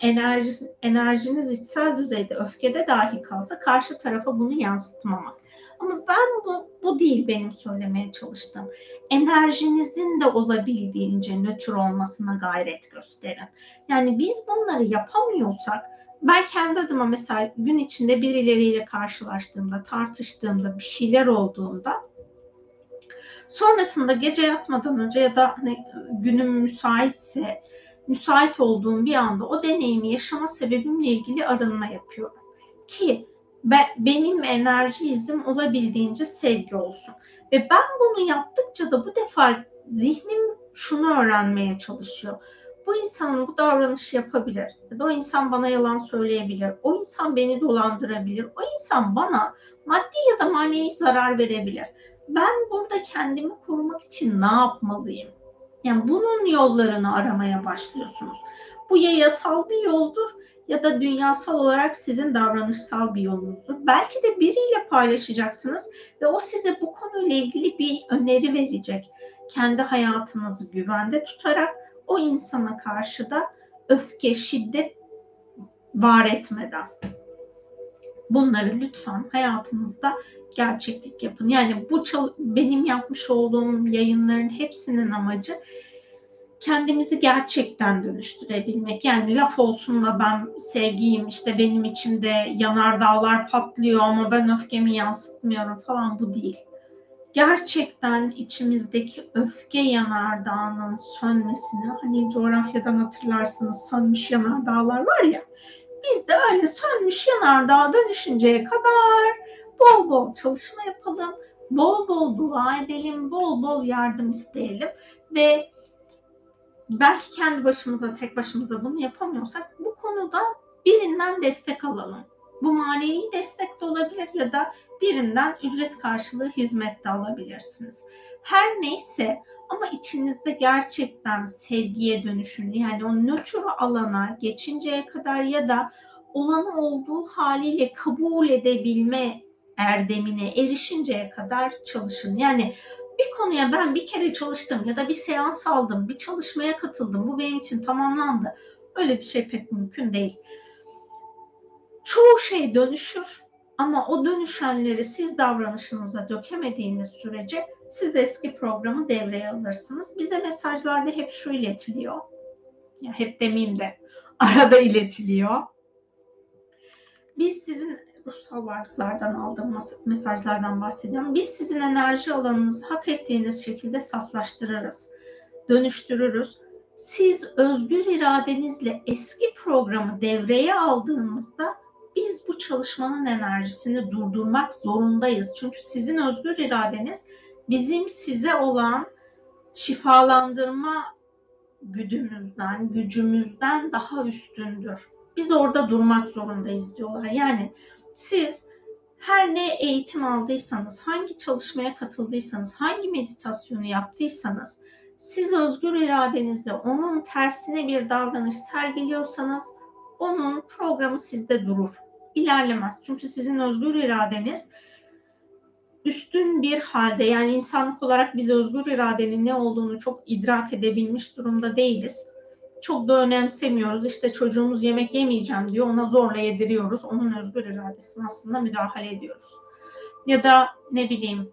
enerji, enerjiniz içsel düzeyde öfkede dahi kalsa karşı tarafa bunu yansıtmamak. Ama ben bu, bu değil benim söylemeye çalıştığım. Enerjinizin de olabildiğince nötr olmasına gayret gösterin. Yani biz bunları yapamıyorsak ben kendi adıma mesela gün içinde birileriyle karşılaştığımda, tartıştığımda, bir şeyler olduğunda sonrasında gece yatmadan önce ya da hani günüm müsaitse müsait olduğum bir anda o deneyimi yaşama sebebimle ilgili arınma yapıyorum. Ki Be, benim enerji izim olabildiğince sevgi olsun. Ve ben bunu yaptıkça da bu defa zihnim şunu öğrenmeye çalışıyor. Bu insanın bu davranışı yapabilir. O insan bana yalan söyleyebilir. O insan beni dolandırabilir. O insan bana maddi ya da manevi zarar verebilir. Ben burada kendimi korumak için ne yapmalıyım? Yani bunun yollarını aramaya başlıyorsunuz. Bu ya yasal bir yoldur ya da dünyasal olarak sizin davranışsal bir yolunuzdur. Belki de biriyle paylaşacaksınız ve o size bu konuyla ilgili bir öneri verecek. Kendi hayatınızı güvende tutarak o insana karşı da öfke, şiddet var etmeden. Bunları lütfen hayatınızda gerçeklik yapın. Yani bu benim yapmış olduğum yayınların hepsinin amacı kendimizi gerçekten dönüştürebilmek. Yani laf olsun da ben sevgiyim işte benim içimde yanar dağlar patlıyor ama ben öfkemi yansıtmıyorum falan bu değil. Gerçekten içimizdeki öfke yanardağının sönmesini hani coğrafyadan hatırlarsınız sönmüş yanardağlar var ya biz de öyle sönmüş yanardağa dönüşünceye kadar bol bol çalışma yapalım, bol bol dua edelim, bol bol yardım isteyelim ve belki kendi başımıza, tek başımıza bunu yapamıyorsak bu konuda birinden destek alalım. Bu manevi destek de olabilir ya da birinden ücret karşılığı hizmet de alabilirsiniz. Her neyse ama içinizde gerçekten sevgiye dönüşün. Yani o nötr alana geçinceye kadar ya da olanı olduğu haliyle kabul edebilme erdemine erişinceye kadar çalışın. Yani bir konuya ben bir kere çalıştım ya da bir seans aldım, bir çalışmaya katıldım. Bu benim için tamamlandı. Öyle bir şey pek mümkün değil. Çoğu şey dönüşür ama o dönüşenleri siz davranışınıza dökemediğiniz sürece siz eski programı devreye alırsınız. Bize mesajlarda hep şu iletiliyor. Ya hep demeyeyim de arada iletiliyor. Biz sizin ruhsal varlıklardan aldığım mesajlardan bahsediyorum. Biz sizin enerji alanınızı hak ettiğiniz şekilde saflaştırırız, dönüştürürüz. Siz özgür iradenizle eski programı devreye aldığınızda biz bu çalışmanın enerjisini durdurmak zorundayız. Çünkü sizin özgür iradeniz bizim size olan şifalandırma güdümüzden, gücümüzden daha üstündür. Biz orada durmak zorundayız diyorlar. Yani siz her ne eğitim aldıysanız, hangi çalışmaya katıldıysanız, hangi meditasyonu yaptıysanız, siz özgür iradenizle onun tersine bir davranış sergiliyorsanız onun programı sizde durur. İlerlemez. Çünkü sizin özgür iradeniz üstün bir halde yani insanlık olarak biz özgür iradenin ne olduğunu çok idrak edebilmiş durumda değiliz çok da önemsemiyoruz. İşte çocuğumuz yemek yemeyeceğim diyor. Ona zorla yediriyoruz. Onun özgür iradesine aslında müdahale ediyoruz. Ya da ne bileyim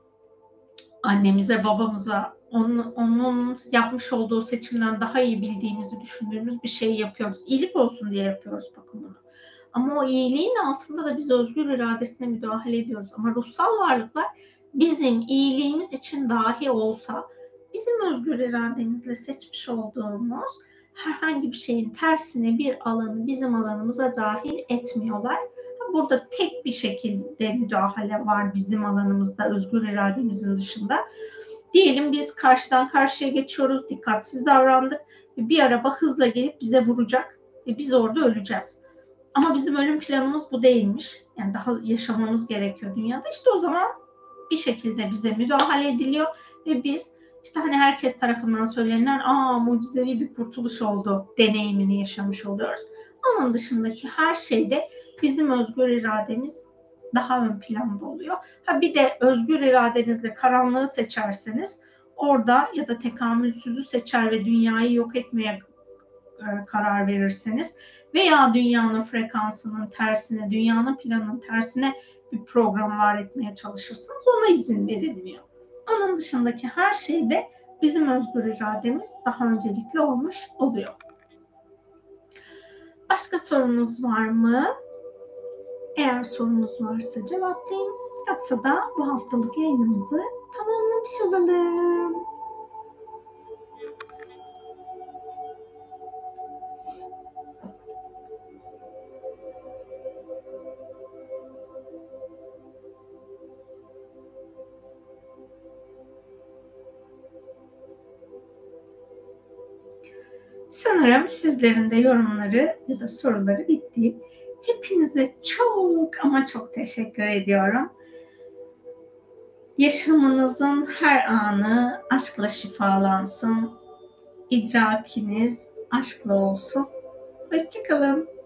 annemize, babamıza onun, onun yapmış olduğu seçimden daha iyi bildiğimizi düşündüğümüz bir şey yapıyoruz. İyilik olsun diye yapıyoruz bakın bunu. Ama o iyiliğin altında da biz özgür iradesine müdahale ediyoruz. Ama ruhsal varlıklar bizim iyiliğimiz için dahi olsa bizim özgür irademizle seçmiş olduğumuz herhangi bir şeyin tersine bir alanı bizim alanımıza dahil etmiyorlar. Burada tek bir şekilde müdahale var bizim alanımızda özgür irademizin dışında. Diyelim biz karşıdan karşıya geçiyoruz, dikkatsiz davrandık bir araba hızla gelip bize vuracak ve biz orada öleceğiz. Ama bizim ölüm planımız bu değilmiş. Yani daha yaşamamız gerekiyor dünyada. İşte o zaman bir şekilde bize müdahale ediliyor ve biz işte hani herkes tarafından söylenen aa mucizevi bir kurtuluş oldu deneyimini yaşamış oluyoruz. Onun dışındaki her şeyde bizim özgür irademiz daha ön planda oluyor. Ha bir de özgür iradenizle karanlığı seçerseniz orada ya da tekamülsüzü seçer ve dünyayı yok etmeye e, karar verirseniz veya dünyanın frekansının tersine, dünyanın planının tersine bir program var etmeye çalışırsanız ona izin verilmiyor. Onun dışındaki her şeyde bizim özgür irademiz daha öncelikli olmuş oluyor. Başka sorunuz var mı? Eğer sorunuz varsa cevaplayın. Yoksa da bu haftalık yayınımızı tamamlamış olalım. Sanırım sizlerin de yorumları ya da soruları bitti. Hepinize çok ama çok teşekkür ediyorum. Yaşamınızın her anı aşkla şifalansın. İdrakiniz aşkla olsun. Hoşçakalın.